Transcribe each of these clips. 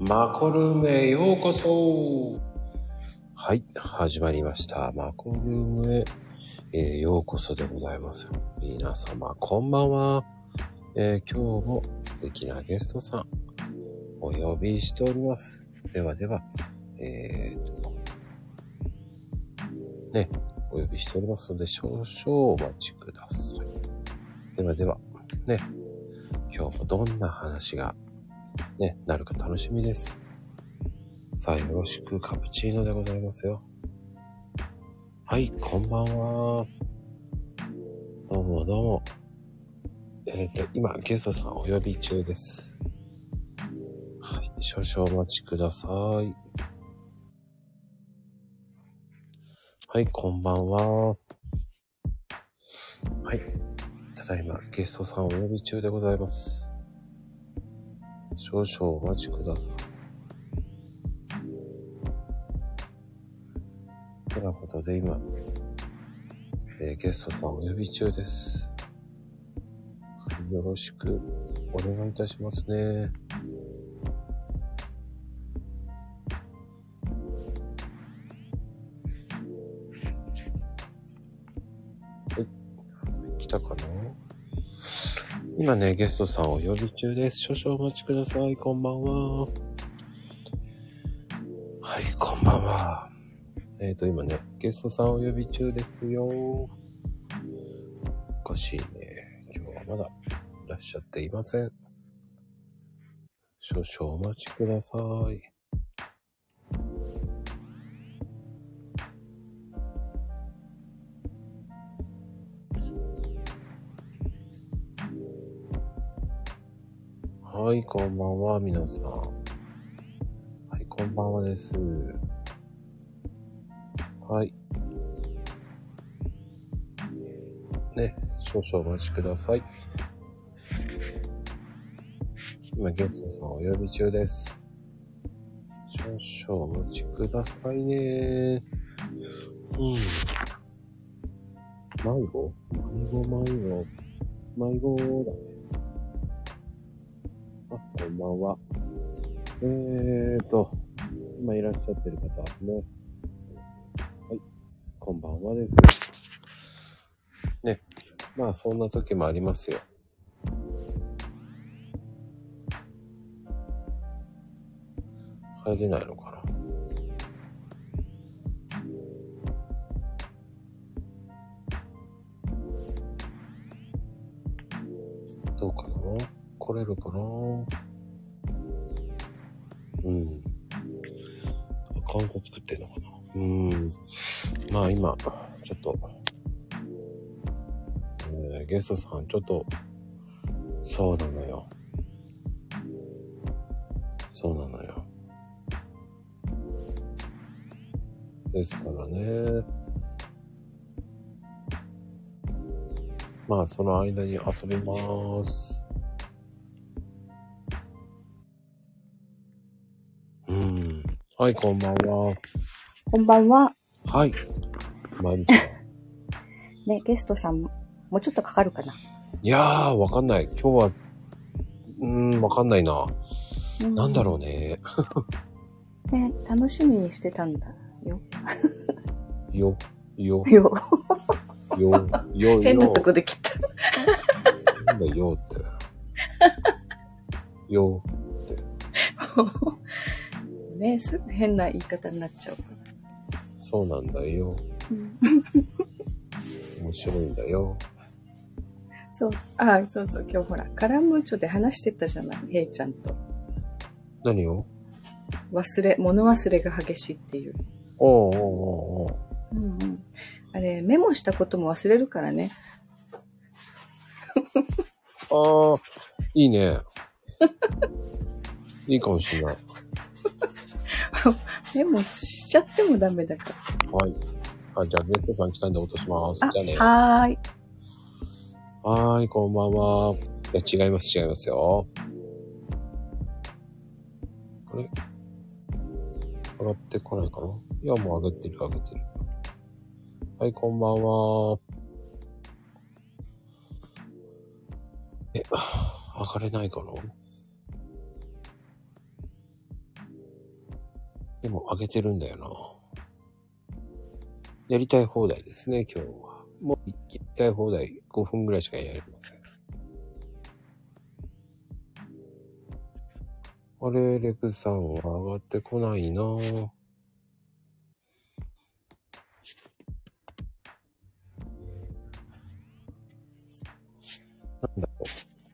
マコルームへようこそはい、始まりました。マコルームへ、えーようこそでございます。皆様、こんばんは。えー今日も素敵なゲストさん、お呼びしております。ではでは、えーと、ね、お呼びしておりますので、少々お待ちください。ではでは、ね、今日もどんな話が、ね、なるか楽しみです。さあ、よろしくカプチーノでございますよ。はい、こんばんは。どうもどうも。えっ、と、今、ゲストさんお呼び中です。はい、少々お待ちください。はい、こんばんは。はい、ただいま、ゲストさんお呼び中でございます。少々お待ちください。てなことで今、えーゲストさんお呼び中です。よろしくお願いいたしますね。今ね、ゲストさんお呼び中です。少々お待ちください。こんばんは。はい、こんばんは。えっ、と、今ね、ゲストさんお呼び中ですよ。おかしいね。今日はまだいらっしゃっていません。少々お待ちください。はい、こんばんは、皆さん。はい、こんばんはです。はい。ね、少々お待ちください。今、ゲストさんお呼び中です。少々お待ちくださいね。うん。迷子？迷子迷子。迷子だね。あ、こんばんは。えーと、今いらっしゃってる方ね。はい。こんばんはです。ね。まあ、そんな時もありますよ。入れないのかなどうかな来れるかな？うん。アカウント作ってんのかな？うん。まあ今、ちょっと、えーゲストさん、ちょっと、そうなのよ。そうなのよ。ですからね。まあ、その間に遊びます。はい、こんばんは。こんばんは。はい。まゆみちゃん。ね、ゲストさん、もうちょっとかかるかな。いやー、わかんない。今日は、うーん、わかんないな。うんなんだろうね。ね、楽しみにしてたんだよ。よ、よ、よ。よ、よ、変なよ。とこで切った。なんだよって。よって。ね、変な言い方になっちゃうかそうなんだよ。ら。うん面白いんだよ。そう、あ、そうそう、今日ほら、カラムーチョで話してたじゃない、ヘイちゃんと。何を？忘れ、物忘れが激しいっていう。おうおうおうおううんうん。あれ、メモしたことも忘れるからね。ああ、いいね。いいかもしれない。メモしちゃってもダメだから。はい。あ、じゃあゲストさん来たんで落とします。あ、じゃあね。はーい。はーい、こんばんは。いや、違います、違いますよ。あれ上がってこないかな？いや、もう上げてる、上げてる。はい、こんばんは。え、上がれないかな？でも上げてるんだよな。やりたい放題ですね、今日は。もうやりたい放題5分ぐらいしかやりません。あれ、レクさんは上がってこないなぁ。なんだろう。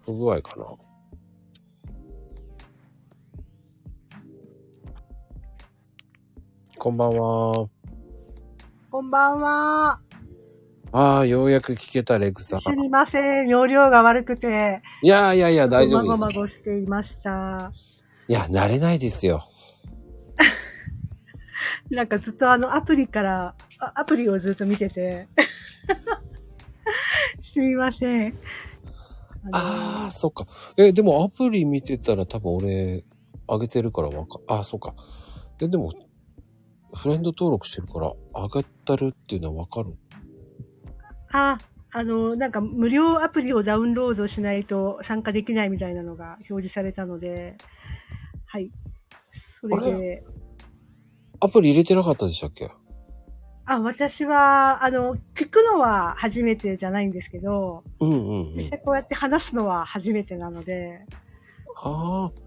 不具合かな。こんばんは。こんばんは。ああ、ようやく聞けた、レクさん。すみません。容量が悪くて。いやいやいや、大丈夫です。まごまごしていました。いや、慣れないですよ。なんかずっとあのアプリから、あアプリをずっと見てて。すみません。ああ、そっか。え、でもアプリ見てたら多分俺、上げてるからわか、ああ、そっか。え、でも、フレンド登録してるから、上がったるっていうのはわかるあ、あの、なんか無料アプリをダウンロードしないと参加できないみたいなのが表示されたので、はい。それで、アプリ入れてなかったでしたっけ？あ、私は、あの、聞くのは初めてじゃないんですけど、うんうんうん実。際こうやって話すのは初めてなので、ああ。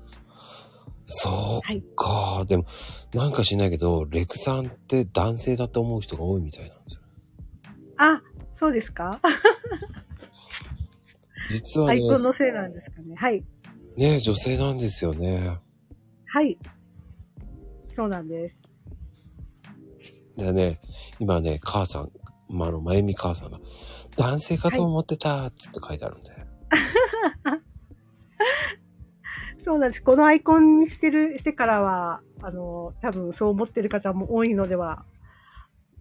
そうはい。か。でも、なんかしないけど、レクさんって男性だと思う人が多いみたいなんですよ。あ、そうですか？実はねアイ、コンのせいなんですかね？はい。ね、女性なんですよね。はい。そうなんです。でね、今ね、母さん、まあ、あの、まゆみ母さんが、男性かと思ってたって書いてあるんで。そうなんです。このアイコンにしてる、してからは、あの、多分そう思ってる方も多いのでは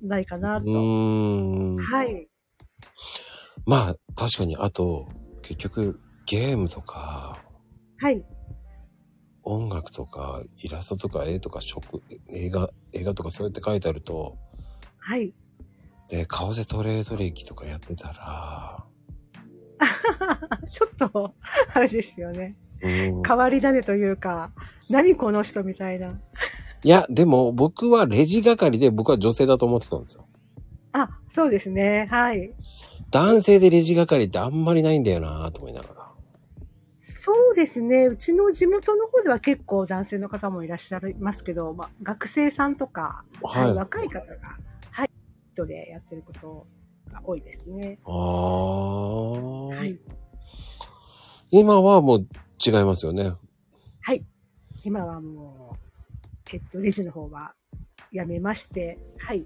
ないかなうと。はい。まあ、確かに、あと、結局、ゲームとか、はい。音楽とか、イラストとか、絵とか、食、映画、映画とかそうやって書いてあると、はい。で、為替トレード歴とかやってたら、ちょっと、あれですよね。うん。変わり種というか、何この人みたいな。いや、でも、僕はレジ係で、僕は女性だと思ってたんですよ。あ、そうですね。はい。男性でレジ係ってあんまりないんだよなと思いながら。そうですね。うちの地元の方では結構男性の方もいらっしゃいますけど、まあ、学生さんとか、はい、はい。若い方が、はい、人でやってることが多いですね。ああ、はい。今はもう違いますよね。はい。今はもう、えっと、レジの方はやめまして、はい。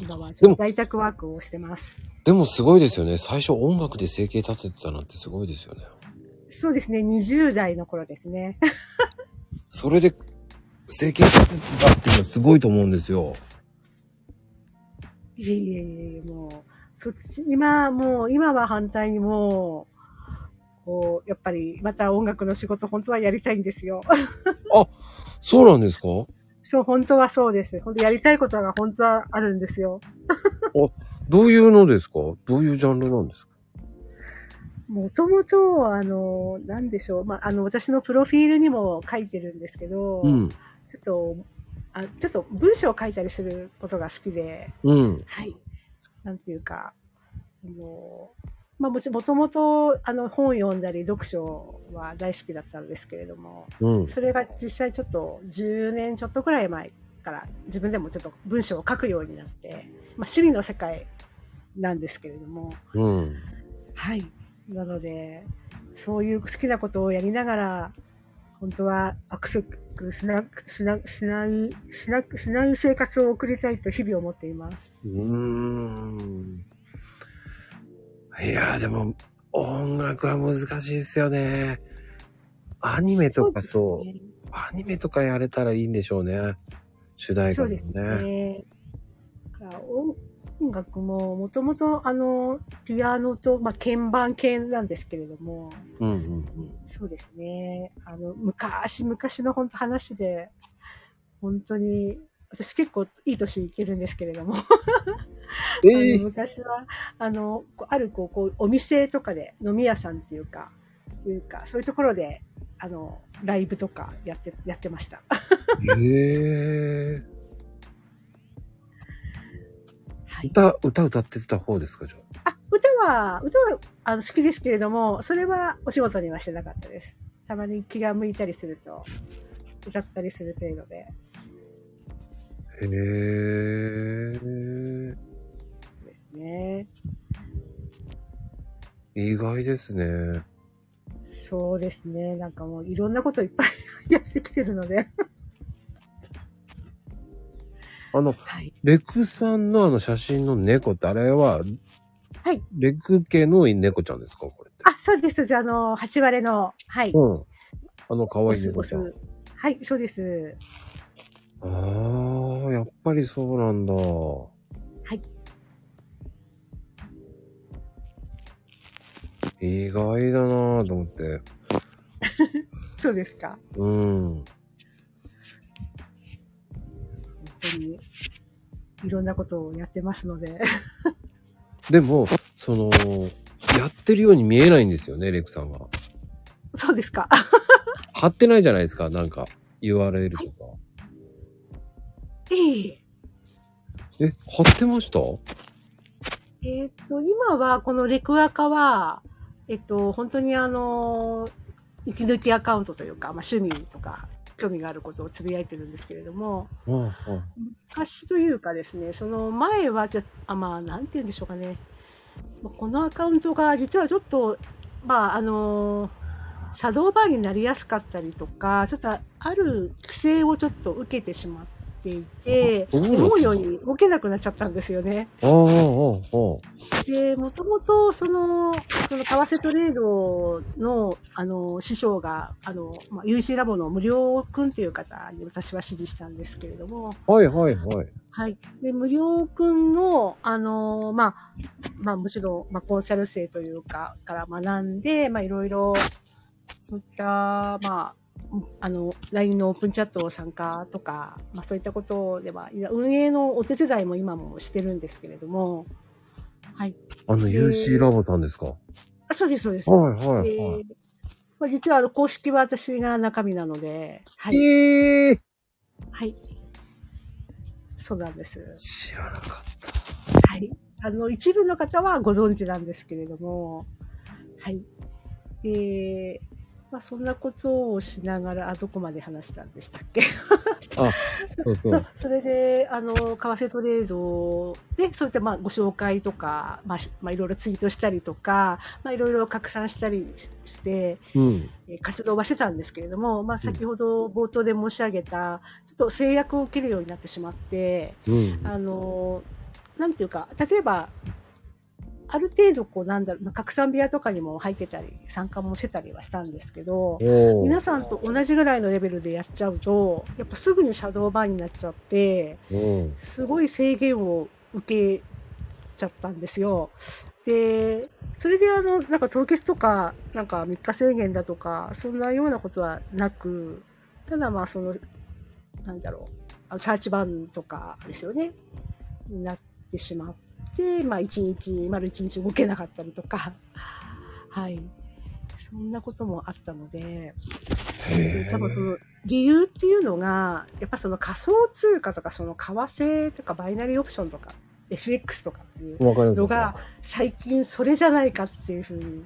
今は在宅ワークをしてます。でもすごいですよね。最初音楽で生計立ててたなんてすごいですよね。そうですね。20代の頃ですね。それで生計立ててたっていうのはすごいと思うんですよ。いえいえいえ、もう、そっち、今、もう、今は反対にもう、こう、やっぱり、また音楽の仕事、本当はやりたいんですよ。そうなんですか？そう、本当はそうです。本当やりたいことが本当はあるんですよ。どういうのですか？どういうジャンルなんですか？もともと、あの、なんでしょう。まあ、あの、私のプロフィールにも書いてるんですけど、うん。ちょっと、あちょっと文章を書いたりすることが好きで、うん。はい。なんていうか、あの、まあもともと、あの、本読んだり読書は大好きだったんですけれども、うん。それが実際ちょっと10年ちょっとくらい前から自分でもちょっと文章を書くようになって、まあ趣味の世界なんですけれども、うん。はい。なので、そういう好きなことをやりながら、本当はアクセクしな、しな、しない、しな、しない生活を送りたいと日々思っています。うーん。いやーでも、音楽は難しいですよね。アニメとかそう。ですねアニメとかやれたらいいんでしょうね。主題歌もそうですね。だから音音楽も、もともとあの、ピアノと、まあ、鍵盤系なんですけれども、うんうんうん。そうですね。あの、昔々の本当話で、本当に、私結構いい年いけるんですけれども、えあの昔は、あの、あるこう、こう、お店とかで、飲み屋さんっていうか、いうか、そういうところで、あの、ライブとかやって、やってました。ええはい。歌、歌歌ってた方ですか、じゃあ？あ、歌は、歌はあの好きですけれども、それはお仕事にはしてなかったです。たまに気が向いたりすると、歌ったりする程度で。へえ。ね。意外ですね。そうですね。なんかもういろんなこといっぱいやってきてるので。あの、はい。レクさんのあの写真の猫ってあれは、はい。レク系の猫ちゃんですか？これって。あ、そうです。じゃあ、あの、八割れの、はい。うん。あの可愛い猫ちゃん。ス。はい、そうです。ああ、やっぱりそうなんだ。意外だなぁと思って。そうですか。うん。本当に、いろんなことをやってますので。でも、その、やってるように見えないんですよね、レクさんが。そうですか。貼ってないじゃないですか、なんか URL とか。えええ、貼ってました？えっ、と、今は、このレクアカは、えっと、本当にあの、息抜きアカウントというか、まあ、趣味とか、興味があることをつぶやいてるんですけれども、うんうん。昔というかですね、その前はじゃ、あまあ、なんて言うんでしょうかね。まあこのアカウントが実はちょっと、まあ、あのシャドーバーになりやすかったりとか、ちょっとある規制をちょっと受けてしまっていて、思うように動けなくなっちゃったんですよね。で、もともと、その、その、為替トレードの、あの、師匠が、あの、まあ、UC ラボの無料くんという方に私は指示したんですけれども、あ。はいはいはい。はい。で、無料くんの、あの、まあ、まあ、むしろ、まあ、コンサル生というか、から学んで、まあ、いろいろ、そういった、まあ、うんあの、LINE のオープンチャット参加とか、まあそういったことでは、いや運営のお手伝いも今もしてるんですけれども、はい。あの UC ラボさんですか、あそうです、そうです。はいはいではい。まあ、実はあの公式は私が中身なので、はい。ええはい。そうなんです。知らなかっはい。あの、一部の方はご存知なんですけれども、はい。で、まあ、そんなことをしながら、あ、どこまで話したんでしたっけ？た。あ、そうそ。そうう、それで、あの、為替トレードで、そういった、まあ、ご紹介とか、まあ、しまあ、いろいろツイートしたりとか、まあ、いろいろ拡散したりしして、うん。えー活動はしてたんですけれども、まあ、先ほど冒頭で申し上げた、ちょっと制約を受けるようになってしまって、うん。あの、なんていうか、例えば、ある程度、こう、なんだろう、まあ拡散部屋とかにも入ってたり、参加もしてたりはしたんですけど、皆さんと同じぐらいのレベルでやっちゃうと、やっぱすぐにシャドーバーになっちゃって、うん。すごい制限を受けちゃったんですよ。で、それであの、なんか凍結とか、なんか3日制限だとか、そんなようなことはなく、ただまあその、なんだろう、あのサーチバンとかですよね、になってしまって、まあ1日、丸1日動けなかったりとか、はい。そんなこともあったので、へ多分その理由っていうのが、やっぱその仮想通貨とかその為替とかバイナリーオプションとか FX とかっていうのが最近それじゃないかっていうふうに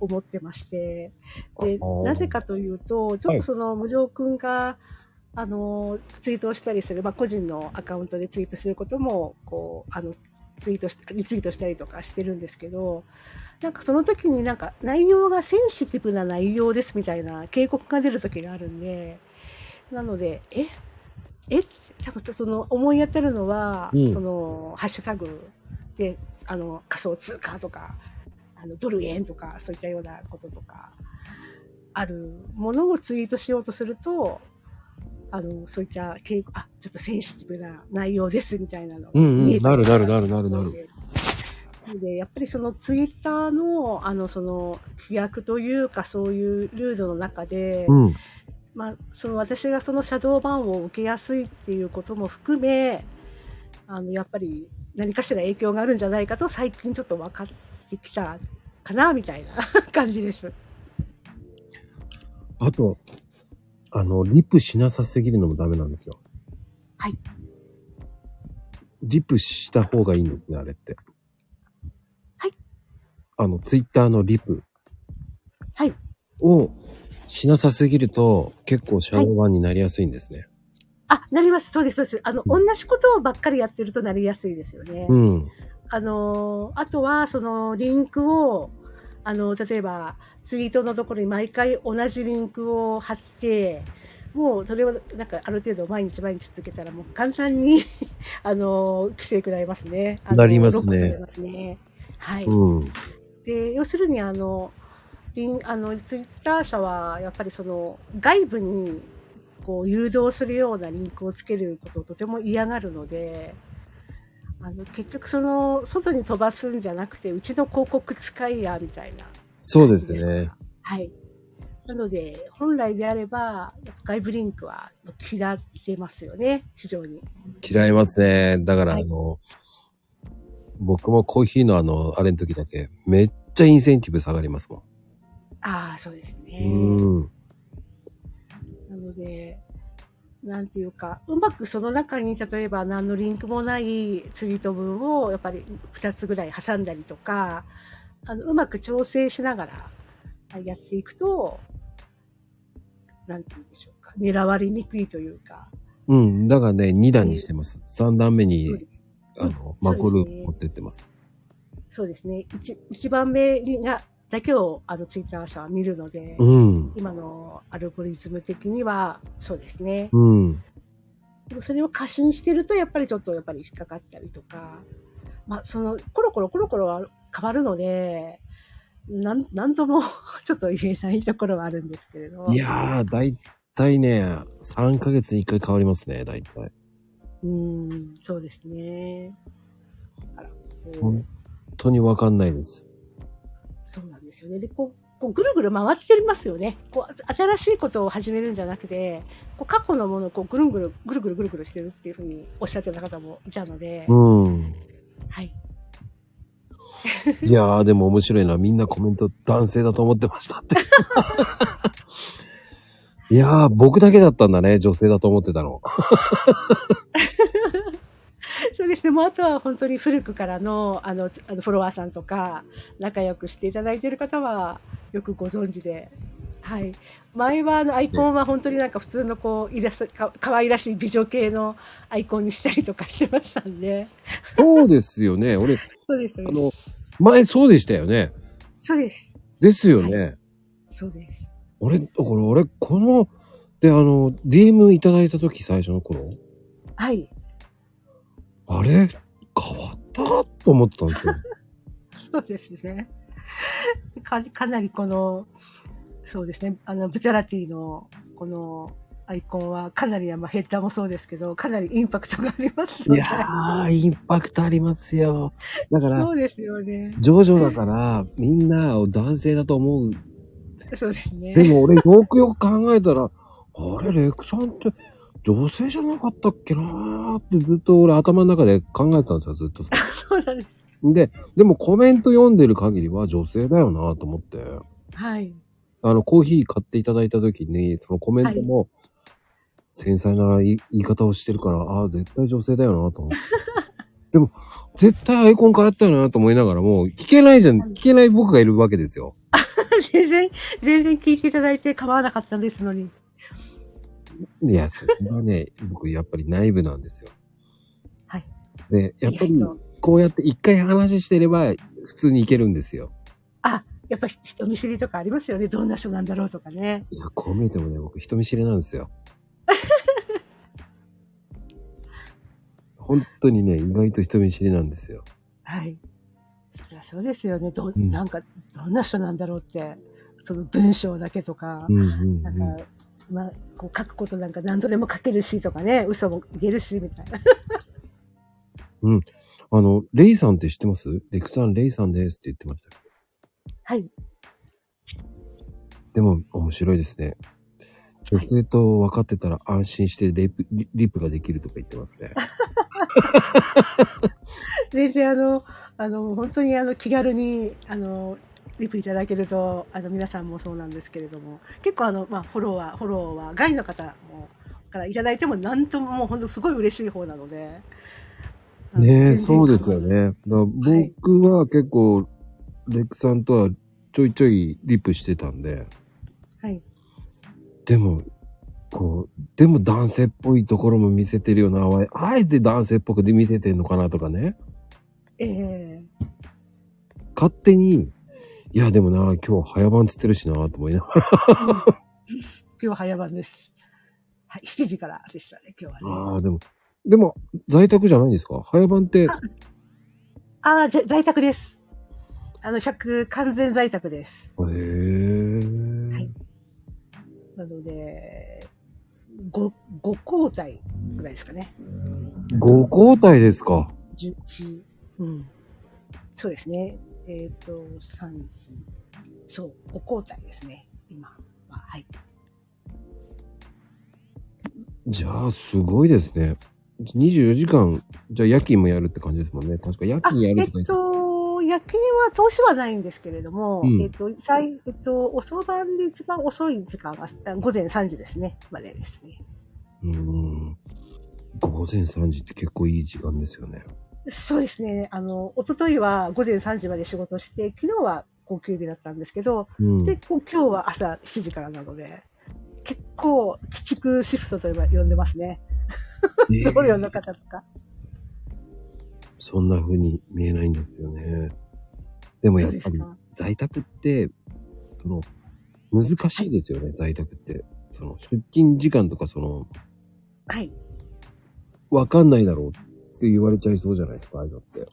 思ってまして、でなぜかというと、ちょっとその無料くんが、あの、ツイートをしたりする、まあ個人のアカウントでツイートすることも、こう、あの、ツイートしリツイートしたりとかしてるんですけど、なんかその時になんか内容がセンシティブな内容ですみたいな警告が出る時があるんで、なので、え？え？多分その思い当たるのは、うん。そのハッシュタグで、あの仮想通貨とか、あのドル円とか、そういったようなこととか、あるものをツイートしようとすると、あの、そういった警告、あ、ちょっとセンシティブな内容ですみたいなのがうんうんなるなるなるなるなるで、やっぱりそのツイッターの、あの、その、規約というか、そういうルールの中で、うん。まあ、その私がそのシャドーバンを受けやすいっていうことも含め、あの、やっぱり何かしら影響があるんじゃないかと最近ちょっと分かってきたかな、みたいな感じです。あと、あの、リップしなさすぎるのもダメなんですよ。はい。リップした方がいいんですね、あれって。はい。あの、ツイッターのリップはい。をしなさすぎると結構シャドーバンになりやすいんですね。あ、なります。そうです、そうです。あの、うん同じことをばっかりやってるとなりやすいですよね。うん。あのー、あとは、その、リンクを、あの、例えば、ツイートのところに毎回同じリンクを貼って、もう、それを、なんか、ある程度毎日毎日続けたら、もう簡単に、あのー、規制食らいますね。あのなりますねますね。はい。うん。で、要するに、あの、リン、あの、ツイッター社は、やっぱりその、外部に、こう、誘導するようなリンクをつけることをとても嫌がるので、あの、結局その、外に飛ばすんじゃなくて、うちの広告使いや、みたいな。そうですね。はい。なので、本来であれば、外部リンクは嫌ってますよね、非常に。嫌いますね。だから、はいあの、僕もコーヒーのあの、あれの時だけ、めっちゃインセンティブ下がりますもああ、そうですん。ね。うん。なので、なんていうか、うまくその中に例えば何のリンクもないツイート文をやっぱり2つぐらい挟んだりとか、あの、うまく調整しながらやっていくと、なんて言うんでしょうか、狙われにくいというか、うん。だからね、2段にしてます。3段目にあの、マコルですね持ってってます。そうですね。一一番目が、だけをあのツイッター社は見るので、うん。今のアルゴリズム的にはそうですね。うん。でもそれを過信してると、やっぱりちょっとやっぱり引っかかったりとか、まあ、その、コロコロコロコロ変わるので、なん、なんとも ちょっと言えないところはあるんですけれど。いやー、だいたいね、3ヶ月に1回変わりますね、だいたい。うん、そうですね。本当にわかんないです。ですよね。で、こう、こうぐるぐる回ってますよね。こう、新しいことを始めるんじゃなくて、こう過去のものをこうぐるんぐる、ぐるぐるぐるぐるしてるっていうふうにおっしゃってた方もいたので、うん。はい。いやー、でも面白いな。みんなコメント男性だと思ってましたって。いやー、僕だけだったんだね。女性だと思ってたの。そうですね。もうあとは本当に古くからの、あの、つあのフォロワーさんとか、仲良くしていただいている方は、よくご存知で。はい。前は、あの、アイコンは本当になんか普通のこう、イラスト、か、可愛らしい美女系のアイコンにしたりとかしてましたんで。そうですよね。俺、そうです、あの前そうでしたよね。そうです。ですよね。そうです。俺、だから俺、この、で、あの、DM いただいた時最初の頃、はい。あれ？変わったと思ってたんですよ。そうですね。か、かなりこの、そうですね。あの、ブチャラティの、この、アイコンはかなり、まあ、ヘッダーもそうですけど、かなりインパクトがあります。いやー、インパクトありますよ。だからそ、うですよね。ジョジョだから、みんなを男性だと思う。そうですね。でも俺、よくよく考えたら、あれ、レクさんって、女性じゃなかったっけなーってずっと俺頭の中で考えてたんですよ、ずっと。そうなんです。で、でもコメント読んでる限りは女性だよなと思って。はい。あの、コーヒー買っていただいた時に、そのコメントも、繊細な言い方をしてるから、ああ、絶対女性だよなと思って。でも、絶対アイコン変わったよなと思いながらも、聞けないじゃん、聞けない僕がいるわけですよ。全然、全然聞いていただいて構わなかったですのに。いや、それはね、僕やっぱり内部なんですよ。はい。で、やっぱりこうやって一回話してれば、普通にいけるんですよ。あ、やっぱり人見知りとかありますよね。どんな人なんだろうとかね。いや、こう見えてもね、僕人見知りなんですよ。本当にね、意外と人見知りなんですよ。はい。そりゃそうですよね。ど、うんなんか、どんな人なんだろうって。その文章だけとか、うんうんなんうんか、まあ、こう書くことなんか何度でも書けるしとかね、嘘も言えるし、みたいな。あの、レイさんって知ってます？レクさん、レイさんですって言ってましたけ？ど。はい。でも、面白いですね。女性と分かってたら安心してレイプリリップができるとか言ってますね。全然あの、あの、本当にあの、気軽に、あの、リプいただけると、あの、皆さんもそうなんですけれども、結構あの、まあ、フォロワー、フォロワー、外の方も、からいただいても、なんとももう本当すごい嬉しい方なので。ねそうですよね。僕は結構、レックさんとはちょいちょいリプしてたんで、はい。でも、こう、でも男性っぽいところも見せてるよな、ああえて男性っぽくで見せてんのかなとかね。ええ勝手に、いやでもな、今日早番つってるしな、と思いながら。今日早番です。はい、7時からでしたね、今日はね。ああ、でも、でも、在宅じゃないんですか？早番って、ああ在宅です。あの、100、完全在宅です。へえ。はいなので、5、5交代ぐらいですかね。5交代ですか？11、うん。そうですね。えっ、と、3時、そう、5交代ですね、今は。はい。じゃあ、すごいですね。24時間、じゃあ夜勤もやるって感じですもんね。確か夜あ、勤やるえっとか言ってと、夜勤は投資はないんですけれども、うんえっと、最、えっと、遅番で一番遅い時間はあ午前3時ですね、までですね。うーん。午前3時って結構いい時間ですよね。そうですね。あの、一昨日は午前3時まで仕事して、昨日は高級日だったんですけど、うん。で、今日は朝7時からなので、結構、鬼畜シフトと呼ば呼んでますね。えー同僚の方とか。そんな風に見えないんですよね。でもやっぱり。在宅って、その、難しいですよね、在宅って。その、出勤時間とかその、はい。わかんないだろうって言われちゃいそうじゃないですか、ああいうのって。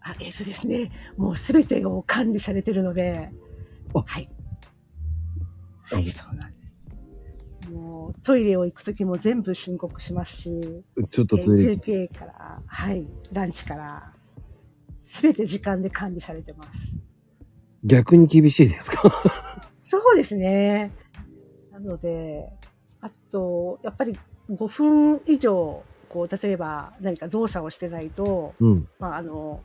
あ、えっとですね、もうすべてを管理されてるので、あはい。あはい、そうなんです。もう、トイレを行くときも全部申告しますし、ちょっとえトイレ休憩から、はい、ランチから、すべて時間で管理されてます。逆に厳しいですか？そうですね。なので、あと、やっぱり5分以上、こう、例えば何か動作をしてないと、うん。まあ、あの、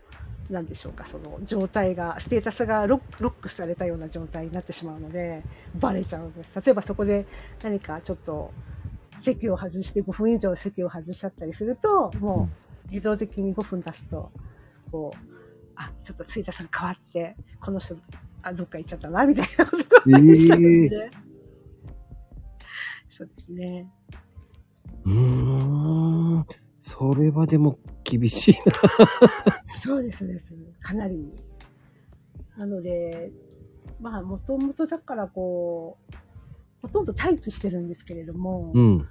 なんでしょうか、その状態が、ステータスがロックされたような状態になってしまうので、バレちゃうんです。例えばそこで何かちょっと席を外して5分以上席を外しちゃったりすると、もう自動的に5分出すと、こう、あ、ちょっとステータスが変わって、この人、あ、どっか行っちゃったな、みたいなことが出ちゃうんで。そうですね。うーん。それはでも厳しいな。そうですね。かなり。なので、まあ、もともとだからこう、ほとんど待機してるんですけれども、うん。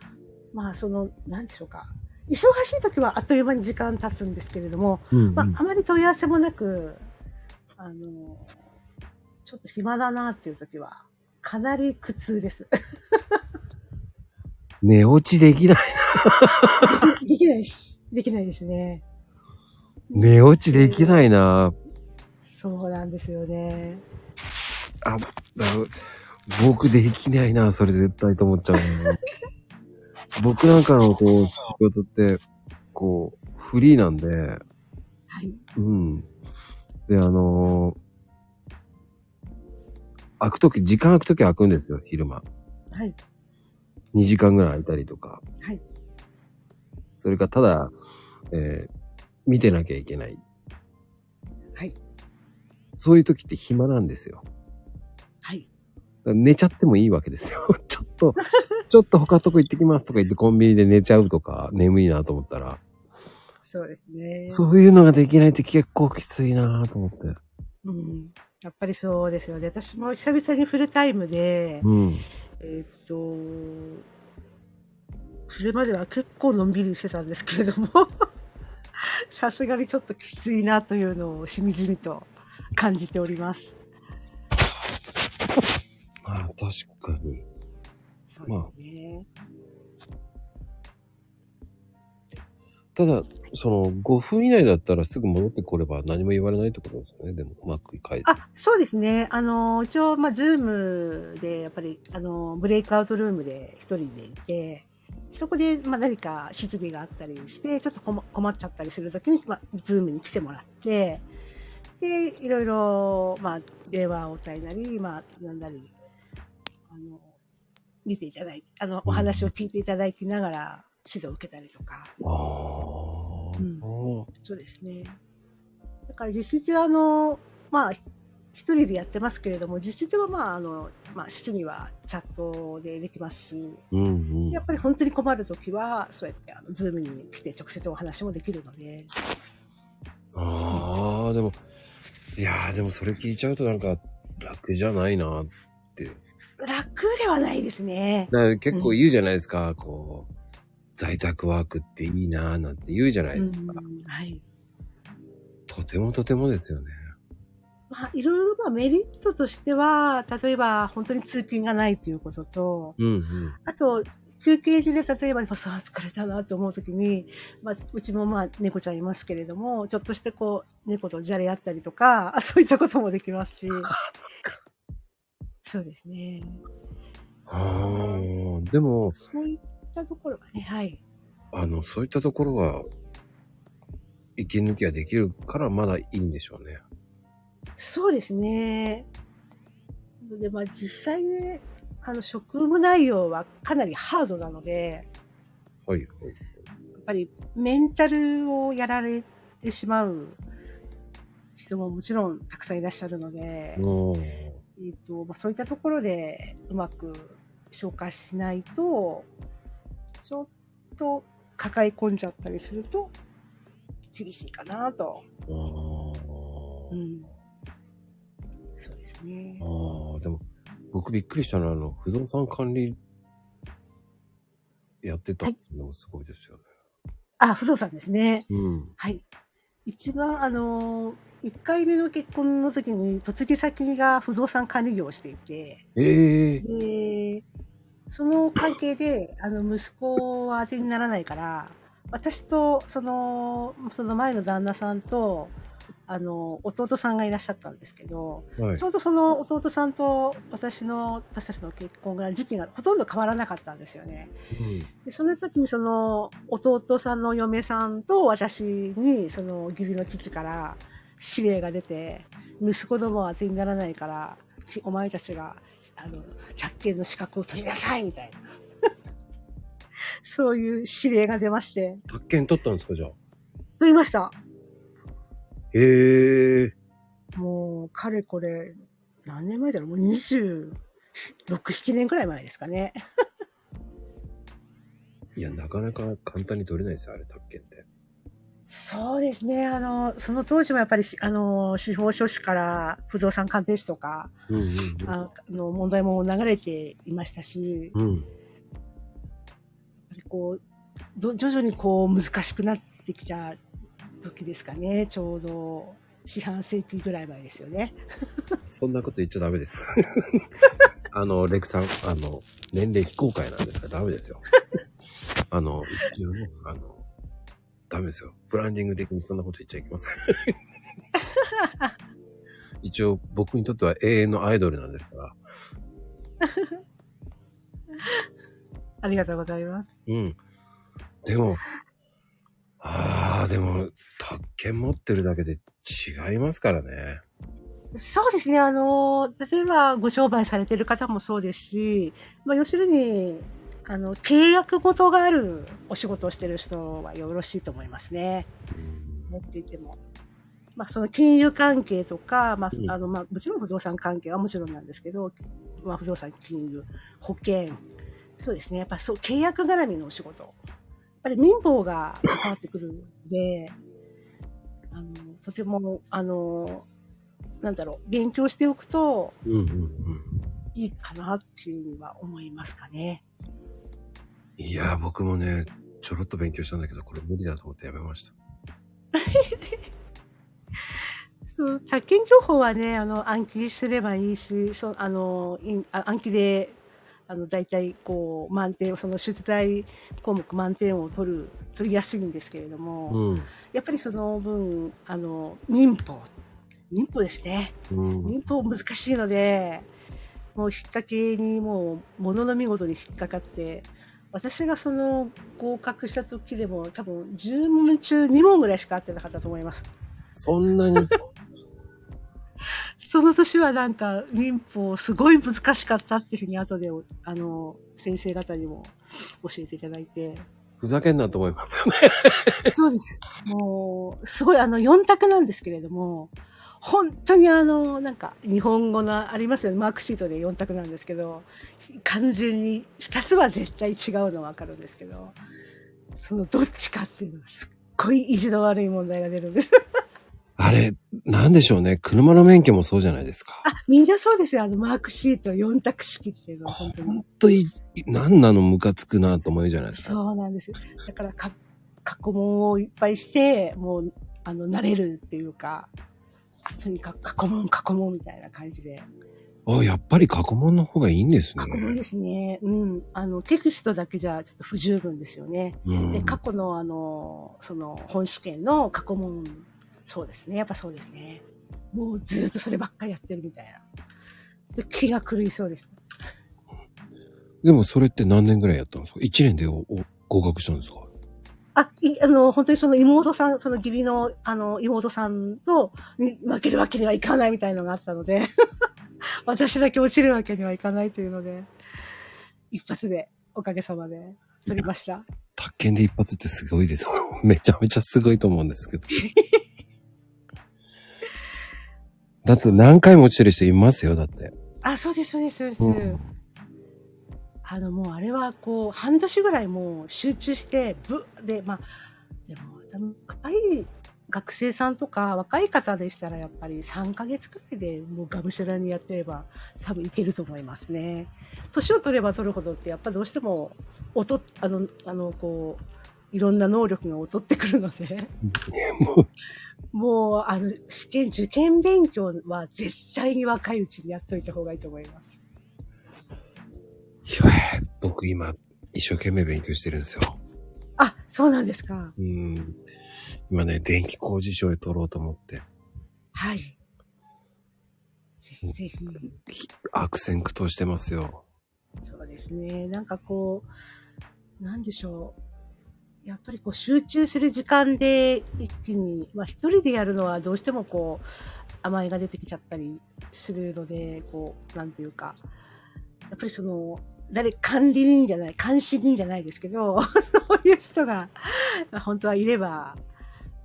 まあ、その、なんでしょうか。忙しい時はあっという間に時間経つんですけれども、うん、まあ、あまり問い合わせもなく、あの、ちょっと暇だなっていう時は、かなり苦痛です。寝落ちできない。できないです。できないですね。寝落ちできないな。そうなんですよね。あ、だ僕できないな、それ絶対と思っちゃうな。僕なんかのこう、仕事って、こう、フリーなんで、はい。うん。で、あのー開くとき、時間開くとき開くんですよ、昼間。はい。2時間ぐらい空いたりとか。はい。それか、ただ、えー見てなきゃいけない。はい。そういう時って暇なんですよ。はい。寝ちゃってもいいわけですよ。ちょっと、ちょっと他のとこ行ってきますとか言ってコンビニで寝ちゃうとか、眠いなと思ったら、そうですね。そういうのができないって結構きついなと思って。うん。やっぱりそうですよね。私も久々にフルタイムで、うん。えーっと、それまでは結構のんびりしてたんですけれども、さすがにちょっときついなというのをしみじみと感じております。まあ、確かに。そうですね。ただ、その、5分以内だったらすぐ戻ってこれば何も言われないってことですよね。でも、うまく返す。あ、そうですね。あの、一応、まあ、 Zoom で、やっぱり、あの、 breakout room で一人でいて、そこで、まあ、何か質疑があったりして、ちょっと困困っちゃったりするときに、まあ、 Zoom に来てもらって、で、いろいろ、まあ、電話を応対なり、まあ、呼んだり、あの、見ていただいて、あの、お話を聞いていただきながら指導を受けたりとか、ああ。うんそうですね。だから実質あの、まあ、一人でやってますけれども、実質はまあ、あの、まあ、質にはチャットでできますし、うんうん。やっぱり本当に困るときは、そうやって、あの、ズームに来て直接お話もできるので、ああ、でも、いやーでもそれ聞いちゃうとなんか楽じゃないなって。楽ではないですね。だから結構言うじゃないですか、こう、在宅ワークっていいなーなんて言うじゃないですか。うんはい。とてもとてもですよね。まあ、いろいろまあメリットとしては、例えば本当に通勤がないということと、うんうん。あと、休憩時で例えば、さあ疲れたなと思うときに、まあ、うちもまあ猫ちゃんいますけれども、ちょっとしてこう、猫とじゃれ合ったりとか、あ そういったこともできますし。そうですね。ああ、でも、そういったところがね、はい。あの、そういったところが、息抜きができるからまだいいんでしょうね。そうですね。で、まあ実際ね、あの、職務内容はかなりハードなので、はい、はい。やっぱりメンタルをやられてしまう人ももちろんたくさんいらっしゃるので、もえっとまあ、そういったところでうまく消化しないと、ちょっと抱え込んじゃったりすると厳しいかなと。う、あーうん。そうですね。ああ、でも、僕びっくりしたのは、あの、不動産管理やってたのもすごいですよね。あ、不動産ですね。うん。はい。一番、あの、1回目の結婚の時に、嫁ぎ先が不動産管理業をしていて、ええで、その関係で、あの、息子は当てにならないから、私と、その、その前の旦那さんと、あの、弟さんがいらっしゃったんですけど、はいち。ょうどその弟さんと私の、私たちの結婚が時期がほとんど変わらなかったんですよね。うん。でその時にその弟さんの嫁さんと私にその義理の父から指令が出て、息子どもは当てにならないから、きお前たちが、あの、宅建の資格を取りなさいみたいな。そういう指令が出まして、宅建取ったんですか、じゃあ？取りました。へえ。もう、かれこれ、何年前だろう？もう26、7年くらい前ですかね。いや、なかなか簡単に取れないですよ、あれ、宅建って。そうですね。あの、その当時もやっぱりし、あの、司法書士から不動産鑑定士とか、うんうんあの問題も流れていましたし、うん。こう、ど徐々にこう難しくなってきた時ですかね。ちょうど四半世紀ぐらい前ですよね。そんなこと言っちゃダメです。あの、レクさん、あの、年齢非公開なんですからダメですよ。あの、一応ね、あの、ダメですよ。ブランディング的にそんなこと言っちゃいけません。一応、僕にとっては永遠のアイドルなんですから。ありがとうございます。うん。でも、ああ、でも、宅建持ってるだけで違いますからね。そうですね。あの、例えばご商売されてる方もそうですし、まあ、要するに、あの、契約事があるお仕事をしてる人はよろしいと思いますね。持っていても。まあ、その金融関係とか、まあう、んあの、まあ、もちろん不動産関係はもちろんなんですけど、まあ、不動産、金融、保険、そうですね。やっぱそう、契約絡みのお仕事。やっぱり民法が関わってくるので、あの、とても、あの、なんだろう、勉強しておくとうんうんうん。いいかなっていうふうには思いますかね。いやー、僕もね、ちょろっと勉強したんだけど、これ無理だと思ってやめました。そう、宅建情報はね、あの、暗記すればいいし、そう、あの、いあ暗記で、あの、大体、こう、満点を、その出題項目満点を取る、取りやすいんですけれども、うん。やっぱりその分、あの、民法、民法ですね。うん。民法難しいので、もう引っ掛けにもう、ものの見事に引っかかって、私がその合格した時でも多分10問中2問ぐらいしか合ってなかったと思います。そんなに、その年はなんか民法すごい難しかったっていうふうに後で、あの、先生方にも教えていただいて。ふざけんなと思いますよね。そうです。もう、すごいあの4択なんですけれども、本当にあの、なんか日本語のありますよね。マークシートで4択なんですけど、完全に2つは絶対違うのわかるんですけど、そのどっちかっていうのがすっごい意地の悪い問題が出るんです。あれ、なんでしょうね。車の免許もそうじゃないですか。あ、みんなそうですよ。あの、マークシート4択式っていうのは本当に。本当に、なんなのムカつくなと思うじゃないですか。そうなんです。だからか、過去問をいっぱいして、もう、あの、慣れるっていうか、とにかく過去問、過去問みたいな感じで。あ、やっぱり過去問の方がいいんですね過。去問ですね。うん。あの、テキストだけじゃちょっと不十分ですよね。うんで、過去のあの、その、本試験の過去問、そうですね。やっぱそうですね。もうずっとそればっかりやってるみたいな。で気が狂いそうです。でもそれって何年ぐらいやったんですか ?1 年で合格したんですか？あ、い、あの、本当にその妹さん、その義理の、あの、妹さんと、に負けるわけにはいかないみたいのがあったので、私だけ落ちるわけにはいかないというので、一発で、おかげさまで、取りました。宅建で一発ってすごいですよ。めちゃめちゃすごいと思うんですけど。だって何回も落ちてる人いますよ、だって。あ、そうです、そうです、そうです。うんあの、もうあれは、こう、半年ぐらいもう集中して、ぶ、で、まあ、でも、多分若い学生さんとか、若い方でしたら、やっぱり3ヶ月くらいでもうがむしゃらにやってれば、多分いけると思いますね。年を取れば取るほどって、やっぱどうしても、劣っ、あの、あの、こう、いろんな能力が劣ってくるので、もう、あの、試験、受験勉強は絶対に若いうちにやっといた方がいいと思います。いや僕今、一生懸命勉強してるんですよ。あ、そうなんですか。うん。今ね、電気工事賞へ取ろうと思って、はい。ぜひぜひ。ひ悪戦苦闘してますよ。そうですね。なんかこう、なんでしょう。やっぱりこう集中する時間で一気に、まあ一人でやるのはどうしてもこう、甘えが出てきちゃったりするので、こう、なんていうか、やっぱりその、誰、管理人じゃない、監視人じゃないですけど、そういう人が、まあ本当はいれば、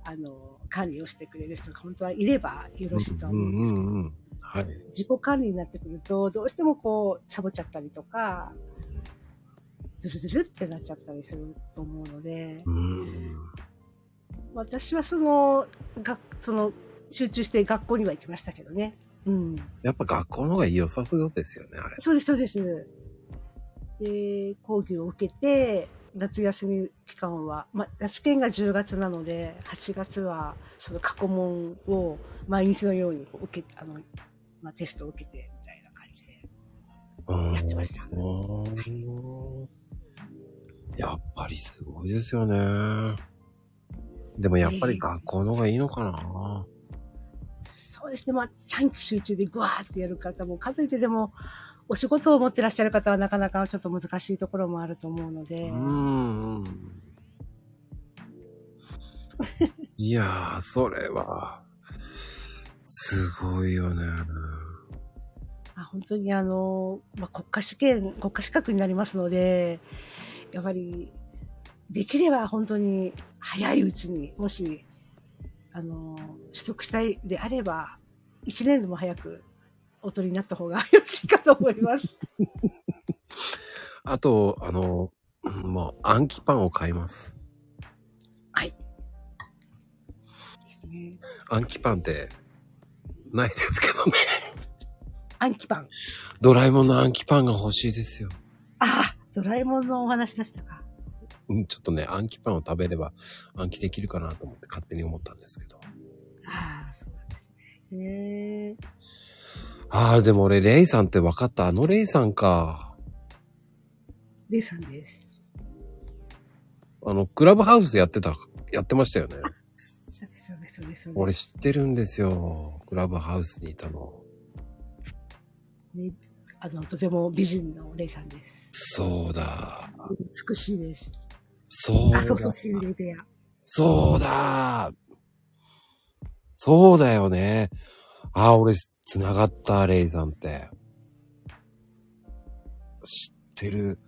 あの、管理をしてくれる人が本当はいればよろしいとは思うんですけど、うんうんうん。はい。自己管理になってくると、どうしてもこう、サボっちゃったりとか、ズルズルってなっちゃったりすると思うので、うん。私はその、がその、集中して学校には行きましたけどね。うん。やっぱ学校の方が良さそうですよね、あれ。そうです、そうです。で、講義を受けて、夏休み期間は、まあ、試験が10月なので、8月は、その過去問を毎日のように受け、あの、まあ、テストを受けて、みたいな感じで。うんやってましたうんやっぱりすごいですよね。でもやっぱり学校の方がいいのかな。そうですね。まあ、短期集中でグワーってやる方も、数えてでも、お仕事を持ってらっしゃる方はなかなかちょっと難しいところもあると思うので、うん。いやー、それは、すごいよね。あ本当にあの、まあ、国家試験、国家資格になりますので、やっぱり、できれば本当に早いうちに、もし、あの、取得したいであれば、一年でも早くお取りになった方が よろしいかと思います。あと、あの、うんもう暗記パンを買います。ですね。暗記パンって、ないですけどね。暗記パン。ドラえもんの暗記パンが欲しいですよ。ああ、ドラえもんのお話でしたか。うんちょっとね、暗記パンを食べれば暗記できるかなと思って勝手に思ったんですけど。ああ、そうなんですね。へえ。ああ、でも俺、レイさんって分かった。あのレイさんか。レイさんです。あの、クラブハウスやってた、やってましたよね。そうです、そうです、そうです。俺知ってるんですよ。クラブハウスにいたの。ね、あの、とても美人のレイさんです。そうだ。美しいです。そうだ。あ、そうそう、シンデレア。そうだ。そうだよね。ああ、俺、繋がった、レイさんって。知ってる。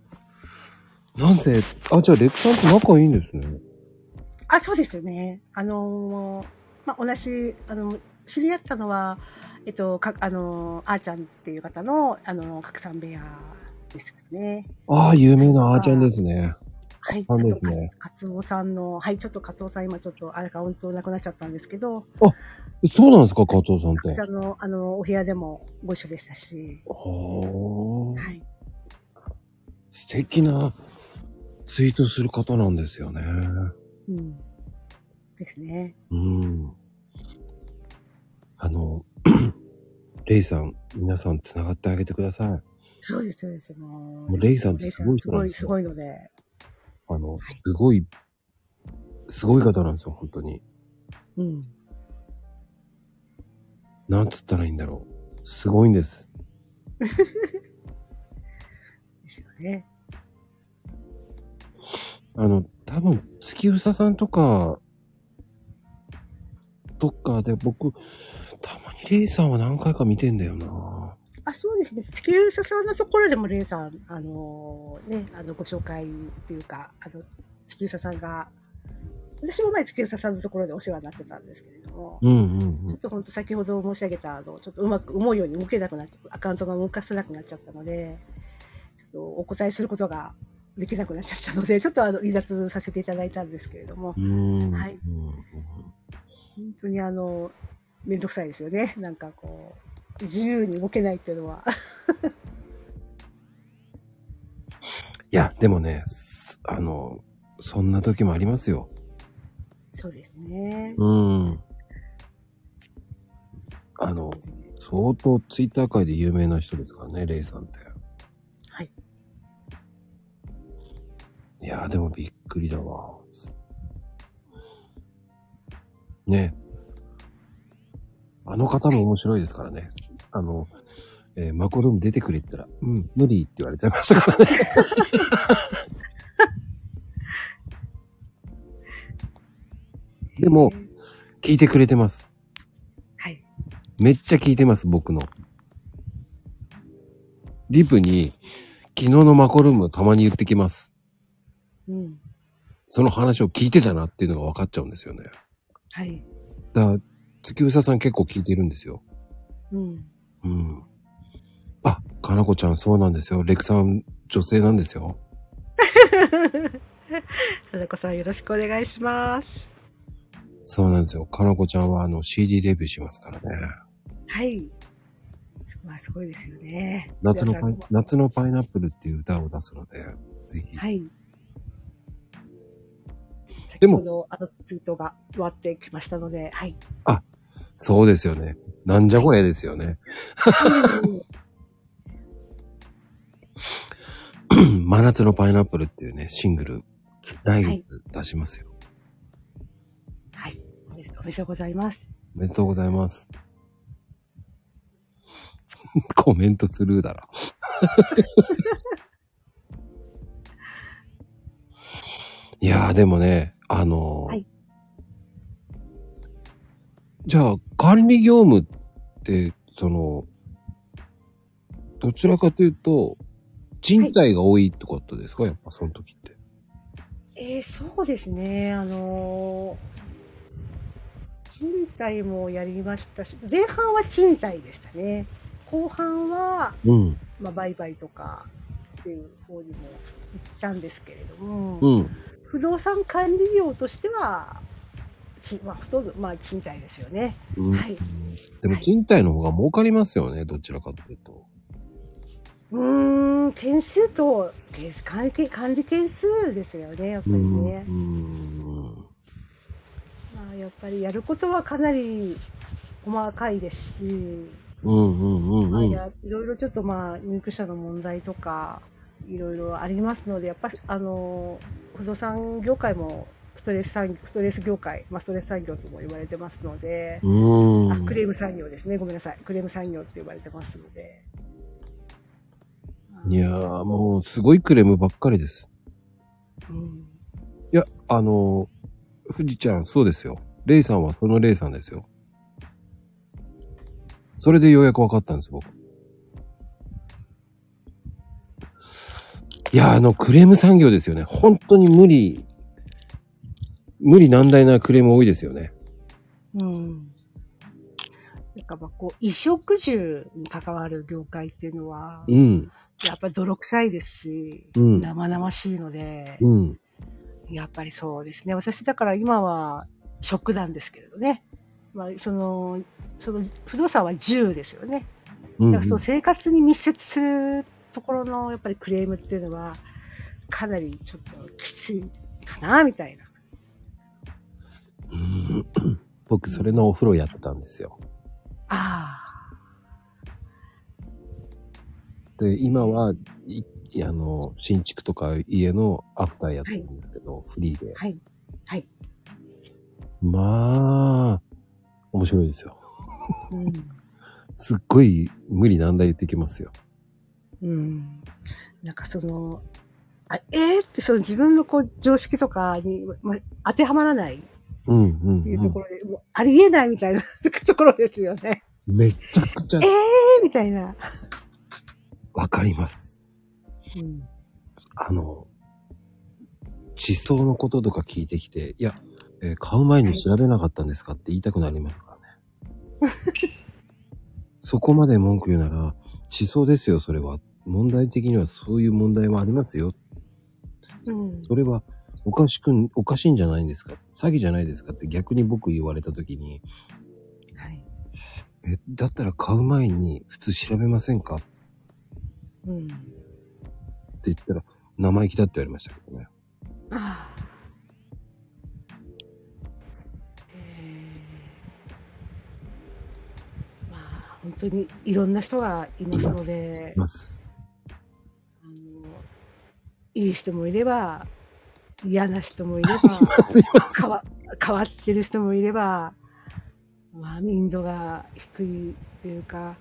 なんせ、あ、じゃあ、レクさんと仲いいんですね。あ、そうですよね。あのーまあ、同じ、あの、知り合ったのは、えっと、か、あのーあーちゃんっていう方の、あの、拡散部屋ですよね。ああ、有名なあーちゃんですね。はい。あと、かカツオさんの、はい、ちょっとカツオさん今ちょっとアカウントなくなっちゃったんですけど、そうなんですか、加藤さんって拡。散の、あの、お部屋でもご一緒でしたし、はい。素敵なツイートする方なんですよね。うん。ですね。うん。あの、レイさん、皆さん繋がってあげてください。そうです、そうです。もう。もうレイさんってすごいすごい。すごいので。あのはい、すごい、すごい方なんですよ、本当に。うん。なんつったらいいんだろう。すごいんです。ですよね。あの、多分、月うささんとか、とかで僕、たまにレイさんは何回か見てんだよな。あ、そうですね。地球ささんのところでも、レイさん、あのね、あの、ご紹介っていうか、あの、地球ささんが、私も前地球ささんのところでお世話になってたんですけれども、うんうんうん。ちょっと本当先ほど申し上げた、あの、ちょっとうまく思うように動けなくなっちゃアカウントが動かせなくなっちゃったので、ちょっとお答えすることができなくなっちゃったので、ちょっとあの、離脱させていただいたんですけれども。はい本当にあの、めんどくさいですよね。なんかこう、自由に動けないっていうのは。いや、でもね、すあの、そんな時もありますよ。そうですね。うん。あの、相当ツイッター界で有名な人ですからね、レイさんって。はい。いやーでもびっくりだわ。ね。あの方も面白いですからね。あの、えーマコルーム出てくれって言ったら、うん、無理って言われちゃいましたからね。でもえー聞いてくれてます。はい。めっちゃ聞いてます、僕の。リプに、昨日のマコルームたまに言ってきます。うん。その話を聞いてたなっていうのが分かっちゃうんですよね。はい。だから、月うささん結構聞いてるんですよ。うん。うん。あ、かなこちゃんそうなんですよ。レクさん女性なんですよ。田中さんよろしくお願いします。そうなんですよ。かなこちゃんはあの CD デビューしますからね。はい。そこはすごいですよね。夏のパイ夏のパイナップルっていう歌を出すので、ぜひ。はい。で先もあのツイートが終わってきましたので、はい。そうですよね。なんじゃこれですよね。真夏のパイナップルっていうね、シングル、来月出しますよ。はい。おめでおめでとうございます。おめでとうございます。コメントスルーだろ。いやーでもね、あのーはいじゃあ管理業務って、その、どちらかというと、賃貸が多いってことですか、やっぱその時って。えー、そうですね。あのー賃貸もやりましたし、前半は賃貸でしたね。後半は、うん。まあ、売買とかっていう方にも行ったんですけれども、うん。不動産管理業としては、ちまあ、ほとんど、まあ、賃貸ですよね。うんはい。でも賃貸の方が儲かりますよね、どちらかというと。うーん、件数と、管理管理件数ですよね、やっぱりね。うん。まあ、やっぱりやることはかなり細かいですし、うんうんうんまあ、うん。やいろいろちょっとまあ、入居者の問題とか、いろいろありますので、やっぱり、あの、不動産業界もストレス産業、ストレス業界、まあ、ストレス産業とも言われてますので、うん。あ、クレーム産業ですね。ごめんなさい。クレーム産業って言われてますので。いやー、もう、すごいクレームばっかりです。うん。いや、あのー、富士ちゃん、そうですよ。レイさんはそのレイさんですよ。それでようやく分かったんです、僕。いや、あの、クレーム産業ですよね。本当に無理、無理難題なクレーム多いですよね。うん。なんかまあこう、衣食住に関わる業界っていうのは、うん。やっぱり泥臭いですし、うん生々しいので、うん。やっぱりそうですね。私だから今はショックなんですけれどね。まあ、その、その不動産は住ですよね。うんだからそう生活に密接するところのやっぱりクレームっていうのは、かなりちょっときついかな、みたいな。うん僕、それのお風呂やってたんですよ。あで、今は、い、いあの、新築とか家のアフターやってるんですけど、フリーであ、。はい。はい。まあ、面白いですよ。うん。すっごい無理難題言ってきますよ。うん。なんかその、あえー、ってその自分のこう常識とかに、ま、当てはまらないいうところで、もうありえないみたいな ところですよね。めちゃくちゃえー、みたいな。わかります。うん。あの、地層のこととか聞いてきて、いや、えー買う前に調べなかったんですかって言いたくなりますからね。そこまで文句言うなら、地層ですよ、それは。問題的にはそういう問題はありますよ。うん。それはおかしくん、おかしいんじゃないんですか？詐欺じゃないですかって逆に僕言われた時に、はい。え、だったら買う前に普通調べませんか？ってうん。言ったら、生意気だって言われましたけどね。ああ。えーまあ、本当にいろんな人がいますので、ます。あのいい人もいれば、嫌な人もいれば。変わ変わってる人もいれば、まあ、民度が低いというか、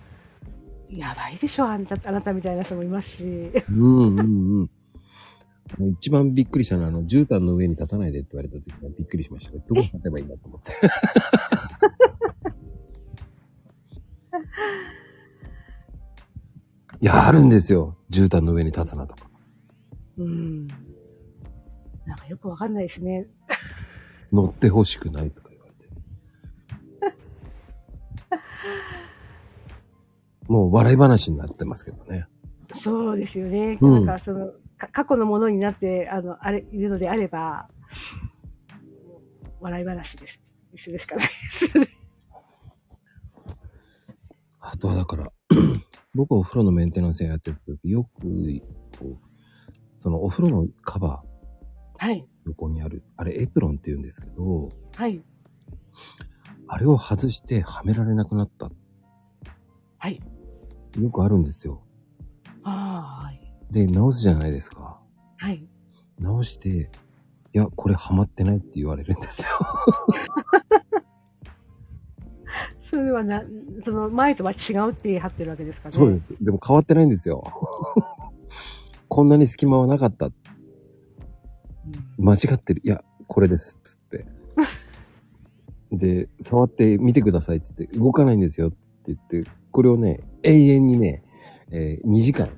やばいでしょ、あんた、あなたみたいな人もいますし。うんうんうん。一番びっくりしたのは、あの、絨毯の上に立たないでって言われた時はびっくりしましたけど、どこ立てばいいんだと思って。いや、あるんですよ。絨毯の上に立つなとか。うん。なんかよくわかんないですね。乗ってほしくないとか言われて。もう笑い話になってますけどね。そうですよね。うんなんかその、か過去のものになって、あの、あれ、いるのであれば、笑い話です。するしかないです。あとはだから、僕はお風呂のメンテナンスやってる時、よく、こう、そのお風呂のカバー、はい。横にある、あれエプロンって言うんですけど、はい。あれを外してはめられなくなった。はい。よくあるんですよ。ああ、はい。で、直すじゃないですか。はい。直して、いや、これはまってないって言われるんですよ。それはな、その前とは違うって言い張ってるわけですかね。そうです。でも変わってないんですよ。こんなに隙間はなかった。うん。間違ってる。いや、これです。つって。で、触ってみてください。つって、動かないんですよ。って言って、これをね、永遠にね、えー2時間、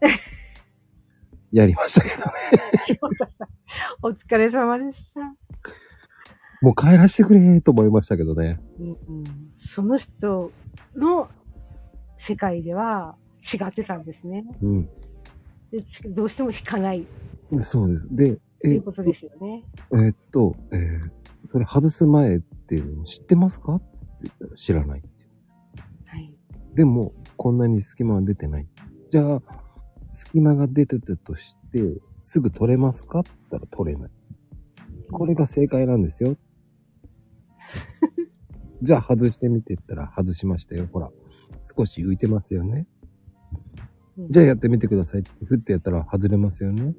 やりましたけどね。お疲れ様でした。もう帰らせてくれと思いましたけどね。うんうん、その人の世界では違ってたんですね。うん。でちどうしても引かないっそうです。で、えていうことですよね。えーっと、えーそれ外す前っていうの知ってますか？って言ったら知らないっていう。はい。でも、こんなに隙間は出てない。じゃあ、隙間が出てたとして、すぐ取れますか？って言ったら取れない。これが正解なんですよ。じゃあ外してみてったら外しましたよ。ほら。少し浮いてますよね。うんじゃあやってみてくださいって、ふってやったら外れますよね。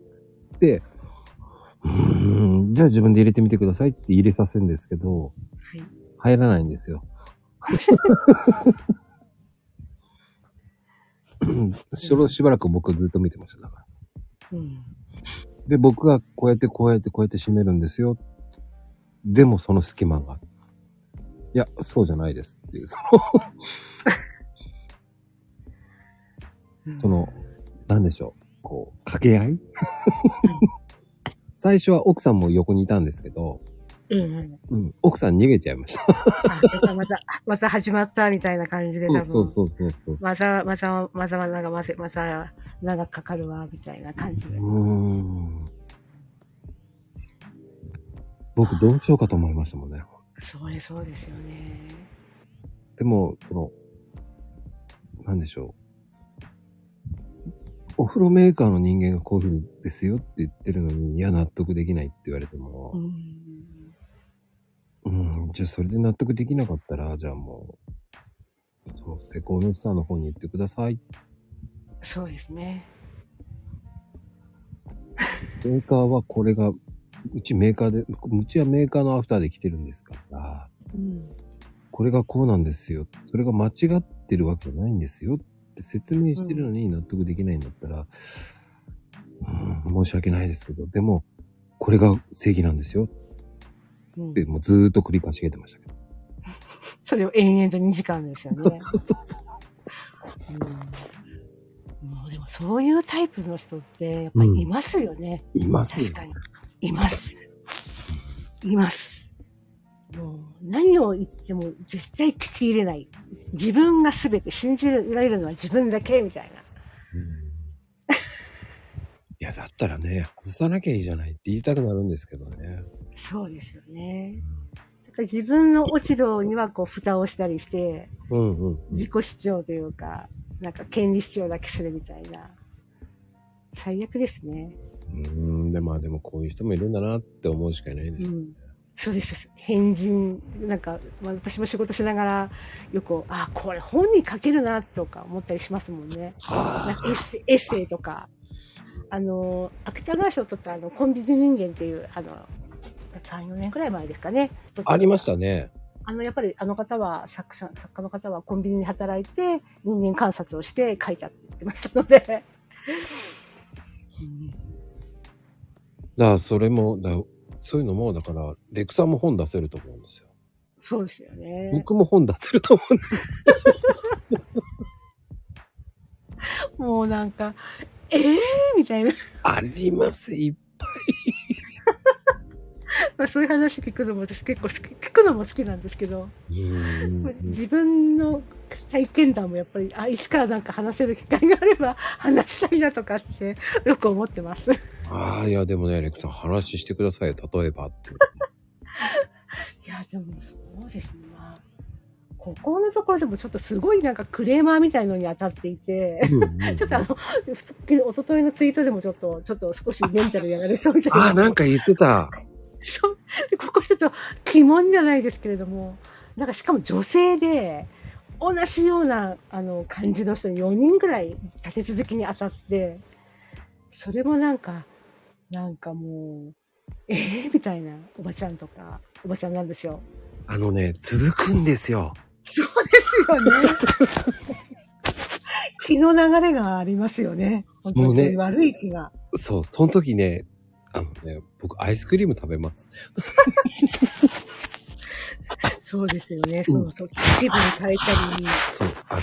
で、うーん、じゃあ自分で入れてみてくださいって入れさせるんですけど、はい。入らないんですよ。しろしばらく僕ずっと見てました。だから。うん。で、僕がこうやってこうやってこうやって閉めるんですよ。でもその隙間が。いや、そうじゃないですっていう、その、その、なんでしょう。こう、掛け合い？最初は奥さんも横にいたんですけど、うんうん。うん、奥さん逃げちゃいました。あまた、また始まったみたいな感じで多分。そうそうそうそう。また、また、また、また、また、また、長くかかるわ、みたいな感じで。うーん。僕どうしようかと思いましたもんね。そうです、そうですよね。でも、その、なんでしょう。お風呂メーカーの人間がこういうふうにですよって言ってるのに、いや、納得できないって言われてもう、ん。うん、じゃあそれで納得できなかったら、じゃあもう、その施工の人の方に言ってください。そうですね。メーカーはこれが、うちメーカーで、うちはメーカーのアフターで来てるんですから、うん。これがこうなんですよ。それが間違ってるわけじゃないんですよって説明してるのに納得できないんだったら、うん、申し訳ないですけど、でも、これが正義なんですようんって、もうずーっと繰り返しげてましたけど。それを延々と2時間ですよね。そうそうそううんもうでもそういうタイプの人って、やっぱりいますよね。いますよ確かに。います。います。もう何を言っても絶対聞き入れない。自分が全て信じられるのは自分だけみたいな。うんいや、だったらね、外さなきゃいいじゃないって言いたくなるんですけどね。そうですよね。だから自分の落ち度にはこう蓋をしたりして、うんうんうん。自己主張というか、なんか権利主張だけするみたいな。最悪ですね。うん、で、まあでもこういう人もいるんだなって思うしかいないですよ。うん。そうです。変人、なんか、まあ、私も仕事しながら、よく、あ、これ本に書けるな、とか思ったりしますもんね。なんかエッセイ、エッセイとか。あの、芥川賞を取ったあの、コンビニ人間っていう、あの、3、4年くらい前ですかね。ありましたね。あの、やっぱりあの方は、作者、作家の方はコンビニに働いて、人間観察をして書いたって言ってましたので。うんだからそれも、だそういうのも、だから、レクさんも本出せると思うんですよ。そうですよね。僕も本出せると思うんですもうなんか、ええー、みたいな。あります、いっぱい。まあそういう話聞くのも私結構好き、聞くのも好きなんですけど、うん自分の体験談もやっぱり、あ、いつからなんか話せる機会があれば話したいなとかってよく思ってます。ああ、いや、でもね、レクさん話してくださいよ。例えばって。いや、でもそうですね。まあ、ここのところでもちょっとすごいなんかクレーマーみたいのに当たっていて、ちょっとあの、ふおとといのツイートでもちょっと、ちょっと少しメンタルやられそうみたいな。ああ、なんか言ってた。そう。でここちょっと鬼門じゃないですけれども、なんかしかも女性で、同じようなあの感じの人に4人ぐらい立て続きに当たって、それもなんか、なんかもう、えー、みたいなおばちゃんとか、おばちゃんなんですよ。あのね、続くんですよ。そうですよね。気の流れがありますよね。本当にそういう悪い気が。そう、その時ね、あのね、僕アイスクリーム食べます。そうですよね。そうそう。気分変えたり、そう、あの、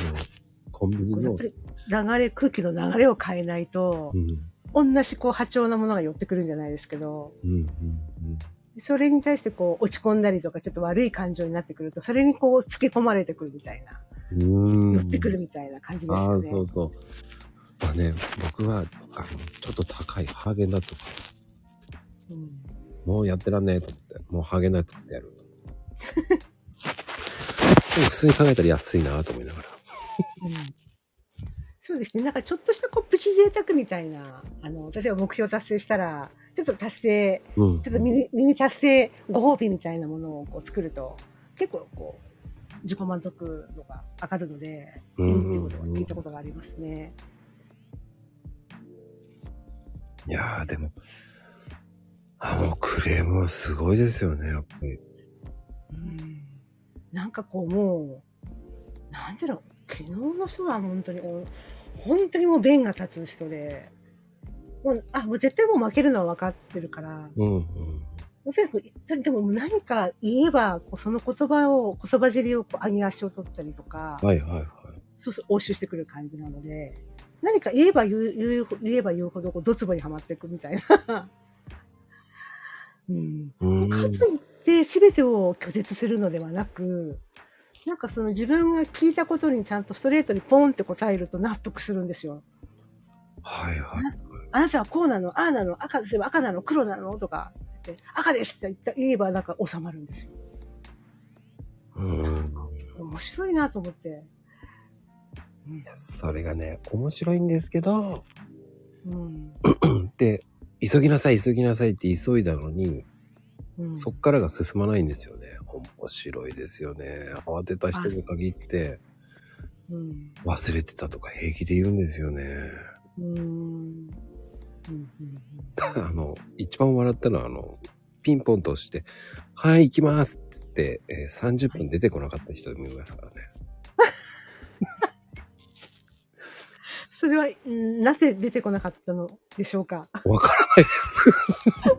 コンビニの流れ、空気の流れを変えないとう、ん、同じこう波長なものが寄ってくるんじゃないですけど、うん、うん、それに対してこう落ち込んだりとかちょっと悪い感情になってくると、それにこう付け込まれてくるみたいな。寄ってくるみたいな感じですよね。そうそう。まあね、僕は、あの、ちょっと高いハーゲンダッツとか、うんもうやってらんねえと思って、もうハーゲンダッツ作ってやる 普通に考えたら安いなと思いながら。うんそうですね。なんかちょっとしたこうプチ贅沢みたいな、あの、例えば目標達成したら、ちょっと達成、うん。ちょっとミニミニ達成ご褒美みたいなものをこう作ると、結構こう、自己満足度が上がるので、うんいいってことは聞いたことがありますね。いやー、でも、あのクレームはすごいですよね、やっぱり。うんなんかこうもう、なんだろう、昨日の人は本当に、お本当にもう弁が立つ人で、もう、あ、もう絶対もう負けるのは分かってるから、うん、うん。おそらく、でも何か言えば、その言葉を、言葉尻をこう上げ足を取ったりとか、はいはいはい。そうそう、応酬してくる感じなので、何か言えば言う、言う言えば言うほど、こう、ドツボにはまっていくみたいな。うん。うん。かといって、すべてを拒絶するのではなく、なんかその自分が聞いたことにちゃんとストレートにポンって答えると納得するんですよ。はいはい。あなたはこうなの、ああなの、赤です赤なの、黒なのとか赤ですって言った言えばなんか収まるんですよ。うん。面白いなと思って。それがね、面白いんですけど、うん。で、急ぎなさい、急ぎなさいって急いだのに、うん、そっからが進まないんですよね。面白いですよね。慌てた人に限って、うん。忘れてたとか平気で言うんですよね。うん。うん。うん。あの、一番笑ったのは、あの、ピンポンと押して、はい、行きますって言って、えー30分出てこなかった人もいますからね。それは、うんなぜ出てこなかったのでしょうか？わからないです。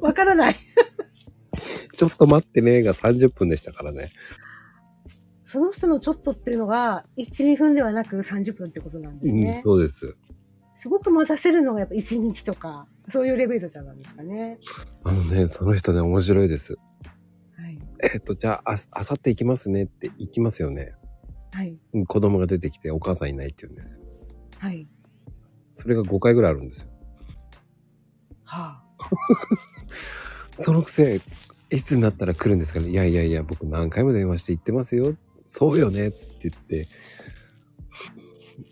わからない。ちょっと待ってねが30分でしたからね。その人のちょっとっていうのが、1、2分ではなく30分ってことなんですうんね、。そうです。すごく待たせるのがやっぱ1日とか、そういうレベルなんですかね。あのね、その人ね、面白いです。はい。えっ、と、じゃあ、あ、あさって行きますねって行きますよね。はい。うん子供が出てきてお母さんいないって言うんですよ。はい。それが5回ぐらいあるんですよ。はあ。そのくせ、いつになったら来るんですかね？いやいやいや、僕何回も電話して言ってますよ。そうよねって言って、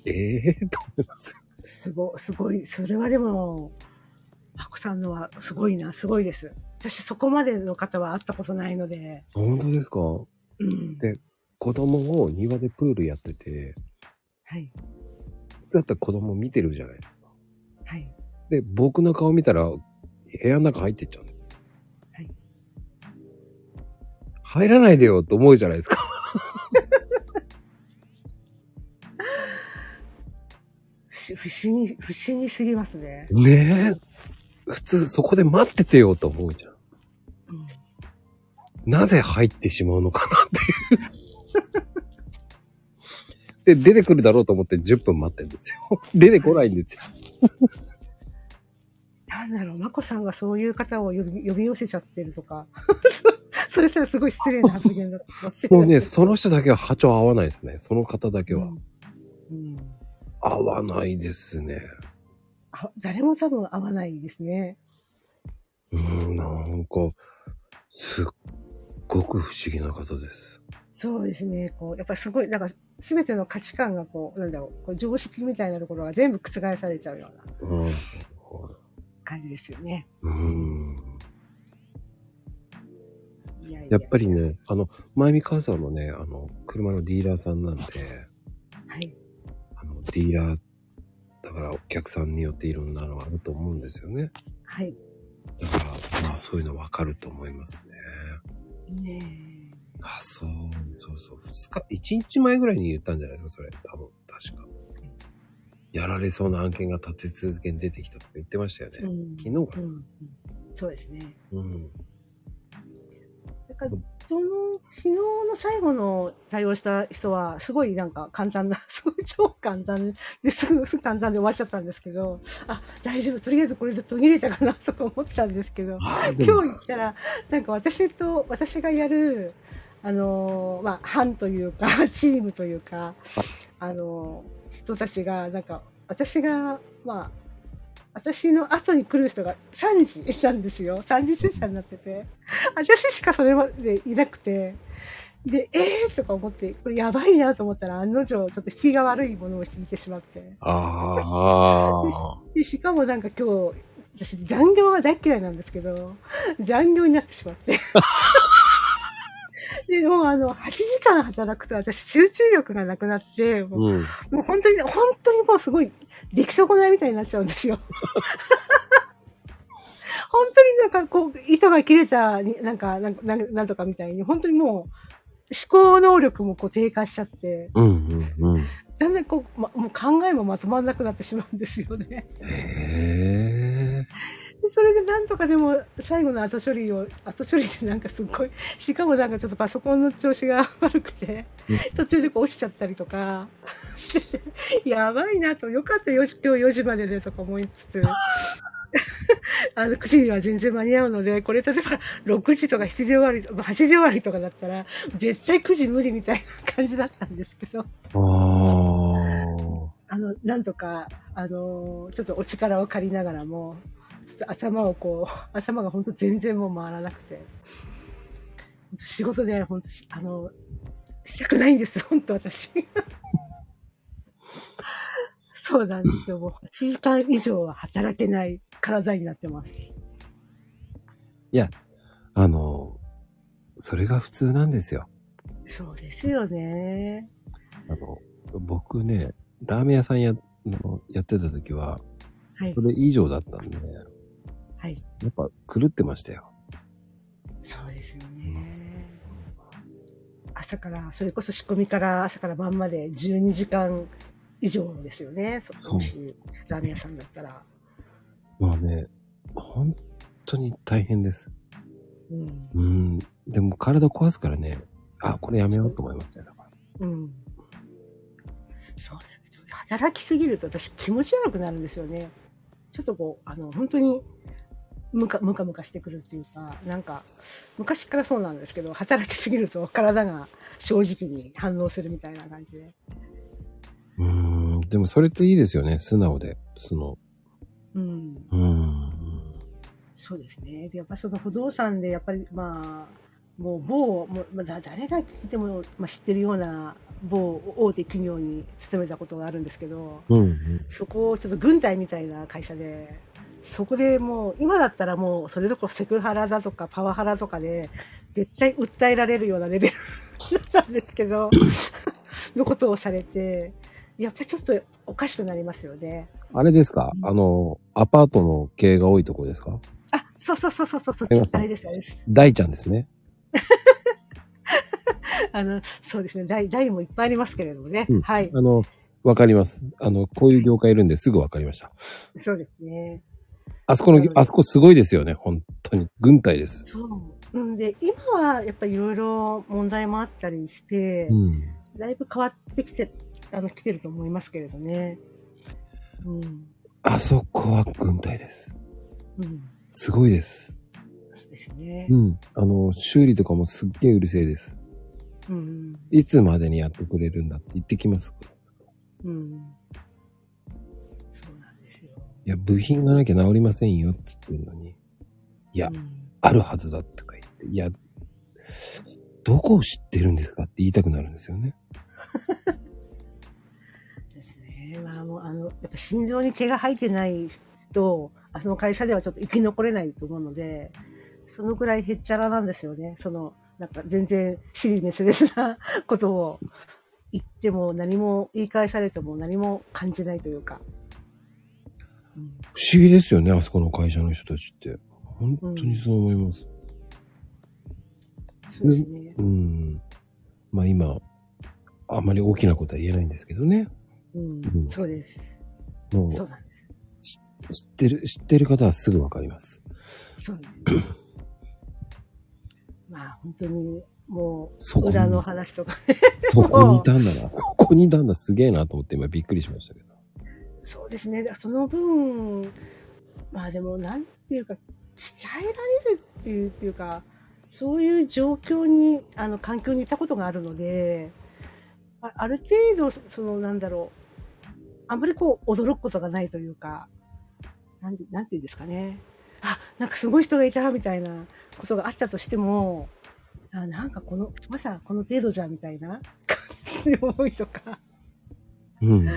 ええー、と思います。すご、すごい。それはでも、ハコさんのはすごいな、すごいです。私そこまでの方は会ったことないので。本当ですか？うん。で子供を庭でプールやってて、はい。普通だったら子供見てるじゃないですか。はい。で、僕の顔見たら、部屋の中入ってっちゃうの。入らないでよと思うじゃないですか。し不思議、不思議すぎますね。ねえ。普通そこで待っててよと思うじゃん。うん。なぜ入ってしまうのかなっていう。で、出てくるだろうと思って10分待ってるんですよ。出てこないんですよ。なんだろう、まこさんがそういう方を呼び呼び寄せちゃってるとか。そそれすらすごい失礼な発言だったかもしれない。もうね、その人だけは波長合わないですね。その方だけは。うん。うん合わないですね。あ誰も多分合わないですね。うーん、なんか、すっごく不思議な方です。そうですね。こう、やっぱりすごい、なんか、すべての価値観がこう、なんだろう、こう常識みたいなところが全部覆されちゃうようなうん。感じですよね。うん。いやっぱり。ね、あの、まゆみ母さんもね、あの、車のディーラーさんなんで、はい。あの、ディーラー、だからお客さんによっていろんなのがあると思うんですよね。はい。だから、まあそういうのわかると思いますね。ねあ、そう、そうそう。二日、一日前ぐらいに言ったんじゃないですか、それ。多分、確か。やられそうな案件が立て続けに出てきたとか言ってましたよね。え。うん。昨日かうん。うんそうですね。うん。その、昨日の最後の対応した人は、すごいなんか簡単な、すごい超簡単ですぐ、簡単で終わっちゃったんですけど、あ、大丈夫、とりあえずこれで途切れたかなとか思ってたんですけど、今日行ったら、なんか私と、私がやる、あのーまあ、班というか、チームというか、あのー人たちが、なんか、私が、まあ、私の後に来る人が3時なんですよ。3時出社になってて。私しかそれまでいなくて。で、えー？とか思って、これやばいなと思ったら、案の定、ちょっと引きが悪いものを引いてしまって。ああ。で、しかもなんか今日、私残業が大っ嫌いなんですけど、残業になってしまって。で、もうあの、8時間働くと私集中力がなくなって、もううん。もう本当に、本当にもうすごい出来損ないみたいになっちゃうんですよ。本当になんかこう、糸が切れた、になんか、なんなんなんとかみたいに、本当にもう、思考能力もこう低下しちゃって、うんうんうん。だんだんこう、ま、もう考えもまとまらなくなってしまうんですよね。へえ。でそれでなんとかでも最後の後処理を、後処理ってなんかすっごい、しかもなんかちょっとパソコンの調子が悪くてうん、途中でこう落ちちゃったりとかしてて、やばいなと、よかったよ、今日4時まででとか思いつつ、あの、9時には全然間に合うので、これ例えば6時とか7時終わり、8時終わりとかだったら、絶対9時無理みたいな感じだったんですけど、あの、なんとか、あの、ちょっとお力を借りながらも、頭をこう、頭が本当全然もう回らなくて、仕事で本当し、あの、したくないんです、本当私。そうなんですよ。もう8時間以上は働けない体になってます。あの、それが普通なんですよ。そうですよね。あの、僕ね、ラーメン屋さんや、のやってた時は、はいそ。れ以上だったんで、はい。やっぱ狂ってましたよ。そうですよね。朝から、それこそ仕込みから朝から晩まで12時間以上ですよね。そうラーメン屋さんだったら。まあね、本当に大変です。うん。うん。でも体壊すからね、あ、これやめようと思いましたよ。だからうん。そうなんですよ。働きすぎると私気持ち悪くなるんですよね。ちょっとこう、あの、本当に、ムカムカムカしてくるっていうか、なんか、昔からそうなんですけど、働きすぎると 体が正直に反応するみたいな感じで。うーん。でもそれっていいですよね。素直で。素の。うん。うーん。そうですね。で、やっぱその不動産で、やっぱりまあ、もう某、もうまあ、だ誰が聞いても、まあ、知ってるような某大手企業に勤めたことがあるんですけど、うん、うん。そこをちょっと軍隊みたいな会社で、そこでもう、今だったらもう、それどころセクハラだとかパワハラとかで、絶対訴えられるようなレベルだったんですけど、のことをされて、やっぱりちょっとおかしくなりますよね。あれですか？あの、アパートの経営が多いところですか？あ、そうそうそうそうそう、そっちあれです、あれです。大ちゃんですね。あの、そうですね。台、台もいっぱいありますけれどもね。うんはい。あの、わかります。あの、こういう業界いるんですぐわかりました。そうですね。あそこの、あそこすごいですよね。本当に。軍隊です。そう。うんで、今はやっぱりいろいろ問題もあったりして、うん。だいぶ変わってきて、あの、来てると思いますけれどね。うん。あそこは軍隊です。うん。すごいです。そうですねう。ん。あの、修理とかもすっげえうるせえです。うん。いつまでにやってくれるんだって言ってきます。うん。いや、部品がなきゃ治りませんよって言ってるのに。いやう、んあるはずだとか言って。いや、どこを知ってるんですかって言いたくなるんですよね。ですね。まあもう、あの、やっぱ心臓に毛が生えてないと、あその会社ではちょっと生き残れないと思うので、そのぐらいへっちゃらなんですよね。その、なんか全然尻滅裂なことを言っても何も言い返されても何も感じないというか。うん不思議ですよね、あそこの会社の人たちって。本当にそう思います。そうですね。うん。まあ今、あんまり大きなことは言えないんですけどね。うんうんそうです。もうそうなんです。知ってる、知ってる方はすぐわかります。そうです。まあ本当にもそう裏の話とかそこにいたんだな。そこにいたんだ。すげえなと思って今びっくりしましたけど。そうですね。その分、まあでも、なんていうか、鍛えられるっていう、っていうか、そういう状況に、あの、環境にいたことがあるので、あある程度、その、なんだろう、あんまりこう、驚くことがないというか、なんて、なんていうんですかね。あ、なんかすごい人がいた、みたいなことがあったとしても、あなんかこの、まさかこの程度じゃ、みたいな感じの思いとか。うん。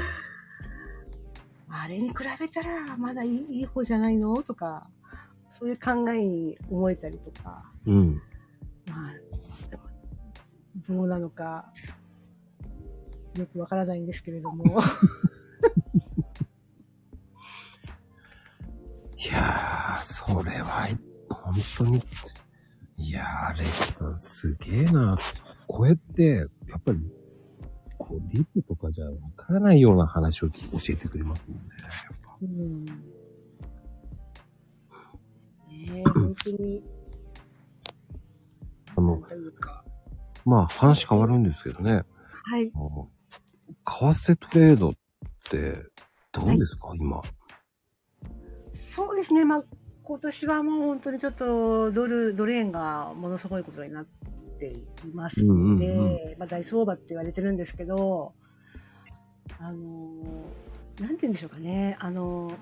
あれに比べたらまだいいいい方じゃないの？とか、そういう考えに思えたりとか、うん。まあ、どうなのか、よくわからないんですけれども。いやー、それは、本当に、いやー、レイさんすげえな。こうやって、やっぱり、こう、リプとかじゃわからないような話を教えてくれますもんね。やっぱうん、的に、あの、というか。まあ話変わるんですけどね。はい。あの為替トレードってどうですか、今。そうですね。まあ、今年はもう本当にちょっとドル、ドル円がものすごいことになっていますので、うんうんまあ大相場って言われてるんですけど、あの、なんて言うんでしょうかね。あの、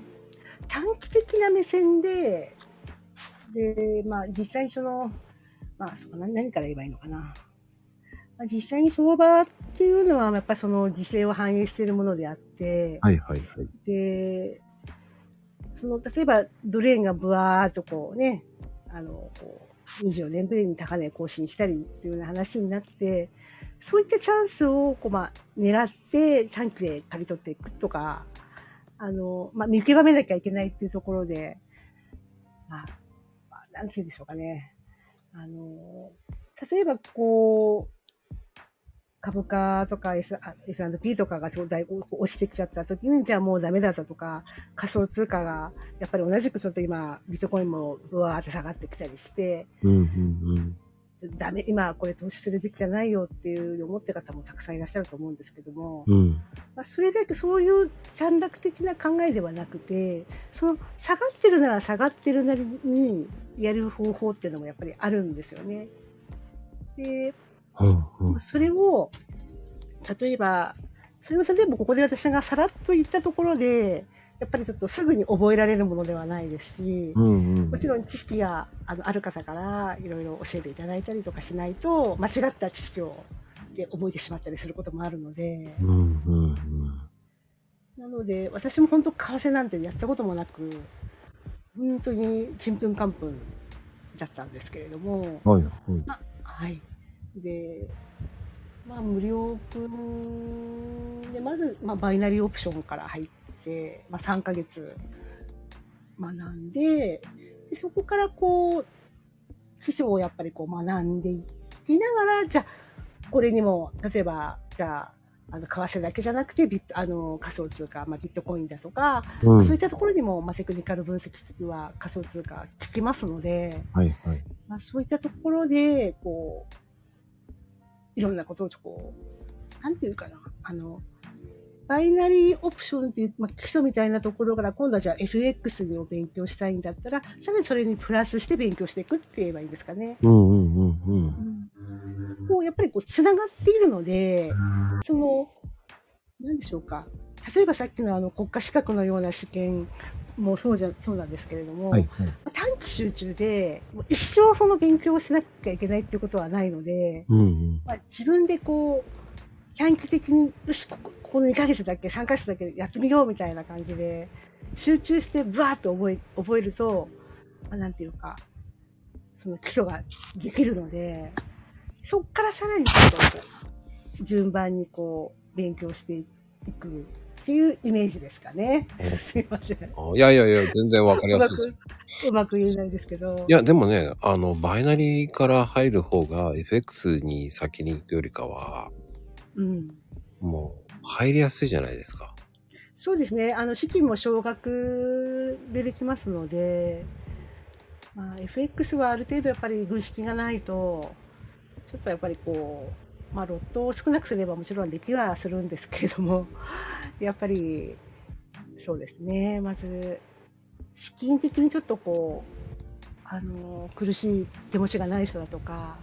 短期的な目線で、で、まあ実際にその、まあそうかな何から言えばいいのかな。まあ、実際に相場っていうのはやっぱりその時勢を反映しているものであって、はいはいはい。で、その、例えば、ドル円がブワーっとこうね、あの、こう、24年ぶりに高値更新したりというような話になって、そういったチャンスを、こう、まあ、狙って短期で刈り取っていくとか、あの、まあ、見極めなきゃいけないっていうところで、まあ、まあ、なんて言うんでしょうかね。あの、例えば、こう、株価とか S&P とかがちょうだい落ちてきちゃった時に、じゃあもうダメだったとか、仮想通貨が、やっぱり同じくちょっと今、ビットコインもうわーって下がってきたりして、うんうんうん。ちょっとダメ、今これ投資する時期じゃないよっていう思ってる方もたくさんいらっしゃると思うんですけども、うん。まあ、それだけそういう短絡的な考えではなくて、その下がってるなら下がってるなりにやる方法っていうのもやっぱりあるんですよね。で。それを、例えば、それを例えばここで私がさらっと言ったところで、やっぱりちょっとすぐに覚えられるものではないですし、うんうん。もちろん知識があのある方からいろいろ教えていただいたりとかしないと、間違った知識をで覚えてしまったりすることもあるので、うんうんうん。なので、私も本当、為替なんてやったこともなく、本当にちんぷんかんぷんだったんですけれども、はいはい。はい。で、まあ、無料分で、まず、まあ、バイナリーオプションから入って、まあ、3ヶ月学んで、でそこからこう、基礎をやっぱりこう学んでいきながら、じゃあ、これにも、例えば、じゃあ、あの、為替だけじゃなくて、ビット、あの、仮想通貨、まあ、ビットコインだとか、うん。そういったところにも、まあ、テクニカル分析は仮想通貨効きますので、はいはい。まあ、そういったところで、こう、いろんなことをこう、なんていうかな、あの、バイナリーオプションっていう、まあ、基礎みたいなところから、今度はじゃあ FX を勉強したいんだったら、さらにそれにプラスして勉強していくって言えばいいんですかね。うんうんうんうん。こう、やっぱりこう、つながっているので、その、なんでしょうか。例えばさっきのあの国家資格のような試験もそうじゃ、そうなんですけれども、はいはい。短期集中で、一生その勉強をしなきゃいけないっていうことはないので、うんうん。まあ、自分でこう、短期的に、よし、こここの2ヶ月だけ、3ヶ月だけやってみようみたいな感じで、集中してブワーッと覚え、覚えると、まあ、なんていうか、その基礎ができるので、そっからさらにちょっと順番にこう、勉強していくっていうイメージですかね。すいません。あいやいやいや、全然わかりやすいです。く、うまく言えないですけど。いや、でもね、あの、バイナリーから入る方が FX に先に行くよりかは、うん。もう入りやすいじゃないですか。そうですね。あの、資金も少額でできますので、まあ、FX はある程度やっぱり軍資金がないと、ちょっとやっぱりこう、まあ、ロットを少なくすればもちろんできはするんですけれども、やっぱり、そうですね。まず、資金的にちょっとこう、あの、苦しい手持ちがない人だとか、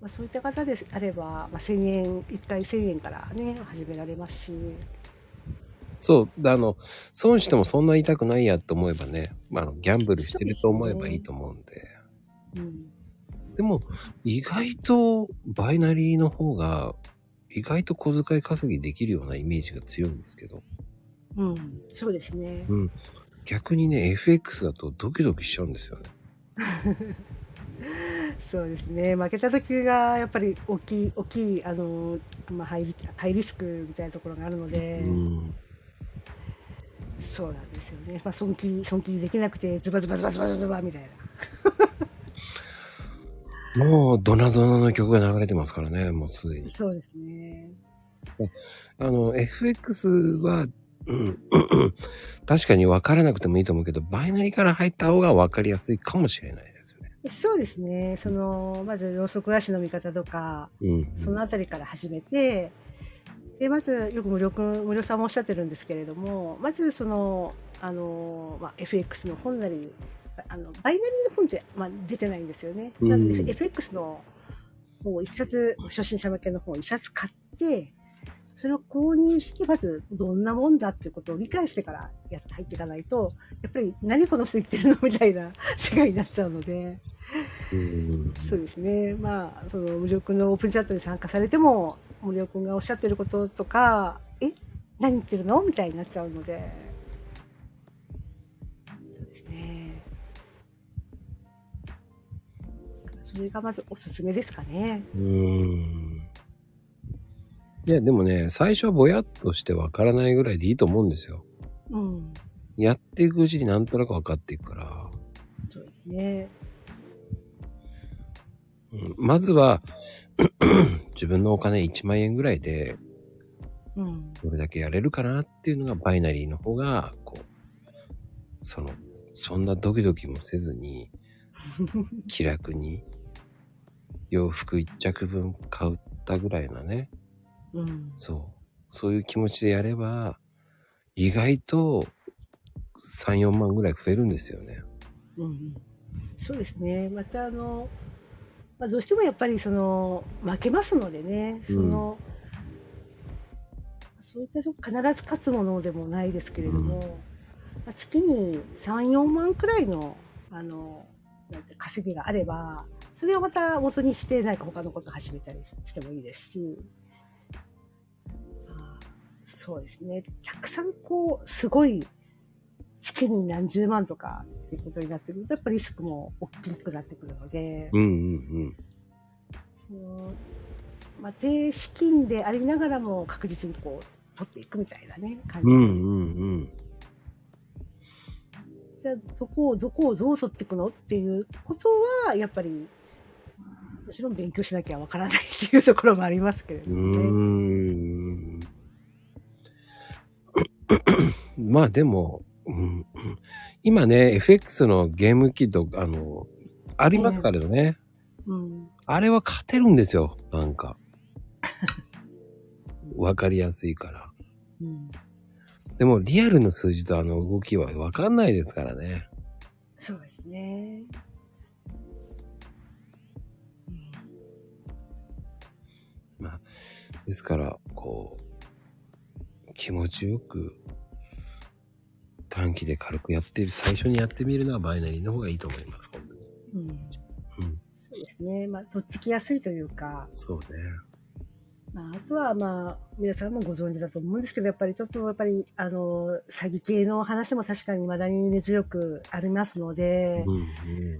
まあ、そういった方であれば、まあ、1000円、1回1000円からね、始められますし、そう、であの、損してもそんな痛くないやと思えばね、まあ、あのギャンブルしてると思えばいいと思うんで。うん。でも、意外とバイナリーの方が、意外と小遣い稼ぎできるようなイメージが強いんですけど、うん、そうですね。うん。逆にね、FX だとドキドキしちゃうんですよね。そうですね。負けた時がやっぱり大きい、大きい、あの、まあ、ハイリハイリスクみたいなところがあるので、うん。そうなんですよね。まあ、損切り、損切りできなくて、ズバズバズバズバズバみたいな。もう、ドナドナの曲が流れてますからね、もうすでに。そうですね。あの、FX は、うん、確かに分からなくてもいいと思うけど、バイナリーから入った方が分かりやすいかもしれないです。そうですね。その、まず、ろうそく足の見方とか、うん。そのあたりから始めて、で、まず、よく無料くん、無料さんもおっしゃってるんですけれども、まず、その、あの、まあ、FX の本なり、あの、バイナリーの本って、まあ、出てないんですよね。なので、うん FX の本を一冊、初心者向けの本を一冊買って、それを購入して、まず、どんなもんだっていうことを理解してからやって入っていかないと、やっぱり、何この人言ってるのみたいな世界になっちゃうので、うん。そうですね。まあ、その、無料君のオープンチャットに参加されても、無料君がおっしゃってることとか、え何言ってるのみたいになっちゃうので。それがまずおすすめですかね。うん。いや、でもね、最初はぼやっとしてわからないぐらいでいいと思うんですよ。うん。やっていくうちになんとなく分かっていくから。そうですね。うん、まずは、自分のお金1万円ぐらいで、うん。どれだけやれるかなっていうのがバイナリーの方が、こう、その、そんなドキドキもせずに、気楽に、洋服1着分買ったぐらいなね。うん。そう。そういう気持ちでやれば、意外と3、4万ぐらい増えるんですよね。うんうんそうですね。またあの、まあ、どうしてもやっぱりその、負けますのでね、その、そういったとこ必ず勝つものでもないですけれども、まあ、月に3、4万くらいの、あの、なんて稼ぎがあれば、それをまた元にして、何か他のこと始めたりしてもいいですし、あそうですね。たくさんこう、すごい、月に何十万とかっていうことになってくると、やっぱりリスクも大きくなってくるので、うんうんそのまあ、低資金でありながらも確実にこう、取っていくみたいなね、感じで。うん。うんうんうん。じゃあ、どこを、どこをどう取っていくのっていうことは、やっぱり、もちろん勉強しなきゃわからないっていうところもありますけれどうもね。まあでも、うん、今ね、FX のゲーム機と、あの、ありますからね。うん。あれは勝てるんですよ、なんか。わかりやすいから。うん。でも、リアルの数字とあの動きはわかんないですからね。そうですね。ですから、こう、気持ちよく、短期で軽くやって、最初にやってみるのはバイナリーの方がいいと思います、本当に。うん。うん。そうですね。まあ、とっつきやすいというか、そうね。まあ、あとはまあ、皆さんもご存知だと思うんですけど、やっぱりちょっとやっぱり、あの、詐欺系の話も確かに未だに根強くありますので、うんうん。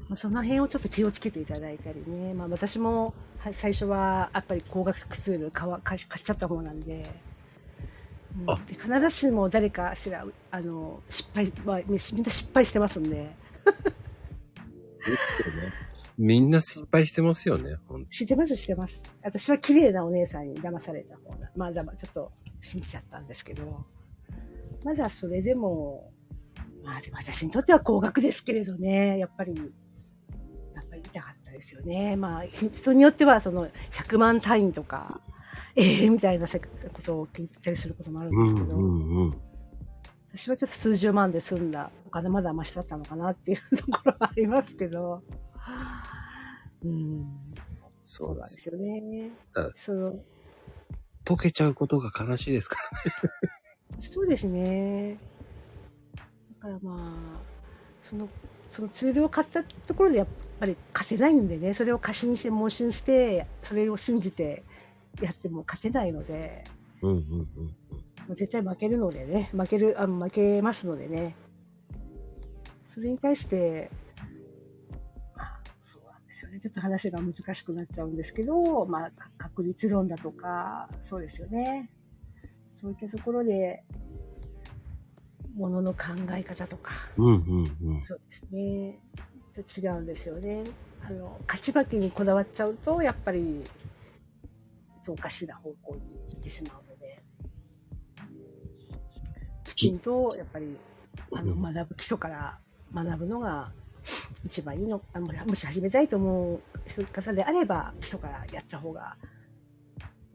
まあ、その辺をちょっと気をつけていただいたりね。まあ私もはい最初はやっぱり高額ツール買わ買買っちゃった方なんで。うんあで必ずしも誰かしら、あの、失敗は、みんな失敗してますんで。みんな失敗してますよね、ほんと。知ってます、知ってます。私は綺麗なお姉さんに騙された方だ。まあ、だまちょっと信じちゃったんですけど。まだそれでも、まあでも私にとっては高額ですけれどね、やっぱり、やっぱり痛かったですよね。まあ、ひ人によってはその100万単位とか、ええみたいなせことを聞いたりすることもあるんうんですけど、うんうん。私はちょっと数十万で済んだお金まだマシだったのかなっていうところはありますけど、うん、そううなんですすよねあ。その溶けちゃうことが悲しいですからね。そうですね。だからまあ、その、そのツールを買ったところでやっぱり勝てないんでね、それを過信して、盲信して、それを信じてやっても勝てないので、うんうんうんうん。もう絶対負けるのでね、負ける、あ負けますのでね。それに対して、ちょっと話が難しくなっちゃうんですけど、まあ、か確率論だとか、そうですよね。そういったところで、ものの考え方とか、うんうんうん。そうですね。違うんですよね。あの、勝ち負けにこだわっちゃうと、やっぱり、おかしな方向に行ってしまうので、きちんと、やっぱり、あの、うん学ぶ、基礎から学ぶのが一番いいの、あももし始めたいと思う人方であれば、基礎からやった方が、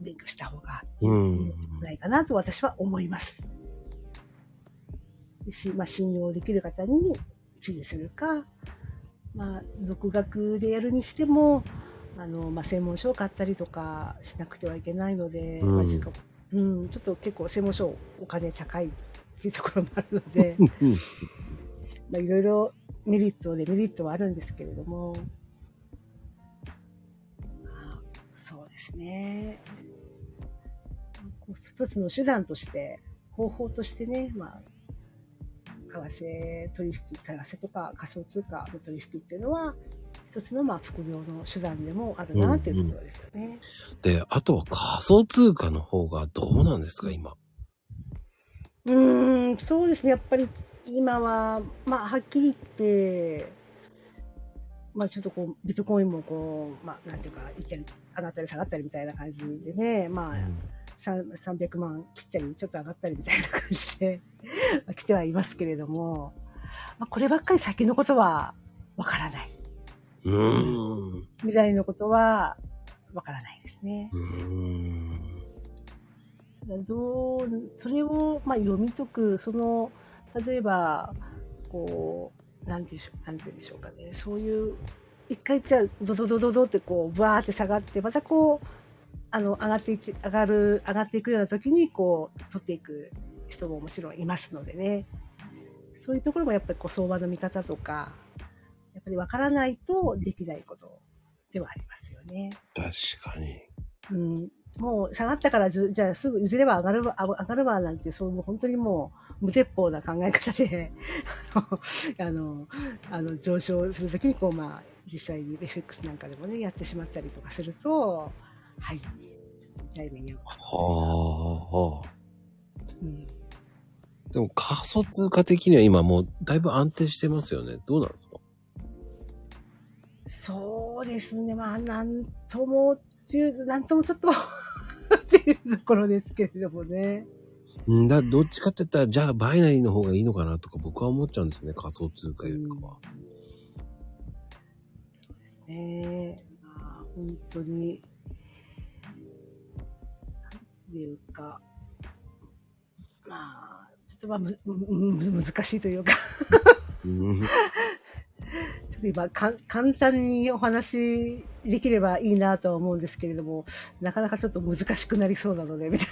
勉強した方がいいうん。んじゃないかなと私は思います。し、まあ、信用できる方に指示するか、まあ、独学でやるにしても、あの、まあ、専門書を買ったりとかしなくてはいけないので、うん。まあうん、ちょっと結構専門書お金高いっていうところもあるので、うん。まあ、いろいろメリット、デメリットはあるんですけれども、まあそうですね。一つの手段として、方法としてね、まあ、為替取引、為替とか仮想通貨の取引っていうのは、一つのまあ副業の手段でもあるなっていうところですよね。で、あとは仮想通貨の方がどうなんですか、今？うーん、そうですね。やっぱり今は、まあ、はっきり言って、まあ、ちょっとこう、ビットコインもこう、まあ、なんていうか、行ったり、上がったり下がったりみたいな感じでね、まあ、さん300万切ったり、ちょっと上がったりみたいな感じで 来てはいますけれども、まあ、こればっかり先のことはわからない。うーん。未来のことはわからないですね。うーん。どう、それを、まあ、読み解く、その、例えば、こう、なんていうんでしょう、かね、そういう、一回じゃあ、ドドドドドってこう、ブワーって下がって、またこう、あの、上がっていって、上がる、上がっていくような時に、こう、取っていく人ももちろんいますのでね。そういうところもやっぱりこう、相場の見方とか、やっぱり分からないとできないことではありますよね。確かに。うん、もう下がったからず、じゃあすぐいずれは上がるわ、あ上がるわなんてそういうもう本当にもう無鉄砲な考え方で、あの、あの上昇するときにこう、まあ、実際に FX なんかでもね、やってしまったりとかすると、はい、ちょっと痛い目に遭う可能性がはあ。うんでも仮想通貨的には今もうだいぶ安定してますよね。どうなんですか？そうですね、まあ、なんとも、なんともちょっと っていうところですけれどもね。うんだ、どっちかって言ったら、じゃあバイナリーの方がいいのかなとか僕は思っちゃうんですよね。仮想通貨よりかは。ねまあ、本当に、なんていうか、まあ、ちょっとまあ、む、む、む難しいというか、うん。ちょっと今、か簡単にお話できればいいなとは思うんですけれども、なかなかちょっと難しくなりそうなので、みたい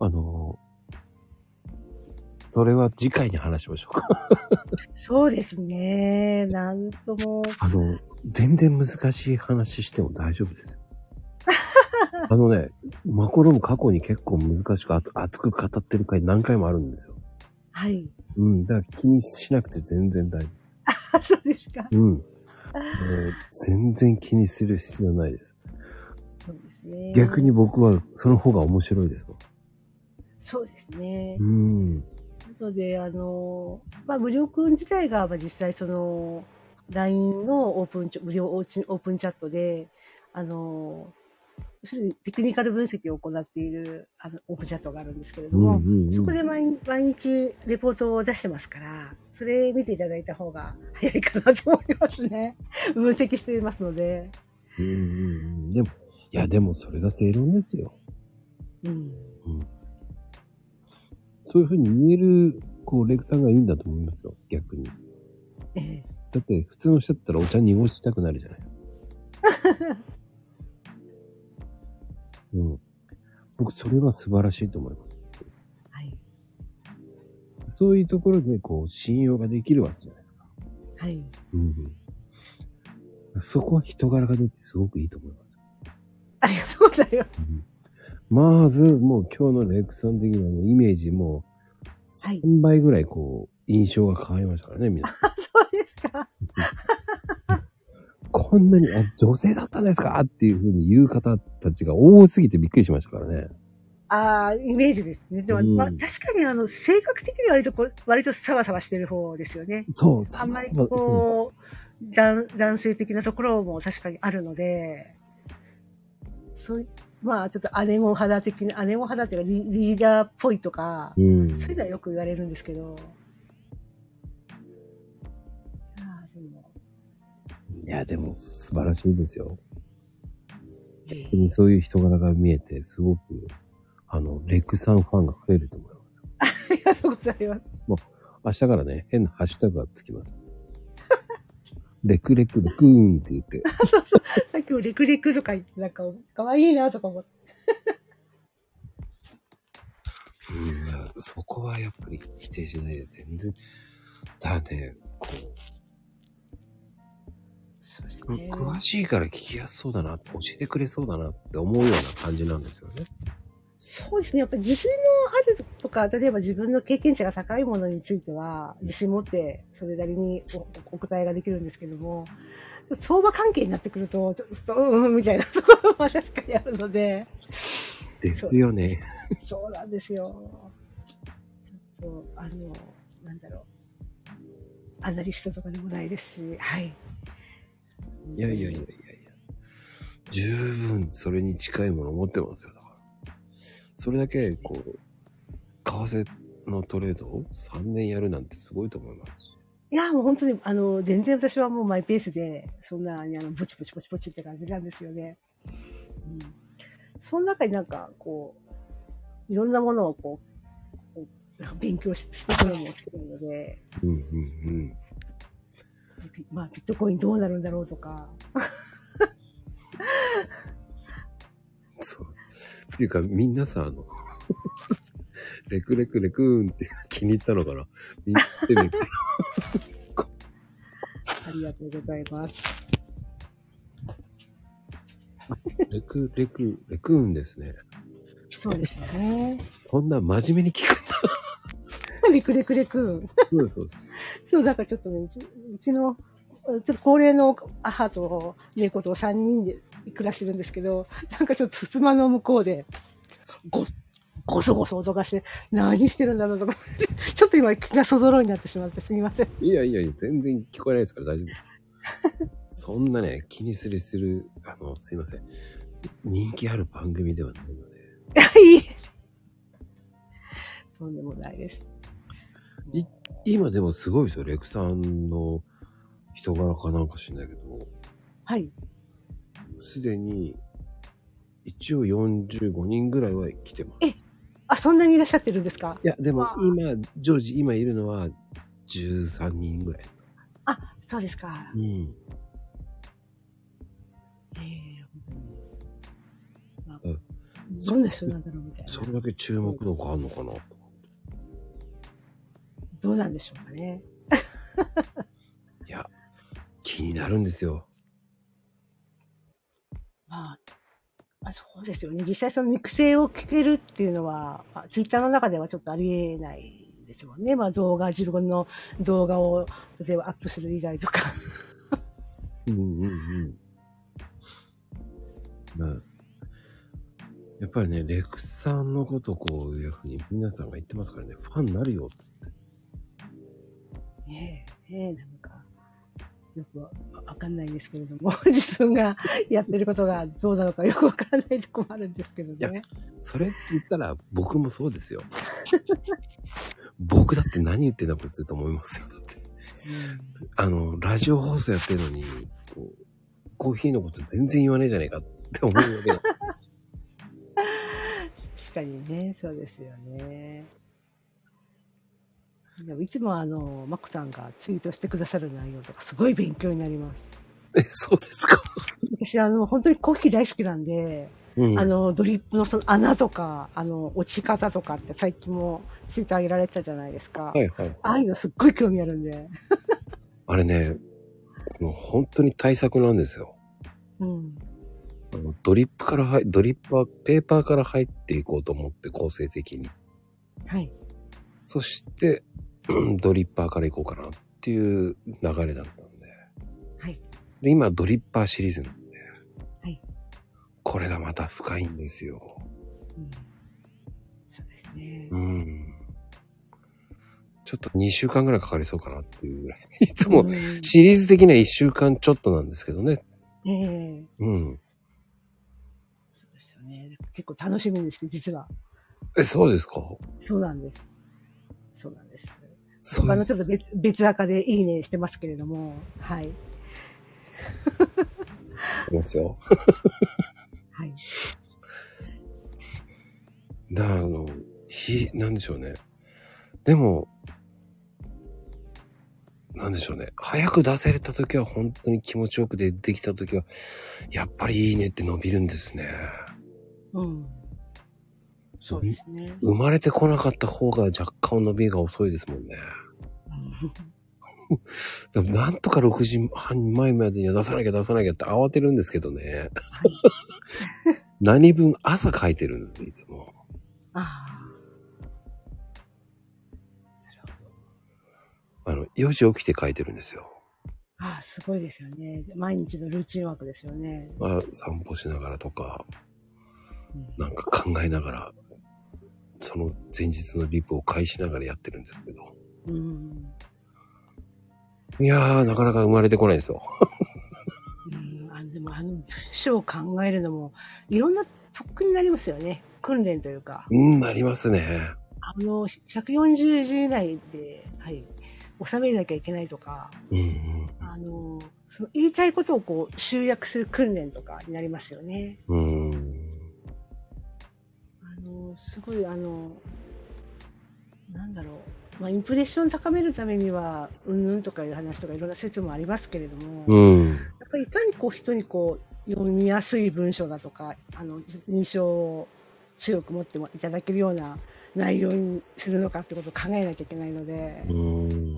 あのーそれは次回に話しましょうか。な。そうですね。なんとも、あの、全然難しい話しても大丈夫ですよ。あのね、マコロム過去に結構難しく熱熱く語ってる回何回もあるんですよ。はい。うん。だから気にしなくて全然大丈あ、そうですか。夫。うん。全然気にする必要ないです。そうですね。逆に。僕はその方が面白いですもそうですね。ん。うん。なので、あの、まあ、無料くん自体が、まあ、実際その、LINE のオープン無料オープンチャットで、あの、テクニカル分析を行っている、あの、オープンチャットがあるんですけれども、うんうんうんそこで毎毎日レポートを出してますから、それ見ていただいた方が早いかなと思いますね。分析していますので。うんうんうん。でも、いやでもそれが正論ですよ。うん。そういうふうに言える、こう、レクさんがいいんだと思いますよ。逆に。ええ。だって、普通の人だったらお茶濁したくなるじゃない。うん。僕、それは素晴らしいと思います。はい。そういうところで、こう、信用ができるわけじゃないですか。はい。うん、うん。そこは人柄が出てすごくいいと思います。ありがとうございます。うん、まず、もう今日のレクさん的なイメージも、はい3倍ぐらいこう、印象が変わりましたからね、皆さん。そうですか。こんなに、あ、女性だったんですかっていうふうに言う方たちが多すぎてびっくりしましたからね。ああ、イメージですね。でも、うんまあ、確かにあの、性格的には割とこう、割とサバサバしてる方ですよね。そう、あんまりこう、男男性的なところも確かにあるので、そういまあ、ちょっと姉御肌的な、姉御肌っていうかリリーダーっぽいとか、うん、そういうのはよく言われるんですけど。いや、でも素晴らしいですよ。え、そういう人柄が見えて、すごく、あの、レックさんファンが増えると思います。ありがとうございます。もう、明日からね、変なハッシュタグがつきます。レクレクレクーンって言って。そうそう さっきもレクレクとか言って、なんか、可愛いなとか思って。うん、そこはやっぱり否定しないで全然、だね、こう、そうですね。詳しいから聞きやすそうだな、教えてくれそうだなって思うような感じなんですよね。そうですね。やっぱり自信のあるとか、例えば自分の経験値が高いものについては、自信持ってそれなりにおお答えができるんですけども、相場関係になってくると、ちょっと、うんうんみたいなところも確かにあるので、ですよね。そうなんですよ。ちょっと、あの、なんだろう。アナリストとかでもないですし、はい。いやいやいやいやいや。十分それに近いものを持ってますよ、だから。それだけ、こう、為替のトレードを3年やるなんてすごいと思います。いや、もう本当に、あの、全然私はもうマイペースで、そんなにあの、ぼちぼちぼちぼちって感じなんですよね。うん。その中になんか、こう、いろんなものをこう、勉強ししてくるのも好きなので、うんうんうん。ビまあ、ビットコインどうなるんだろうとか、そう。っていうか、皆さん、あの、レクレクレクーンって気に入ったのかな？みんな見てみて。ありがとうございます。レクレクレクーンですね。そうですよね。そんな真面目に聞くんだ。レクレクレクーン。そうそう。そう、だからちょっとね、うちうちの、ちょっと高齢の母と猫と3人で暮らしてるんですけど、なんかちょっと襖の向こうで、ご、ごそごそ音がして、何してるんだろうとか、ちょっと今気がそぞろになってしまってすみません。いやいやいや、全然聞こえないですから大丈夫。そんなね、気にするする、あの、すいません。人気ある番組ではないので。はい。とんでもないです。い今でもすごいですよ。レクさんの人柄かなんか知んないけど、はい。すでに一応45人ぐらいは来てます。えあ、そんなにいらっしゃってるんですか？いや、でも今、ジョージ、今いるのは13人ぐらいです。あ、そうですか。うん。ええ本当にまあうんどんな人なんだろうみたいな。それだけ注目度があるのかな？と。どうなんでしょうかね。いや、気になるんですよ。まあ、まあ、そうですよね。実際その肉声を聞けるっていうのは、まあ、ツイッターの中ではちょっとありえないですもんね。まあ動画、自分の動画を例えばアップする以外とか。うんうんうん。まあ、やっぱりね、レクさんのことこういうふうに皆さんが言ってますからね、ファンになるよって。ねえ、ねえ、よくわわかんないんですけれども、自分がやってることがどうなのかよくわからないとこもあるんですけどいやね。それ言ったら僕もそうですよ。僕だって何言ってんだこいつと思いますよ。だって。あの、ラジオ放送やってるのに、こうコーヒーのこと全然言わねえじゃねえかって思うわけだ。確かにね、そうですよね。でもいつもあの、マコさんがツイートしてくださる内容とかすごい勉強になります。え、そうですか？私あの、本当にコーヒー大好きなんで、うん。あの、ドリップのその穴とか、あの、落ち方とかって最近もツイート上げられてたじゃないですか。はいはい。ああいうのすっごい興味あるんで。あれね、もう本当に対策なんですよ。うん。あのドリップから入、ドリッパー、ペーパーから入っていこうと思って構成的に。はい。そして、うんドリッパーから行こうかなっていう流れだったんで。はい。で、今ドリッパーシリーズなんで。はい。これがまた深いんですよ。うん、そうですね。うん。ちょっと2週間ぐらいかかりそうかなっていうぐらい。いつもうんシリーズ的には1週間ちょっとなんですけどね。ええうん。そうですよね。結構楽しみにして、実は。え、そうですか？そうなんです。そうなんです。そう他のちょっと別別赤でいいねしてますけれども、はい。いますよ。はい。だからあの、ひ、なんでしょうね。でも、なんでしょうね。早く出せれた時は本当に気持ちよくでできた時は、やっぱりいいねって伸びるんですね。うん。そうですね。生まれてこなかった方が若干伸びが遅いですもんね。でもなんとか6時半前までには出さなきゃ出さなきゃって慌てるんですけどね。何分朝書いてるんで、いつも。ああの、4時起きて書いてるんですよ。あ。ああ、すごいですよね。毎日のルーチンワークですよね。まあ、散歩しながらとか、うんなんか考えながら、その前日のリプを返しながらやってるんですけど。うん。いやー、なかなか生まれてこないんですよ。うん、あでもあの文章を考えるのもいろんな得になりますよね。訓練というか。うん、なりますね。あの、140字以内で、はい、収めなきゃいけないとか、うんうん。あの、その言いたいことをこう集約する訓練とかになりますよね。うーん。すごいあの、なんだろう。まあ、インプレッション高めるためには、うんぬんとかいう話とかいろんな説もありますけれども、うん。やっぱりいかにこう人にこう読みやすい文章だとか、あの、印象を強く持ってもいただけるような内容にするのかってことを考えなきゃいけないので、うーん。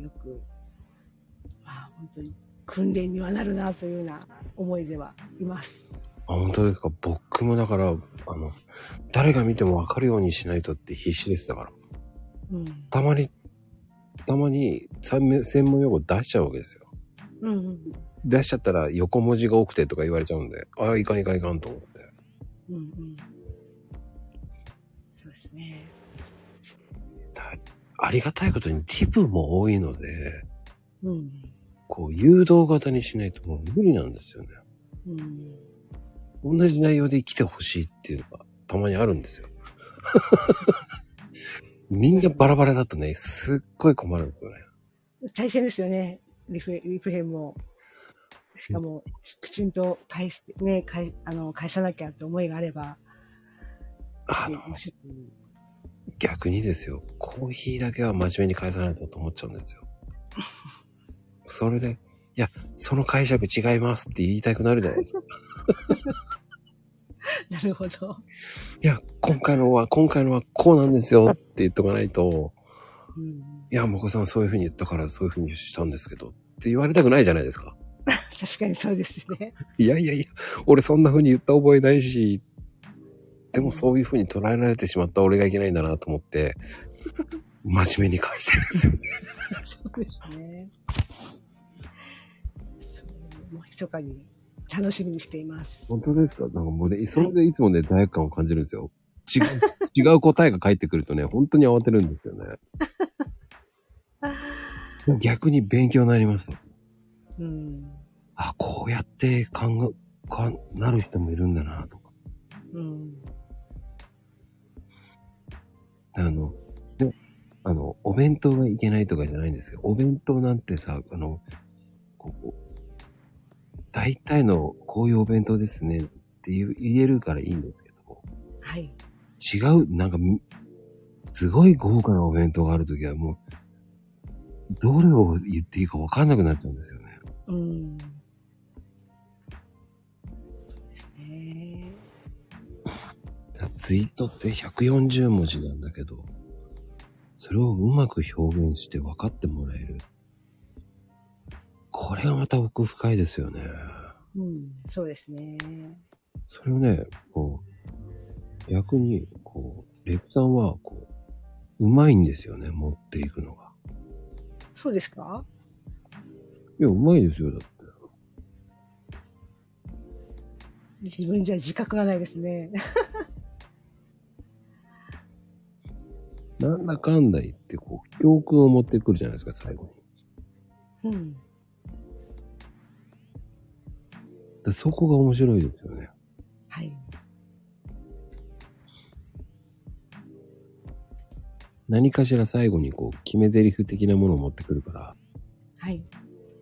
よく、まあ本当に訓練にはなるなというような思いではいます。あ、本当ですか？僕もだから、あの、誰が見てもわかるようにしないとって必死ですだから。うん。たまに、たまに専門用語出しちゃうわけですよ。うんうん。出しちゃったら横文字が多くてとか言われちゃうんで、ああ、いかんいかんいかんと思って。うんうん。そうですね。だありがたいことにリプも多いので、うん。こう誘導型にしないともう無理なんですよね。うん。同じ内容で来てほしいっていうのがたまにあるんですよ。みんなバラバラだとね、すっごい困るんですよね。大変ですよね。リフ、リプ編も。しかも、きちんと返す、ね、返、あの、返さなきゃって思いがあれば、ねあの、逆にですよ、コーヒーだけは真面目に返さないとと思っちゃうんですよ。それで、いや、その解釈違いますって言いたくなるじゃないですか。なるほど。いや、今回のは、今回のはこうなんですよって言っとかないと、うん。いや、もこさんそういう風に言ったからそういう風にしたんですけどって言われたくないじゃないですか。確かにそうですね。いやいやいや、俺そんな風に言った覚えないし、でもそういう風に捉えられてしまった俺がいけないんだなと思って、真面目に返してるんですよね。そうですね。そう、もう密かに楽しみにしています。本当ですか？なんかもうね、それでいつもね、罪悪感を感じるんですよ。違う、違う答えが返ってくるとね、本当に慌てるんですよね。逆に勉強になりました。うん。あ、こうやって考え、かなる人もいるんだなとか。うん。あの、であの、お弁当がいけないとかじゃないんですよ。お弁当なんてさ、あの、こう、大体のこういうお弁当ですねって言えるからいいんですけど、はい。違う、なんかみ、すごい豪華なお弁当があるときはもう、どれを言っていいかわかんなくなっちゃうんですよね。うん。そうですね。ツイートって140文字なんだけど、それをうまく表現して分かってもらえる。これがまた奥深いですよね。うん。そうですね。それをね、こう、逆に、こう、レプさんは、こう、うまいんですよね、持っていくのが。そうですか？いや、うまいですよ、だって。自分じゃ自覚がないですね。なんだかんだ言って、こう、教訓を持ってくるじゃないですか、最後に。うん。でそこが面白いですよね。はい。何かしら最後にこう、決め台詞的なものを持ってくるから、はい。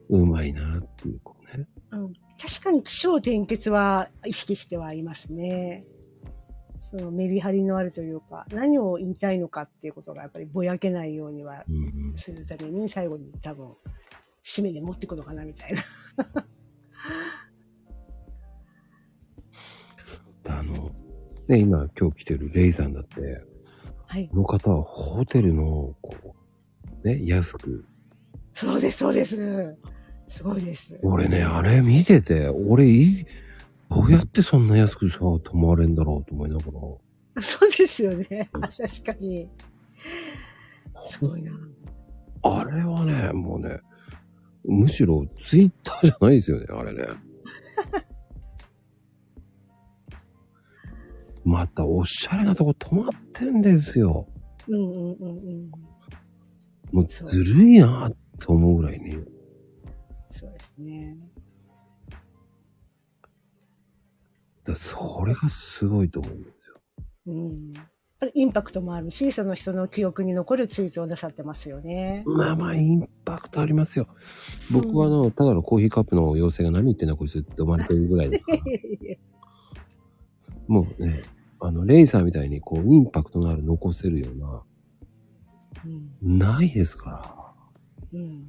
うまいなっていう、こうね。うん、確かに気象転結は意識してはいますね。そのメリハリのあるというか、何を言いたいのかっていうことがやっぱりぼやけないようにはうん。するために最後に多分、締めで持ってくのかなみたいな。あの、ね、今今日来てるレイさんだって、はい。この方はホテルの、こう、ね、安く。そうです、そうです。すごいです。俺ね、あれ見てて、俺い、どうやってそんな安くさ、泊まれんだろうと思いながら。そうですよね。あ確かに。すごいな。あれはね、もうね、むしろツイッターじゃないですよね、あれね。またおしゃれなとこ泊まってんですよ。うんうんうんうん。もうずるいなと思うぐらいに。そうですね。だそれがすごいと思うんですよ。うん。インパクトもあるし、その人の記憶に残るツイートをなさってますよね。まあまあ、インパクトありますよ。僕はあの、ただのコーヒーカップの妖精が何言ってんだこいつって思われてるぐらいですから。もうね、あの、レイさんみたいにこう、インパクトのある残せるような、うん。ないですから。うん。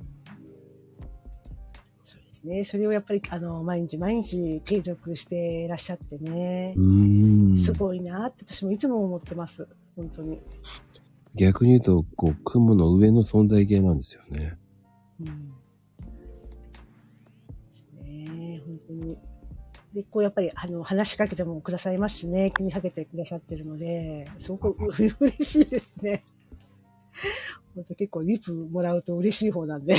そうですね。それをやっぱり、あの、毎日毎日継続していらっしゃってねう。ーん。すごいなって私もいつも思ってます。本当に。逆に言うと、こう、雲の上の存在系なんですよね。うん。ねえ、本当に。で、こうやっぱり、あの、話しかけてもくださいますしね、気にかけてくださってるので、すごくう 嬉しいですね。本当結構リプもらうと嬉しい方なんで。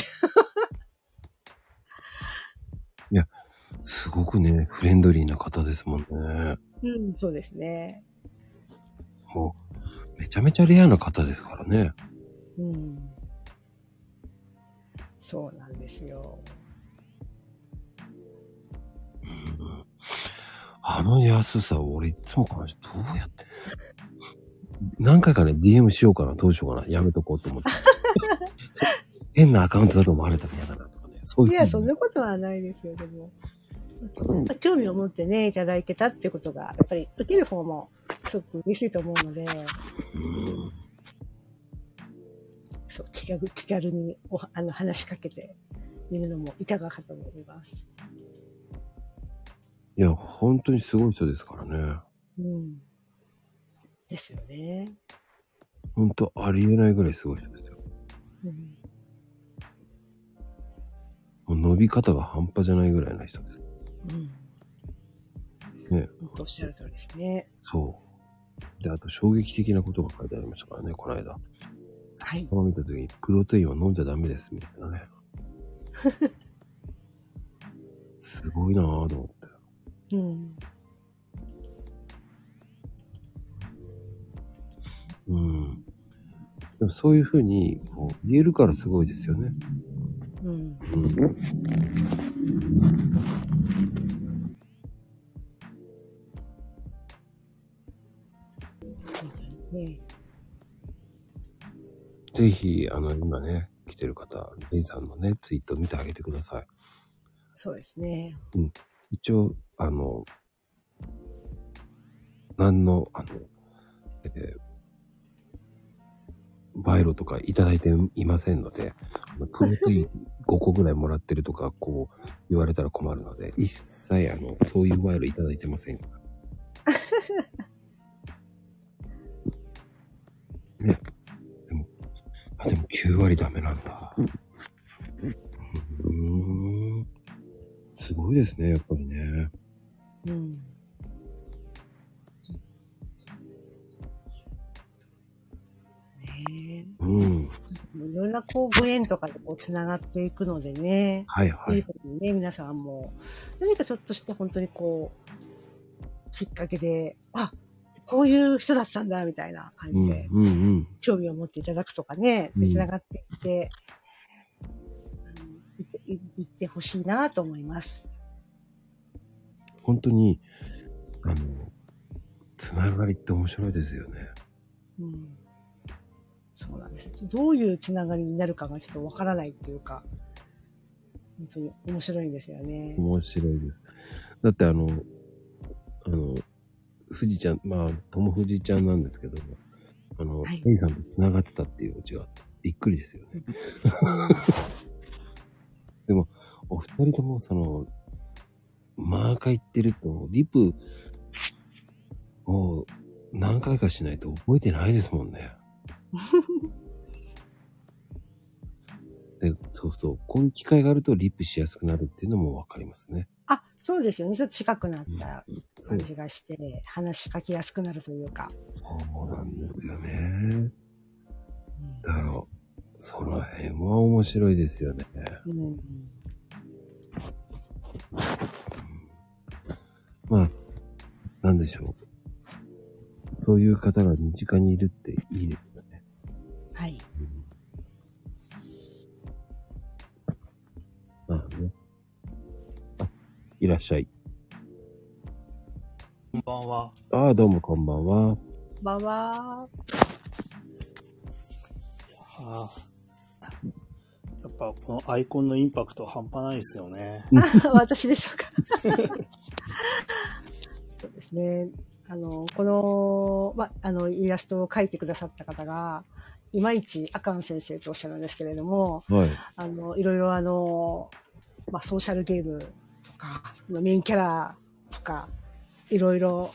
すごくね、フレンドリーな方ですもんね。うん、そうですね。もう、めちゃめちゃレアな方ですからね。うん。そうなんですよ。うんあの安さ、俺いつも感じ、どうやって？何回かね、DM しようかな、どうしようかな、やめとこうと思って。変なアカウントだと思われたら嫌だなとかね。そういう。いや、そんなことはないですよ、でも。興味を持ってね、いただいてたってことが、やっぱり受ける方もすごく嬉しいと思うので、うんそう、気軽気軽におあの話しかけてみるのもいかがかと思います。いや、本当にすごい人ですからね。うん。ですよね。本当ありえないぐらいすごい人ですよ。うん。もう伸び方が半端じゃないぐらいな人です。うん。ね。本当おっしゃる通りですね。そう。で、あと衝撃的なことが書いてありましたからね、この間。はい。この見た時に、プロテインは飲んじゃダメです、みたいなね。すごいなぁと思って。うん。うん。でもそういうふうにこう言えるからすごいですよね。うん。うん。ね。ぜひ、あの、今ね、来てる方、レイさんのね、ツイート見てあげてください。そうですね。一応、あの、何の、あの、えーバイロとかいただいていませんので、あのプロテイン5個ぐらいもらってるとか、こう、言われたら困るので、一切、あの、そういうバイロいただいてませんから。ね。でも、あ、でも9割ダメなんだ。うーん。すごいですね、やっぱりね。うん。ねうん。え。いろんなこうご縁とかでこう繋がっていくのでね。はいはいい。いふうにね、皆さんも、何かちょっとして本当にこう、きっかけで、あ、こういう人だったんだ、みたいな感うんじで、うんうん。興味を持っていただくとかね、うんで、繋がっていって、いってほしいなと思います。本当に、あの、つながりって面白いですよね。うん。そうなんです。どういうつながりになるかがちょっとわからないっていうか、本当に面白いんですよね。面白いです。だってあの、あの、富士ちゃん、まあ、友富士ちゃんなんですけども、あの、はいさんと繋がってたっていうオチがあって、びっくりですよね。でも、お二人ともその、マーカー行ってると、リプ、もう、何回かしないと覚えてないですもんね。で、そうそう、こういう機会があるとリプしやすくなるっていうのもわかりますね。あ、そうですよね。ちょっと近くなった感じがして、話しかけやすくなるというか。そうなんですよね。だから、その辺は面白いですよね。うんうんまあ、なんでしょう。そういう方が身近にいるっていいですよね。はい。まあね。あ、いらっしゃい。こんばんは。ああ、どうもこんばんは。ばばああやっぱこのアイコンのインパクト半端ないですよね。ー。私でしょうか。そうですね。あの、この、ま、あの、イラストを描いてくださった方が、いまいちアカン先生とおっしゃるんですけれども、はい。あの、いろいろあの、まあ、ソーシャルゲームとか、まあメインキャラとか、いろいろ、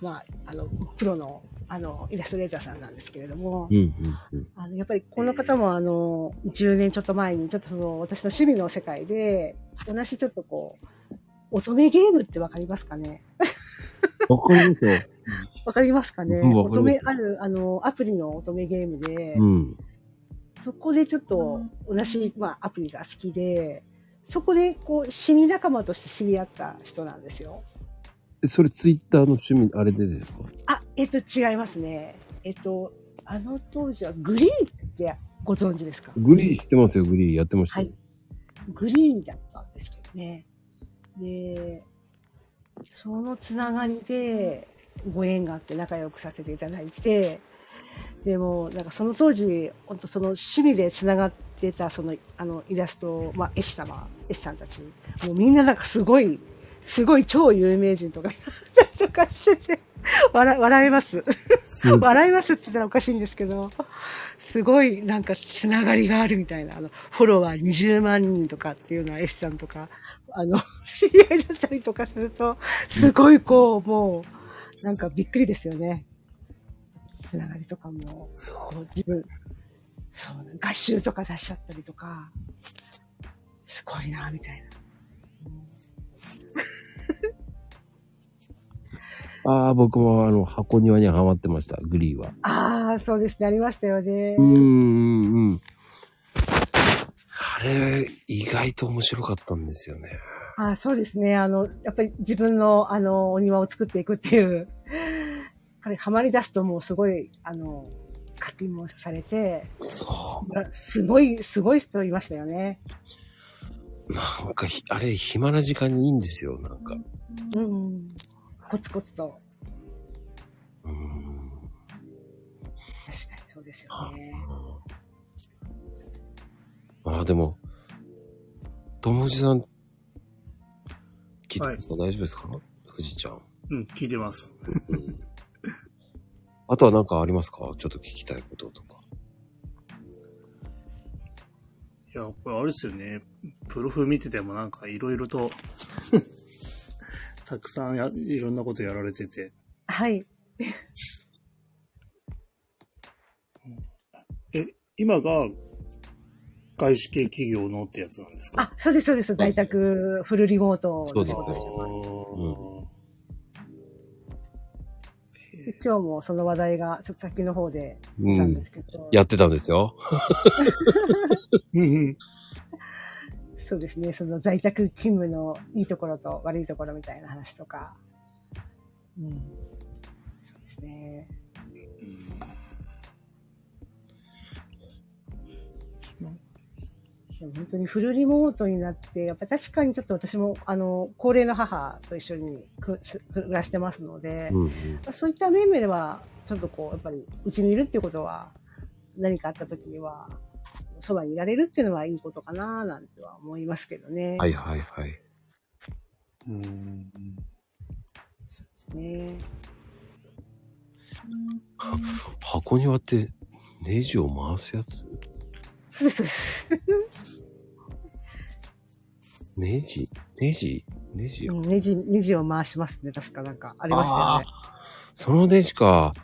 まあ、あの、プロの、あの、イラストレーターさんなんですけれどもう、ん、うん、うん。あの、やっぱりこの方もあの、10年ちょっと前に、ちょっとその、私の趣味の世界で、同じちょっとこう、乙女ゲームってわかりますかね？わかりますよ。わかりますかね？乙女、ある、あの、アプリの乙女ゲームで、うん。そこでちょっと同じ、まあ、アプリが好きで、そこでこう、死に仲間として知り合った人なんですよ。えそれツイッターの趣味、あれでですか？あ、えっと、違いますね。えっと、あの当時はグリーってご存知ですか？グリー知ってますよ、グリーやってましたよ。はい。グリーだったんですけどね。で、そのつながりでご縁があって仲良くさせていただいて、でも、なんかその当時、本当その趣味でつながってたその、あの、イラスト、まあ、絵師様、絵師さんたち、もうみんななんかすごい、すごい超有名人とかになったりとかしてて、笑、笑えます。す 笑いますって言ったらおかしいんですけど、すごいなんかつながりがあるみたいな、あの、フォロワー20万人とかっていうのは、エスさんとか、あの、知り合いだったりとかすると、すごいこう、もう、なんかびっくりですよね。つながりとかも、そこう自分、そう、合集とか出しちゃったりとか、すごいな、みたいな。う。ああ、僕もあの、箱庭にはまってました、グリーは。ああ、そうですね、ありましたよね。うーん、うん、うん。あれ、意外と面白かったんですよね。あそうですね。あの、やっぱり自分の、あの、お庭を作っていくっていう、やっぱりハマり出すともうすごい、あの、課金もされて、そすごい、すごい人いましたよね。う。なんかひ、あれ、暇な時間にいいんですよ、なんか。うん。コツコツと。うーん。確かにそうですよね。ああ、でも、友藤さん、聞いてますか、大丈夫ですか？藤ちゃん。うん、聞いてます。あとは何かありますか？ちょっと聞きたいこととか。いや、これあれですよね。プロフ見ててもなんかいろいろと、たくさんや、いろんなことやられてて。はい。え、今が外資系企業のってやつなんですか？あ、そうです、そうです。在宅フルリモートの仕そうです事してます。今日もその話題がちょっと先の方でうん来たんで。すけど、やってたんですよ。そうですね、その在宅勤務のいいところと悪いところみたいな話とか。うん。でも本当にフルリモートになって、やっぱ確かにちょっと私も、あの、高齢の母と一緒にくす暮らしてますので、うんうん。そういった面では、ちょっとこう、やっぱり、うちにいるっていうことは、何かあった時には、そばにいられるっていうのはいいことかななんては思いますけどね。はいはいはい。うん。そうですね。箱庭ってネジを回すやつ？そうです、そうです。ネジ？ネジ？ネジうんネジ、ネジを回しますね。確かなんかありましたよね。そのネジか。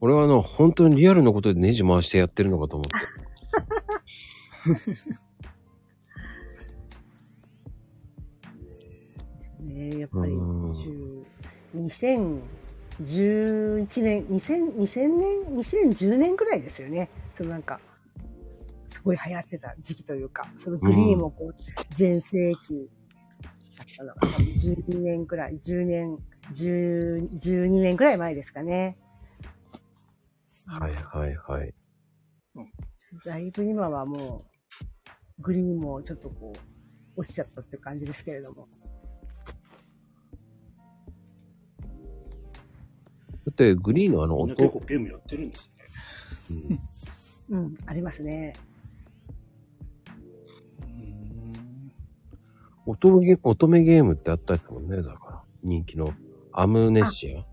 俺はあの、本当にリアルのことでネジ回してやってるのかと思って。ねやっぱりうん10 2011年、2000, 2000年、2010年ぐらいですよね。そのなんか、すごい流行ってた時期というか、そのグリーンもこう、全盛期だったのが、多分12年ぐらい、10年、10 12年ぐらい前ですかね。はいはいはい。だいぶ今はもう、グリーンもちょっとこう、落ちちゃったって感じですけれども。だってグリーンのあのみんな結音、構ゲームやってるんですね。うんうん、ありますね。乙女ゲーム、乙女ゲームってあったやつもんね、だから。人気の。アムネシア？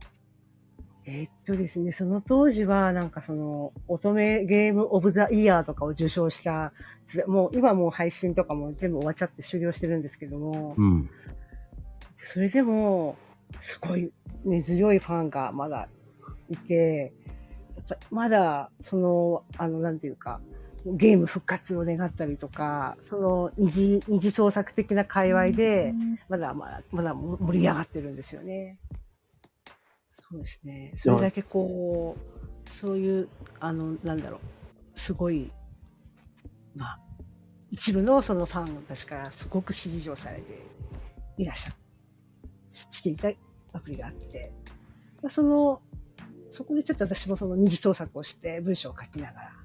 えーっとですね、その当時は、なんかその、乙女ゲームオブザイヤーとかを受賞した、もう今もう配信とかも全部終わっちゃって終了してるんですけども、うん。それでも、すごい根強いファンがまだいて、やっぱまだ、その、あの、なんていうか、ゲーム復活を願ったりとか、その二次、二次創作的な界隈で、まだまだ、まだ盛り上がってるんですよね。そうですね。それだけこう、そういう、あの、なんだろう、すごい、まあ、一部のそのファンたちからすごく支持をされていらっしゃる、していたアプリがあって、まあその、そこでちょっと私もその二次創作をして文章を書きながら、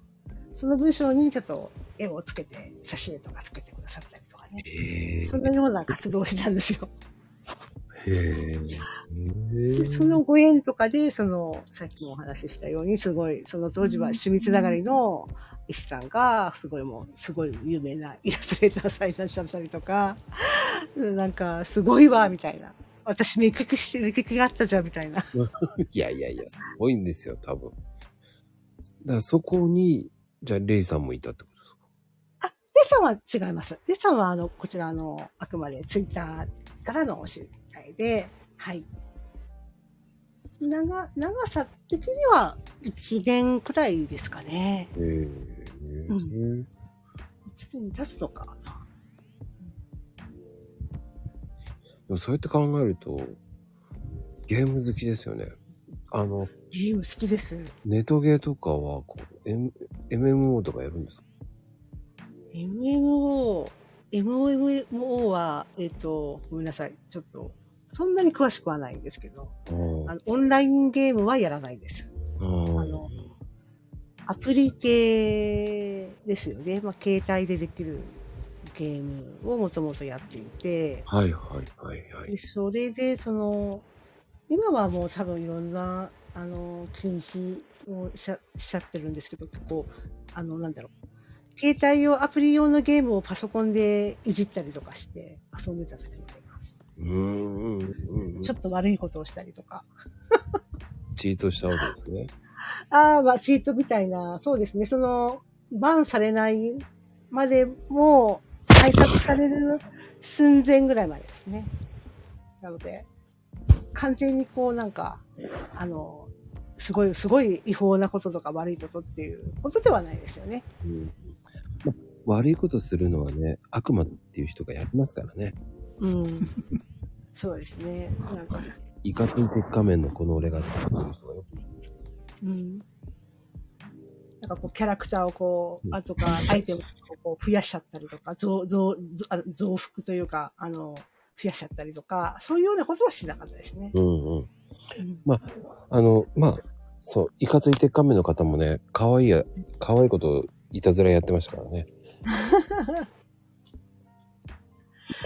その文章にちょっと絵をつけて、写真とかつけてくださったりとかね。そのような活動をしてたんですよ。へえ。でそのご縁とかで、その、さっきもお話ししたように、すごい、その当時は趣味つながりの医師さんが、すごいもう、すごい有名なイラストレーターさんになっちゃったりとか、う んなんか、すごいわ、みたいな。私目利きして、目利きがあったじゃん、みたいな。いやいやいや、すごいんですよ、多分。だからそこに、じゃあレイさんもいたってことですか？レイさんは違います。レイさんは、あの、こちらの、あくまでツイッターからのお知り合いで、はい。長、長さ的には1年くらいですかね。へえ。う1年経つのかな。でもそうやって考えると、ゲーム好きですよね。あの、ゲーム好きです。ネットゲーとかは、こう、M、MMO とかやるんですか？MMO、MMO は、えっ、と、ごめんなさい。ちょっと、そんなに詳しくはないんですけど、あのオンラインゲームはやらないです。アプリ系ですよね。まあ、携帯でできるゲームをもともとやっていて、はいはいはいはいで。それで、その、今はもう多分いろんな、あの、禁止をしちゃしちゃってるんですけど、あの、なんだろう。携帯用、アプリ用のゲームをパソコンでいじったりとかして遊んでた時もあります。うーんうんうん。ちょっと悪いことをしたりとか。チートしたわけですね。ああ、まあ、チートみたいな、そうですね。その、バンされないまでも、対策される寸前ぐらいまでですね。なので、完全にこうなんか、あの、すごい、すごい違法なこととか悪いことっていうことではないですよね。うんま悪いことするのはね、悪魔っていう人がやりますからね。うん。そうですね。なんか、イカつい鉄仮面のこの俺がっていう人がよくうん。なんかこう、キャラクターをこう、あとか、アイテムをこう増やしちゃったりとか、増、増、増幅というか、あの、増やしちゃったりとか、そういうようなことはしなかったですね。うんうん。うんあの、まあ、そう、イカつい鉄仮面の方もね、可愛いや、可愛いこといたずらやってましたからね。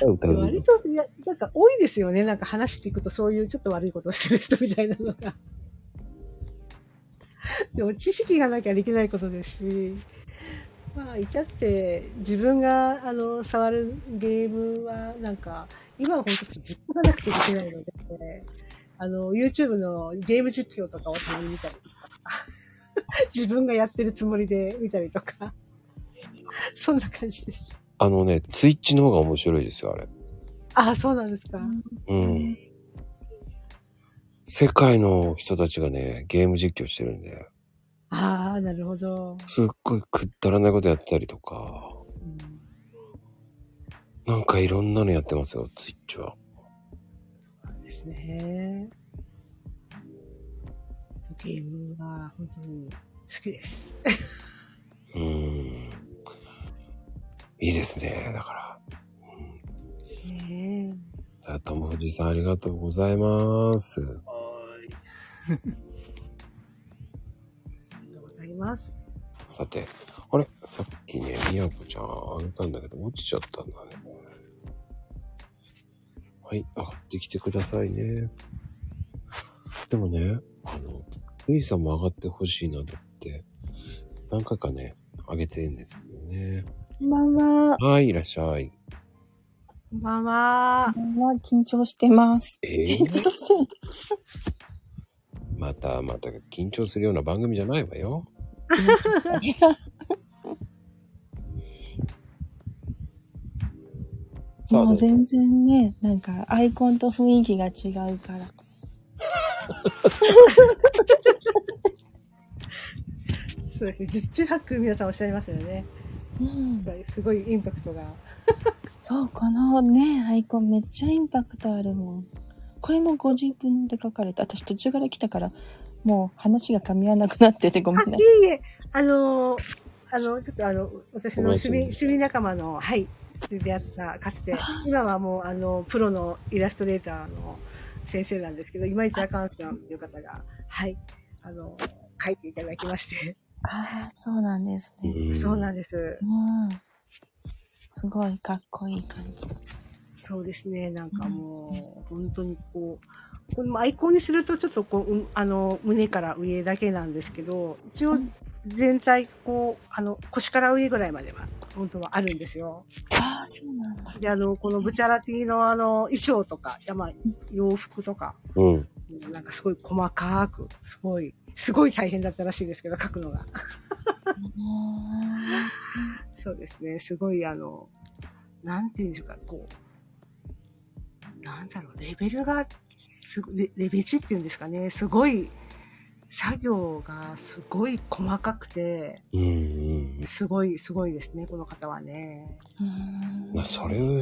歌う割と、いや、なんか多いですよね。なんか話聞くとそういうちょっと悪いことをしてる人みたいなのが。でも知識がなきゃできないことですし、まあ、至って自分があの触るゲームはなんか、今は本当に実況がなくてできないので、あの、YouTube のゲーム実況とかをたまに見たりとか、自分がやってるつもりで見たりとか、そんな感じです。あのね、ツイッチの方が面白いですよ、あれ。ああ、そうなんですか。うん。世界の人たちがね、ゲーム実況してるんで、ああ、なるほど。すっごいくったらないことやってたりとか、なんかいろんなのやってますよ、ツイッチは。ですね。ゲームは本当に好きです。うーん。いいですね、だから。ねじゃあ、ともふじさんありがとうございます。はえ。ありがとうございます。さて、あれ？さっきね、みやこちゃんあげたんだけど、落ちちゃったんだね。はい、上がってきてくださいね。でもね、あの、ルイさんも上がってほしいなと思って、何回かね、上げてんですけどね。こんばんは。はい、いらっしゃい。こんばんはこ。んばんは。緊張してます。え緊張ー、してる。またまた緊張するような番組じゃないわよ。もう全然ね、なんかアイコンと雰囲気が違うから。そうですね。十中八九皆さんおっしゃいますよね。うん。すごいインパクトが。そう、このね、アイコンめっちゃインパクトあるもん。これもご自分で書かれた。私途中から来たから、もう話が噛み合わなくなっててごめあ、んないさい。えいえ、あのーあの、ちょっとあの、私の趣味、趣味仲間の、はい、出会った、かつて、今はもう、あの、プロのイラストレーターの先生なんですけど、今市あかんさんという方が、はい、あの、書いていただきまして、ああ、そうなんですね。うんそうなんです。うん。すごいかっこいい感じ。そうですね、なんかもう、本当にこう、このアイコンにするとちょっとこう、うんあの、胸から上だけなんですけど、一応全体、こう、あの、腰から上ぐらいまでは、本当はあるんですよ。ああ、そうなんだ。で、あの、このブチャラティのあの、衣装とか、やまあ、洋服とか、うん。なんかすごい細かく、すごい、すごい大変だったらしいですけど、書くのが。そうですね、すごいあの、なんていうんでしょうか、こう、なんだろう、レベルが、すレベチっていうんですかね、すごい、作業がすごい細かくて、うんうん。すごい、すごいですね、この方はね。うんまあ、それを、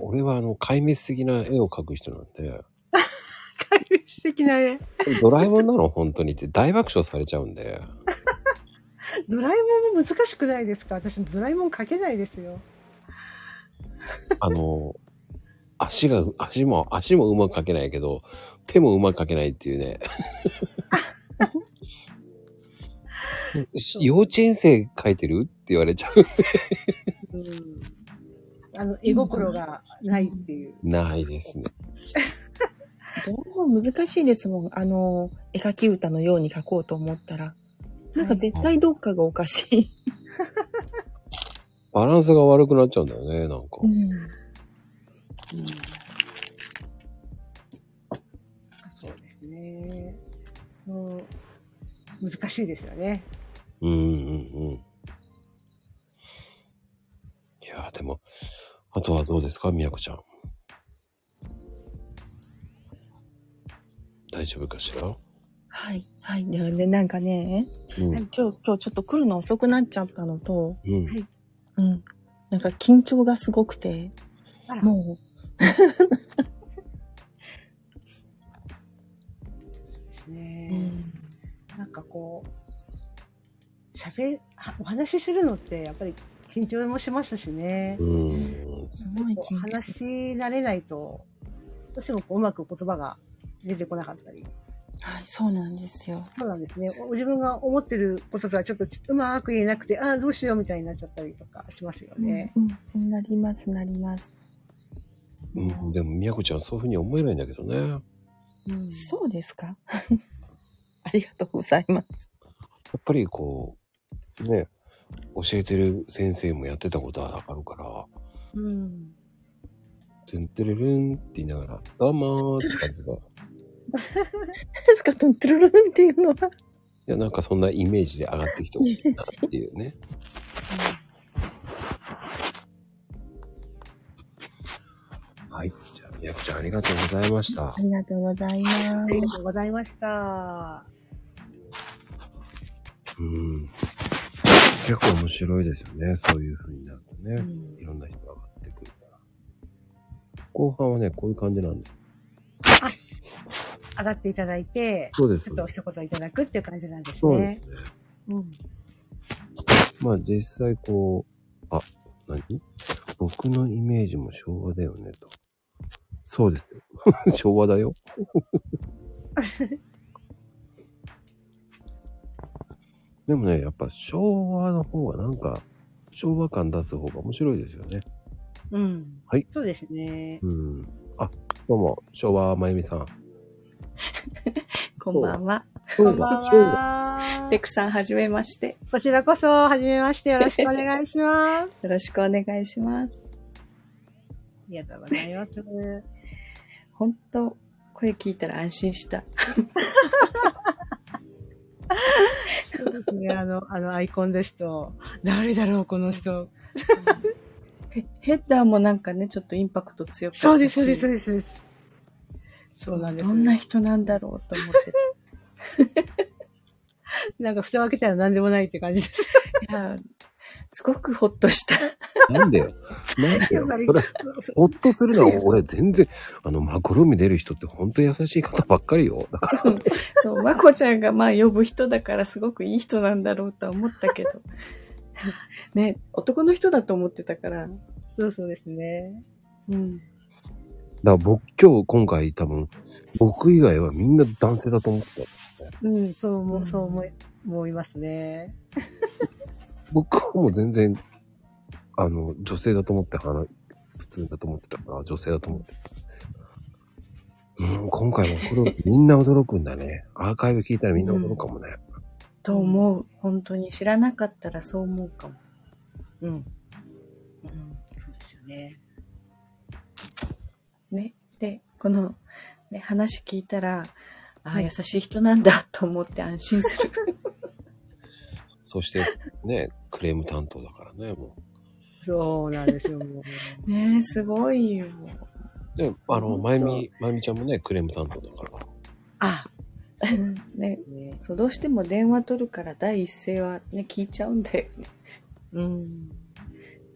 俺はあの、壊滅的な絵を描く人なんで、壊滅的なね。これドラえもんなの本当にって大爆笑されちゃうんで。ドラえもんも難しくないですか？私ドラえもん描けないですよ。あの、足が、足も、足もうまく描けないけど、手もうまく描けないっていうね。幼稚園生描いてるって言われちゃう。うん。あの、絵心がないっていう。ないですね。どうも難しいですもん。あの、絵描き歌のように描こうと思ったら。なんか絶対どっかがおかしい。バランスが悪くなっちゃうんだよね、なんか。うん。そう難しいですよね。うんうんうん。いやーでも、あとはどうですか、みやこちゃん。大丈夫かしら？はい。はい。で、でなんかね、うん。今日、今日ちょっと来るの遅くなっちゃったのと、うん。うん。なんか緊張がすごくて、もう、かこう、喋、はお話しするのってやっぱり緊張もしますしね。うん。すごい。話し慣れないと、どうしてもこううまく言葉が出てこなかったり。はい、そうなんですよ。そうなんですね。お自分が思ってることとはちょっとちうまく言えなくて、ああ、どうしようみたいになっちゃったりとかしますよね。うん、うん。なります、なります。うん、でも、みやこちゃんそういうふうに思えないんだけどね。うんそうですかありがとうございます。やっぱりこう、ね、教えてる先生もやってたことはわかるから、うん。トゥントゥルルンって言いながら、どうもーって感じが。いですかトゥントゥルルンっていうのは。や、なんかそんなイメージで上がってきてほしいなっていうね。はい。じゃあ、みやこちゃんありがとうございましたあ。りがとうございますあ。りがとうございました。うん。結構面白いですよね。そういう風になるとね。うんいろんな人が上がってくるから。後半はね、こういう感じなんです。上がっていただいて、そうですちょっと一言いただくっていう感じなんですねそうです。ね。うん。まあ実際こう、あ、何？僕のイメージも昭和だよねと。そうですよ。昭和だよ。でもね、やっぱ昭和の方がなんか、昭和感出す方が面白いですよね。うん。はいそうですね。うん。あ、どうも、昭和まゆみさん。こんばんは。昭こんばん和、昭和。はペクさん、はじめまして。こちらこそ、はじめまして、よろしくお願いします。よろしくお願いします。ありがとうございます。本当声聞いたら安心した。そうですね、あの、あのアイコンですと、誰だろう、この人。ヘヘッダーもなんかね、ちょっとインパクト強かったし。そうです、そうです、そうですそうです。そうなんです。どんな人なんだろうと思って なんか蓋を開けたら何でもないって感じです。た。いや、すごくほっとした。なんでよ。なんでよ。それ、ほっとするのは俺全然、あの、マコロミ出る人ってほんと優しい方ばっかりよ。だから、そう、まこちゃんがまあ呼ぶ人だからすごくいい人なんだろうとは思ったけど。ね、男の人だと思ってたから。そうそうですね。うん。だから僕今日今回多分、僕以外はみんな男性だと思ってた。うん、そうそう思い、思いますね。僕はもう全然、あの、女性だと思って話、普通だと思ってたから、女性だと思って。うん、今回もこれみんな驚くんだね。アーカイブ聞いたらみんな驚くかもね。と思う。本当に知らなかったらそう思うかも。うん。うん。そうですよね。ね。で、この、ね、話聞いたら、ああ、はい優しい人なんだと思って安心する。そして、ね、クレーム担当だからね、もそうなんですよ、もう。ねすごいよ。う。で、あの、まゆみ、まゆみちゃんもね、クレーム担当だから。あ、うんねで。すね。そう、どうしても電話取るから第一声はね、聞いちゃうんだよね。うん。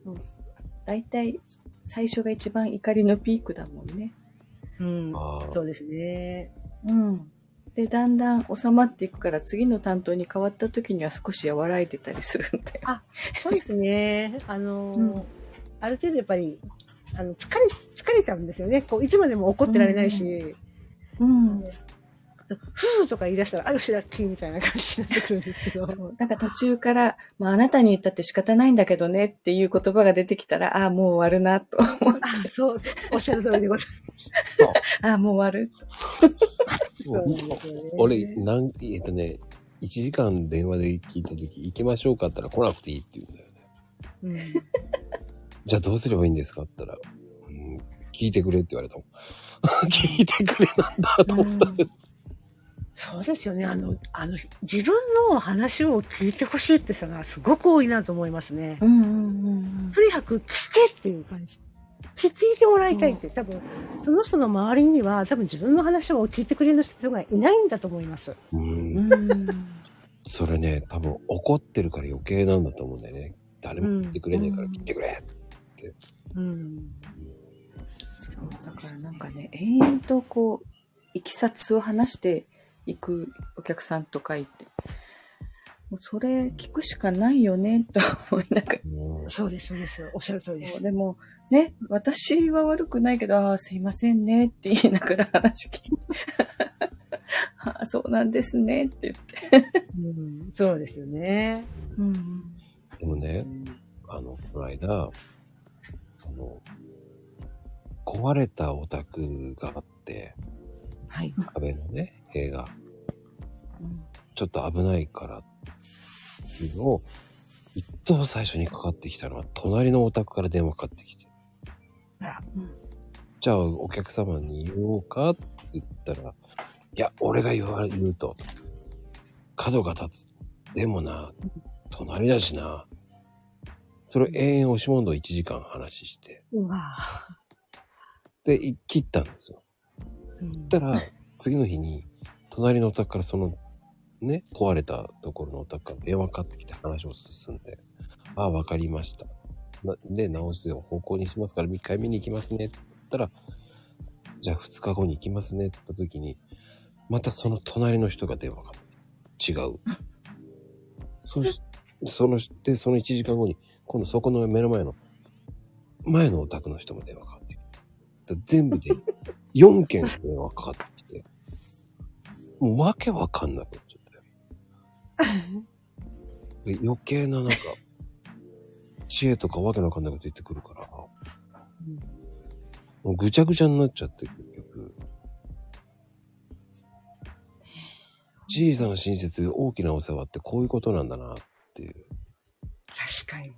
そう大体、最初が一番怒りのピークだもんね。うん。ああそうですね。うん。で、だんだん収まっていくから、次の担当に変わった時には少し和らいでたりするんだよ。そうですね。あのーうんある程度やっぱり、あの、疲れ、疲れちゃうんですよね。こう、いつまでも怒ってられないし、うん。ふーとか言い出したら、あよしラッキーみたいな感じになってくるんですけど。そう。なんか途中から、まああなたに言ったって仕方ないんだけどねっていう言葉が出てきたら、ああ、もう終わるなと思う。あ、そうそう、おっしゃる通りでございます。ああ、もう終わる。そうなんですよね。俺、なん、えっとね、1時間電話で聞いたとき、行きましょうかって言ったら来なくていいって言うんだよね。うん。じゃあどうすればいいんですかって言ったら、うん、聞いてくれって言われたもん。聞いてくれなんだと思った。そうですよね。あの、あの、自分の話を聞いてほしいって人がすごく多いなと思いますね。うんうんうんとにかく聞けっていう感じ。聞いてもらいたいって、多分、その人の周りには多分自分の話を聞いてくれる人がいないんだと思います。うんうん。うん。それね、多分怒ってるから余計なんだと思うんだよね。誰も聞いてくれねえから聞いてくれ。うん。そう、だからなんかね、延々とこう、いきさつを話していくお客さんとかいて、もうそれ聞くしかないよね、と思いながら。うんそうです、そうです。おっしゃる通りです。でも、ね、私は悪くないけど、ああ、すいませんねって言いながら 話聞いて、ああ、そうなんですねって言って。うん、そうですよね。うん。でもね、あの、この間、あの、壊れたお宅があって、はい。壁のね、塀が、うんちょっと危ないからっていうのを一等最初にかかってきたのは、隣のお宅から電話かかってきて。うんじゃあ、お客様に言おうかって言ったら、いや、俺が言わ言うと、角が立つ。でもな、隣だしな。それを延々押し問答1時間話して、で、い切ったんですよ。うんたら、次の日に、隣のお宅からその、ね、壊れたところのお宅から電話かかってきて話を進んで、ああ、わかりました。で、直すよ方向にしますから3日目に行きますねって言ったら、じゃあ2日後に行きますねって言った時に、またその隣の人が電話が違う。そしそので、その1時間後に、今度そこの目の前の、前のお宅の人も電話かかって。全部で4件電話かかって、わけわかんなくなっちゃって。で、余計ななんか、知恵とかわけのわかんないこと言ってくるから、もうぐちゃぐちゃになっちゃって、結局。小さな親切で大きなお世話ってこういうことなんだなっていう。確かに。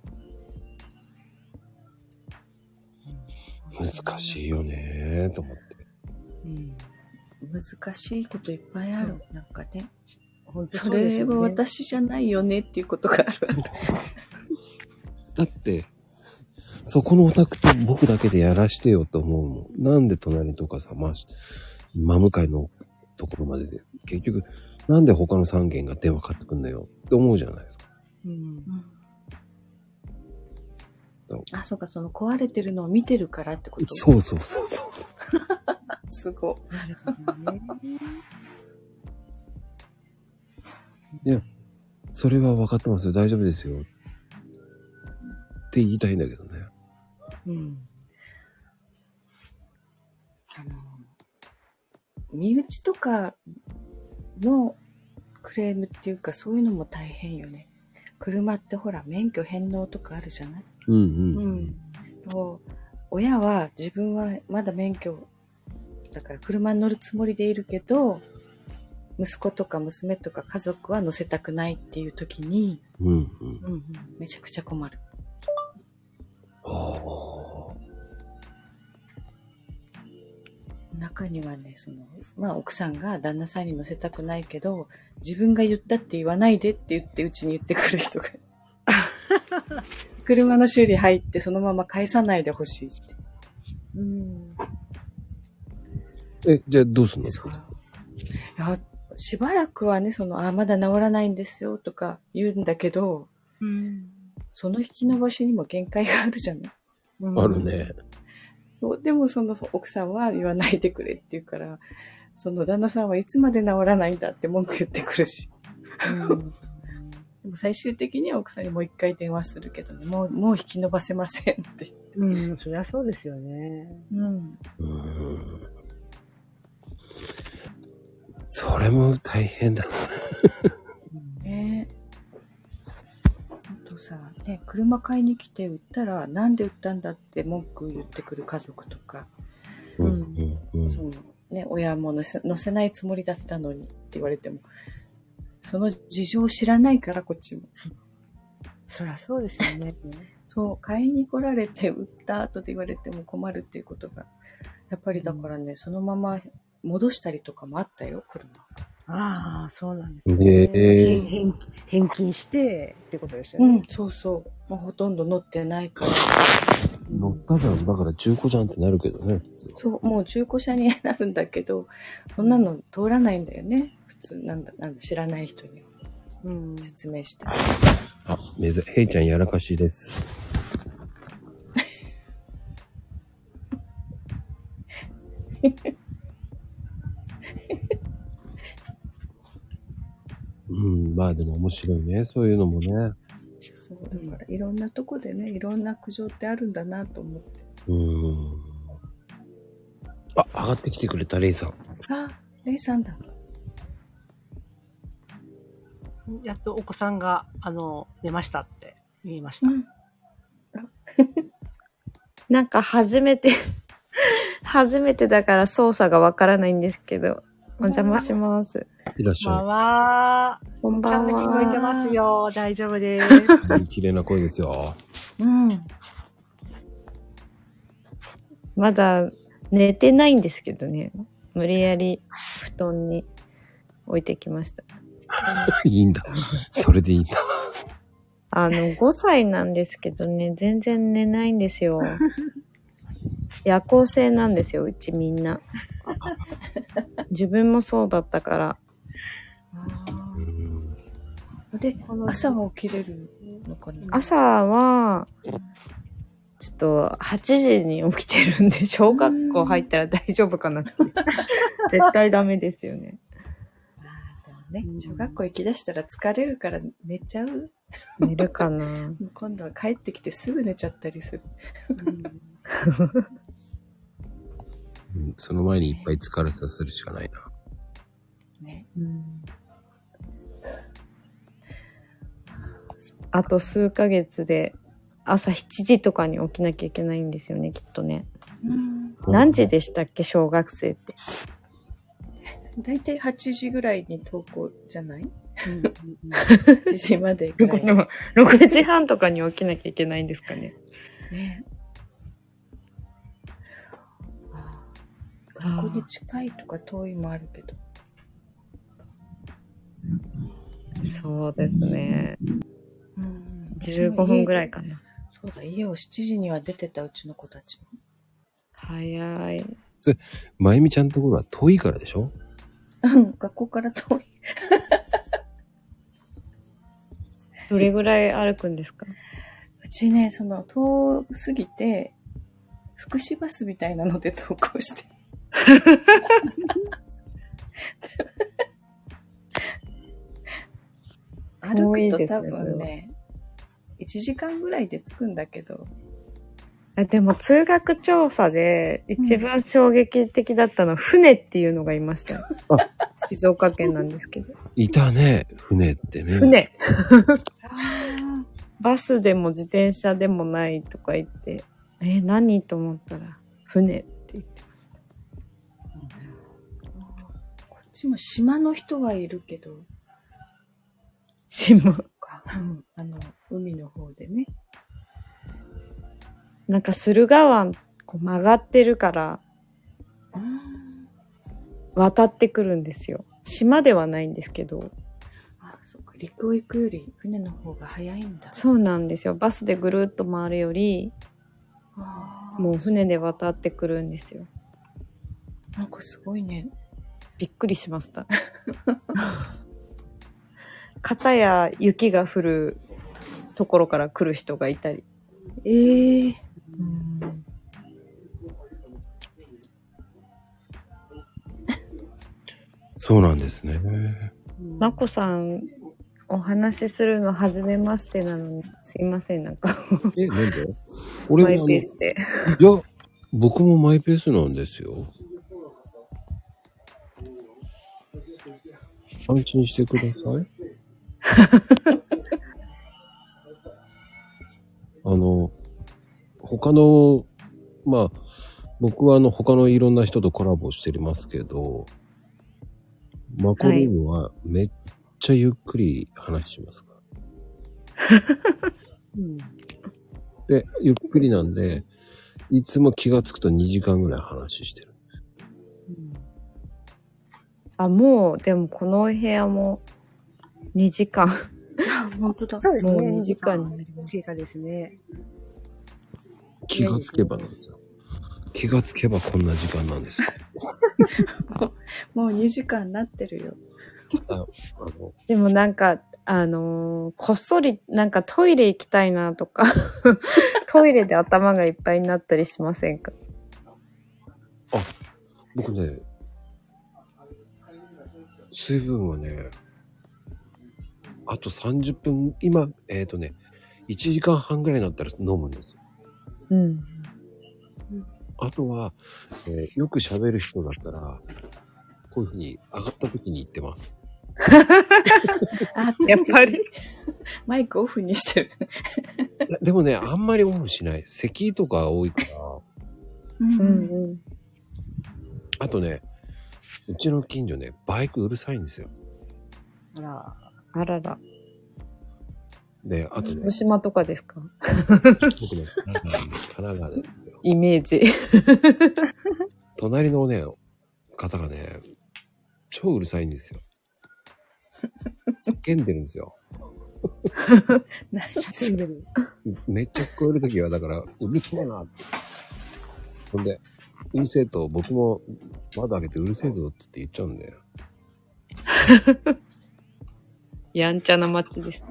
難しいよねーと思って。うん。難しいこといっぱいある。なんかね。本当そそうですれは。私じゃないよねっていうことがある。だって、そこのお宅って僕だけでやらしてよと思うもん。なんで隣とかさ、ま、真向かいのところまでで、結局、なんで他の3軒が電話かかってくんだよって思うじゃないですか。うん。あ、そうか、その壊れてるのを見てるからってこと？そうそうそうそう。すごい。なるほどね。いや、それは分かってますよ。大丈夫ですよ。って言いたいんだけどね。うん。あの、身内とかのクレームっていうかそういうのも大変よね。車ってほら免許返納とかあるじゃない？うんうん。うん。と親は自分はまだ免許だから車に乗るつもりでいるけど息子とか娘とか家族は乗せたくないっていう時にうんうん。うん。めちゃくちゃ困る。ああ。中にはね、その、まあ奥さんが旦那さんに乗せたくないけど、自分が言ったって言わないでって言ってうちに言ってくる人が。車の修理入ってそのまま返さないでほしいって。うん。え、じゃあどうすんの？そう。いや、しばらくはね、その、あ、まだ治らないんですよとか言うんだけど、うん。その引き伸ばしにも限界があるじゃない？あるね。そう、でもその奥さんは言わないでくれって言うから、その旦那さんはいつまで治らないんだって文句言ってくるし。うん。でも最終的には奥さんにもう一回電話するけどね、もう、もう引き伸ばせませんって。うん。そりゃそうですよね。うん。うーん。それも大変だな。ねあとさ、ね、車買いに来て売ったら、なんで売ったんだって文句言ってくる家族とか、うんうんうん。そのね、親も乗せ乗せないつもりだったのにって言われても、その事情を知らないから、こっちも。そりゃそうですよね。そう、買いに来られて売った後で言われても困るっていうことが、やっぱりだからね、そのまま戻したりとかもあったよ、車。ああ、そうなんですね。ねえ返返返金してってことですよね。うん、そうそう。もうほとんど乗ってないから。乗ったじゃん。だから中古じゃんってなるけどね。そう、もう中古車になるんだけど、そんなの通らないんだよね。普通、なんだ、なんだ、知らない人にうん。説明して。あ、めず、へいちゃんやらかしです。うん、まあでも面白いね。そういうのもね。そう、だからいろんなとこでね、いろんな苦情ってあるんだなと思って。うん。あ、上がってきてくれた、レイさん。あ、レイさんだ。やっとお子さんが、あの、出ましたって言いました。ん。なんか初めて、初めてだから操作がわからないんですけど、お邪魔します。いらっしゃい。まあ、こんばんちゃんと聞こえては。ますよ。大丈夫です。は い綺麗な声ですよ。うん。まだ寝てないんですけどね。無理やり布団に置いてきました。いいんだ。それでいいんだ。あの、5歳なんですけどね、全然寝ないんですよ。夜行性なんですよ、うちみんな。自分もそうだったから。うんで、朝は起きれるのかな？朝は、ちょっと8時に起きてるんで、小学校入ったら大丈夫かなって。絶対ダメですよね。あーでもね、小学校行き出したら疲れるから寝ちゃう？寝るかな 今度は帰ってきてすぐ寝ちゃったりする。う んその前にいっぱい疲れさせるしかないな。ね。あと数ヶ月で朝7時とかに起きなきゃいけないんですよね、きっとね。うん。何時でしたっけ、小学生って。だいたい8時ぐらいに登校じゃない ?8 時までぐらい。6時半とかに起きなきゃいけないんですかね。ね。ー学校に近いとか遠いもあるけど。そうですね。うん。15分ぐらいかな。そうだ、家を7時には出てたうちの子たちも。早い。まゆみちゃんのところは遠いからでしょ？うん、学校から遠い。どれぐらい歩くんですか？うちね、その、遠すぎて、福祉バスみたいなので登校して。歩くと多分ね、1時間ぐらいで着くんだけど、あでも通学調査で一番衝撃的だったのは船っていうのがいました。よ。静岡県なんですけど。いたね、船ってね。船。あバスでも自転車でもないとか言って、え、何？と思ったら、船こっちも島の人はいるけど、島。かうんあの、海の方でね。なんか駿河湾、こう曲がってるから、うん渡ってくるんですよ。島ではないんですけど、あ、そうか。陸を行くより船の方が早いんだ。そうなんですよ。バスでぐるっと回るより、もう船で渡ってくるんですよ。なんかすごいね。びっくりしました。片や雪が降るところから来る人がいたり。ええそうなんですね。まこさん、お話しするの初めましてなのに、すいません、なんか、え、なんで？俺マイペースで。や、僕もマイペースなんですよ。安心してください。あの、他の、まあ、僕はあの、他のいろんな人とコラボしてますけど、マコルームはめっちゃゆっくり話しますから。で、ゆっくりなんで、いつも気がつくと2時間ぐらい話してる。あ、もう、でもこのお部屋も2時間。本当だ。もうそうですね。2時間になります。経過ですね。気がつけばなんですよ。気がつけばこんな時間なんですよ。もう2時間なってるよ。でもなんか、あのーこっそり、なんかトイレ行きたいなとか、トイレで頭がいっぱいになったりしませんか？僕ね、水分はね、あと30分、今、えっ、とね、1時間半ぐらいになったら飲むんですよ。うん。あとは、えーよく喋る人だったら、こういうふうに上がった時に言ってます。あ、やっぱり。マイクオフにしてる。でもね、あんまりオフしない。咳とか多いから、うんうんうん。あとね、うちの近所ね、バイクうるさいんですよ。あら。あらら。で、あとね、広島とかですか？僕ね、神奈川で。イメージ。隣のね、方がね、超うるさいんですよ。叫んでるんですよ。何住んでる。めっちゃ聞こえるときは、だから、うるせえなって。ほんで、うるせえと、僕も窓開けてうるせえぞって言っちゃうんだよ。やんちゃな街ですね。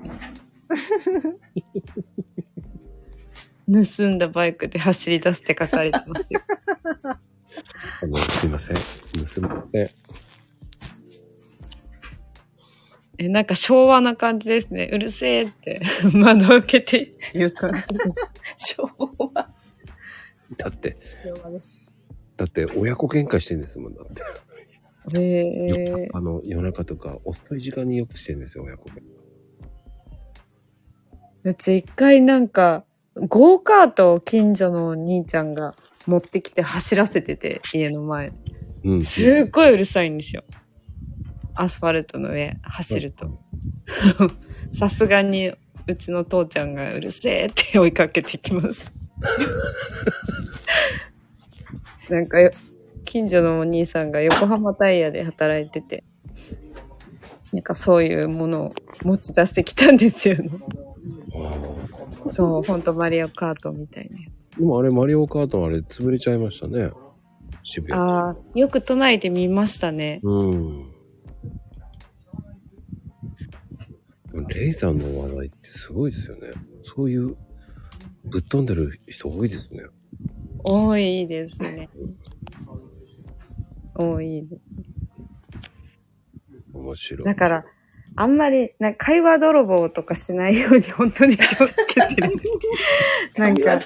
盗んだバイクで走り出すって書かれてますよ。あの、すいません。すいません。え、なんか昭和な感じですね。うるせえって 窓開けて言う感じ。昭和。だって、昭和です。だって親子喧嘩してんですもん、だって。へえ。あの、夜中とか遅い時間によくしてんですよ、親子喧嘩。うち一回なんか、ゴーカートを近所のお兄ちゃんが持ってきて走らせてて、家の前。うん。すっごいうるさいんですよ。アスファルトの上走ると。さすがに、うちの父ちゃんがうるせえって追いかけてきます。なんかよ、近所のお兄さんが横浜タイヤで働いてて、なんかそういうものを持ち出してきたんですよね。そう、ほんとマリオカートみたいなやでもあれ、マリオカートあれ、潰れちゃいましたね。渋つ。谷。ああ、よく都内で見ましたね。うん。レイさんの話題ってすごいですよね。そういう、ぶっ飛んでる人多いですね。多いですね。多いです。面白い。だから、あんまり、な会話泥棒とかしないように本当に気をつけてる。なんか、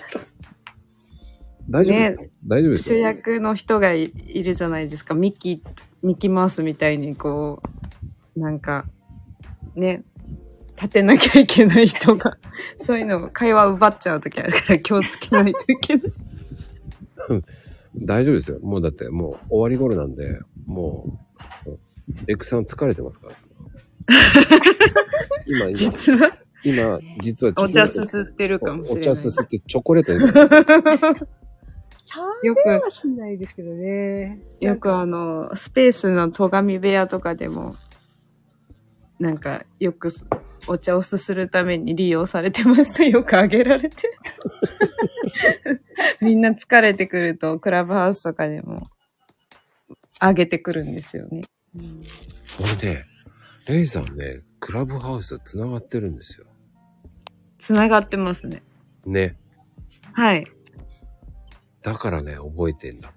大丈夫ですか、大丈夫ですか主役の人がいいるじゃないですか。ミッキー、ミッキーマウスみたいにこう、なんか、ね、立てなきゃいけない人が、そういうの、会話奪っちゃうときあるから気をつけないといけない。大丈夫ですよ。もうだってもう終わり頃なんで、もう、レックさん疲れてますから。今、今、実は、今、実はお茶すすってるかもしれない。お茶すすってチョコレートで よくはしないですけどね。よくあの、スペースの戸上部屋とかでも、なんか、よくすお茶をすするために利用されてました。よくあげられて。みんな疲れてくると、クラブハウスとかでも、あげてくるんですよね。これね、レイさんね、クラブハウスと繋がってるんですよ。つながってますね。ね。はい。だからね、覚えてんだね。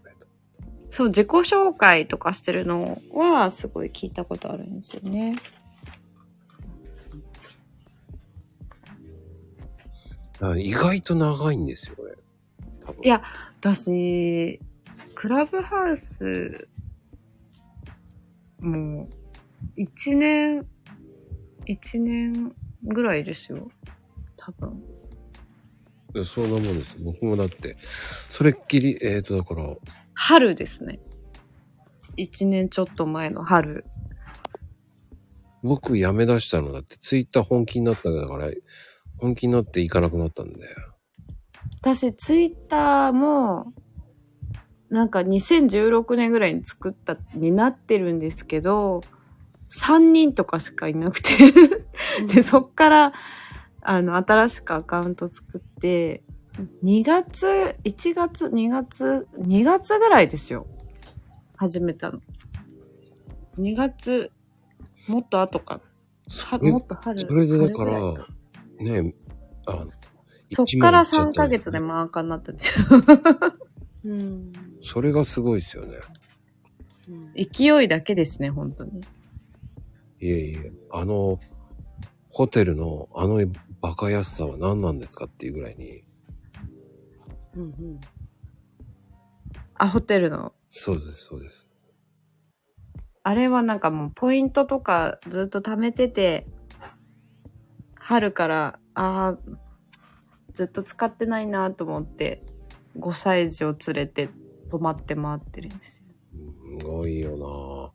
そう、自己紹介とかしてるのは、すごい聞いたことあるんですよね。だから意外と長いんですよ、これ。多分。いや、私、クラブハウス、もう、一年、一年ぐらいですよ。多分。そんなもんです。僕もだって、それっきり、えっ、ー、と、だから、春ですね。一年ちょっと前の春。僕辞め出したのだって、ツイッター本気になったから、本気になって行かなくなったんで。私、ツイッターも、なんか2016年ぐらいに作った、になってるんですけど、3人とかしかいなくてで、そっから、あの、新しくアカウント作って、2月、1月、2月、2月ぐらいですよ。始めたの。2月、もっと後か。もっと春。それでだからね、あの、そっから3一万いっちゃったヶ月でマーカーになったんですよ。うん。それがすごいですよね。うん勢いだけですね、本当に。いえいえ、あの、ホテルのあのバカ安さは何なんですかっていうぐらいに、うんうんあ、ホテルの。そうです、そうです。あれはなんかもうポイントとかずっと貯めてて、春から、ああ、ずっと使ってないなと思って、5歳児を連れて泊まって回ってるんですよ。すごいよ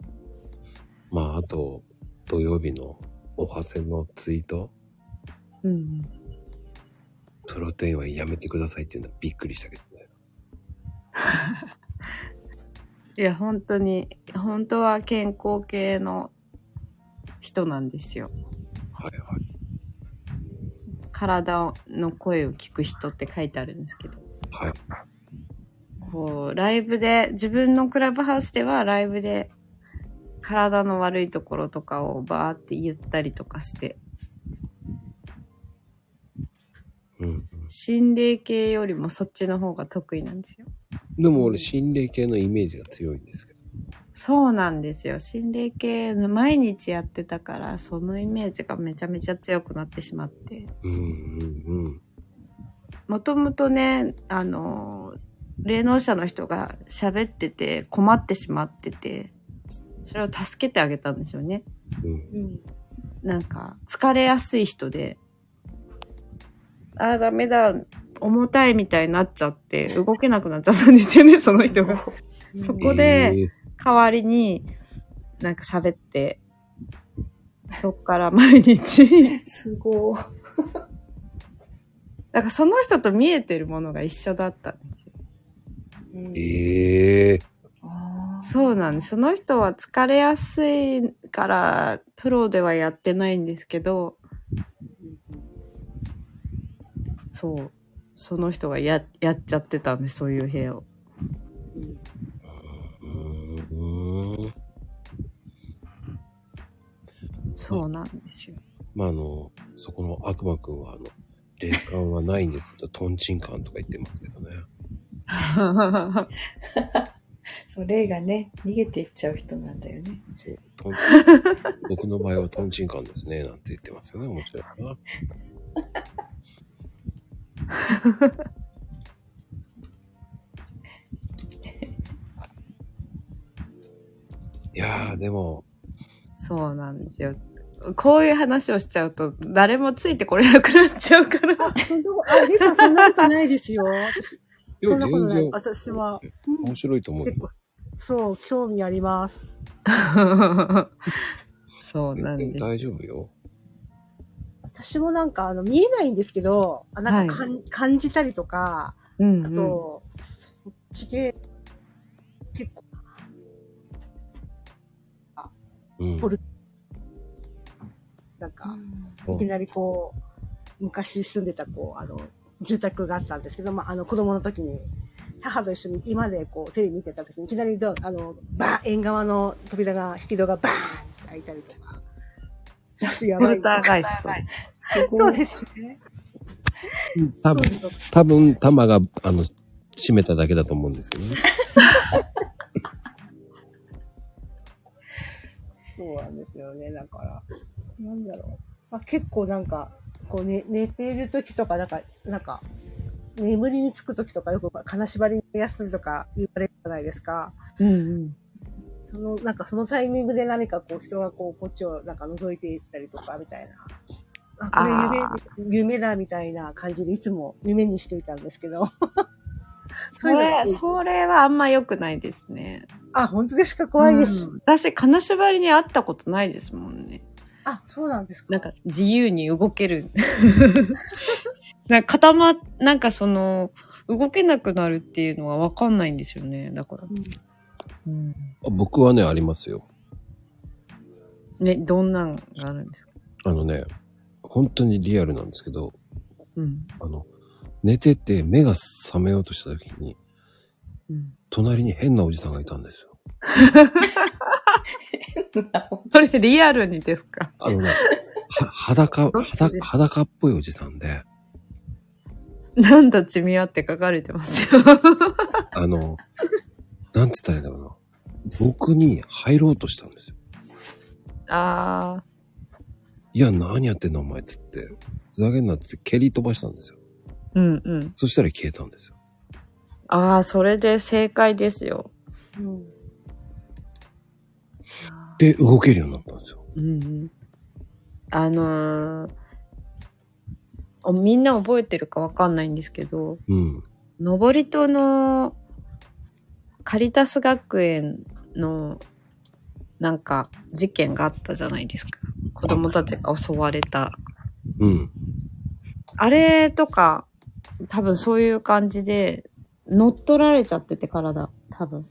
なまあ、あと、土曜日のおはせのツイート、うん。プロテインはやめてくださいっていうのはびっくりしたけどね。いや、本当に、本当は健康系の人なんですよ。はいはい。体の声を聞く人って書いてあるんですけど。はい。こう、ライブで、自分のクラブハウスではライブで体の悪いところとかをバーって言ったりとかして、うん。心霊系よりもそっちの方が得意なんですよ。でも俺、心霊系のイメージが強いんですけど。そうなんですよ。心霊系毎日やってたから、そのイメージがめちゃめちゃ強くなってしまって。もともとね、あの、霊能者の人が喋ってて困ってしまってて、それを助けてあげたんですよね。うん。なんか、疲れやすい人で、ああ、ダメだ、重たいみたいになっちゃって、動けなくなっちゃったんですよね、その人が。そこで、えー代わりに、なんか喋って、そっから毎日、すごい。なんかその人と見えてるものが一緒だったんですよ。ええあーそうなんです。その人は疲れやすいから、プロではやってないんですけど、そう。その人がや、やっちゃってたんです、そういう部屋を。そうなんですよ。まあ、あの、そこの悪魔くんは、あの、霊感はないんですけど、トンチンカンとか言ってますけどね。そう、霊がね、逃げていっちゃう人なんだよね。そう、トン、僕の場合はトンチンカンですね、なんて言ってますよね。面白いな。いやー、でも、そうなんですよ。こういう話をしちゃうと、誰もついてこれなくなっちゃうから。あ、そんなこと、あ、リさんそんなことないですよ。私、そんなことない。私は、面白いと思うよ結。構、そう、興味あります。そうなんです。大丈夫よ。私もなんか、あの、見えないんですけど、あなんかかん、感じたりとか、うん、あうん。と、地形、ポルなんか、いきなりこう、昔住んでた、こう、あの、住宅があったんですけど、まあ、あの、子供の時に、母と一緒に今でこう、テレビ見てた時に、いきなりドア、あの、バー、縁側の扉が、引き戸がバーンって開いたりとか。ちょっとやばい。そう。そうですね。多分、多分、玉が、あの、閉めただけだと思うんですけどね。そうなんですよね。だから、なんだろう。まあ、結構なんか、こうね、寝ている時とか、なんか、なんか、眠りにつく時とかよく金縛りにやすとか言われるじゃないですか。うんうん。その、なんかそのタイミングで何かこう人がこう、こっちをなんか覗いていったりとか、みたいな。あ、これあ夢、夢だみたいな感じでいつも夢にしていたんですけど。それ、それはあんま良くないですね。あ、本当ですか？怖いです。うん私、金縛りに会ったことないですもんね。あ、そうなんですかなんか、自由に動ける。なんか固ま、なんかその、動けなくなるっていうのはわかんないんですよね。だから。うん。あ僕はね、ありますよ。ね、どんなんがあるんですか？あのね、本当にリアルなんですけど、うん。あの、寝てて目が覚めようとした時に、うん。隣に変なおじさんがいたんですよ。それリアルにですか？あのね、は裸、裸で裸っぽいおじさんで、なんだちみわって書かれてますよ。あの、なんつったらいいんだろうな。僕に入ろうとしたんですよ。あいや、何やってんのお前っつって、ふざけんなっつって蹴り飛ばしたんですよ。ー。うんうん。そしたら消えたんですよ。ああ、それで正解ですよ。うん。で、動けるようになったんですよ。うんうん。あのーおみんな覚えてるかわかんないんですけど、うん。登戸のカリタス学園のなんか事件があったじゃないですか。子供たちが襲われた。うん。あれとか、多分そういう感じで、乗っ取られちゃってて体、多分。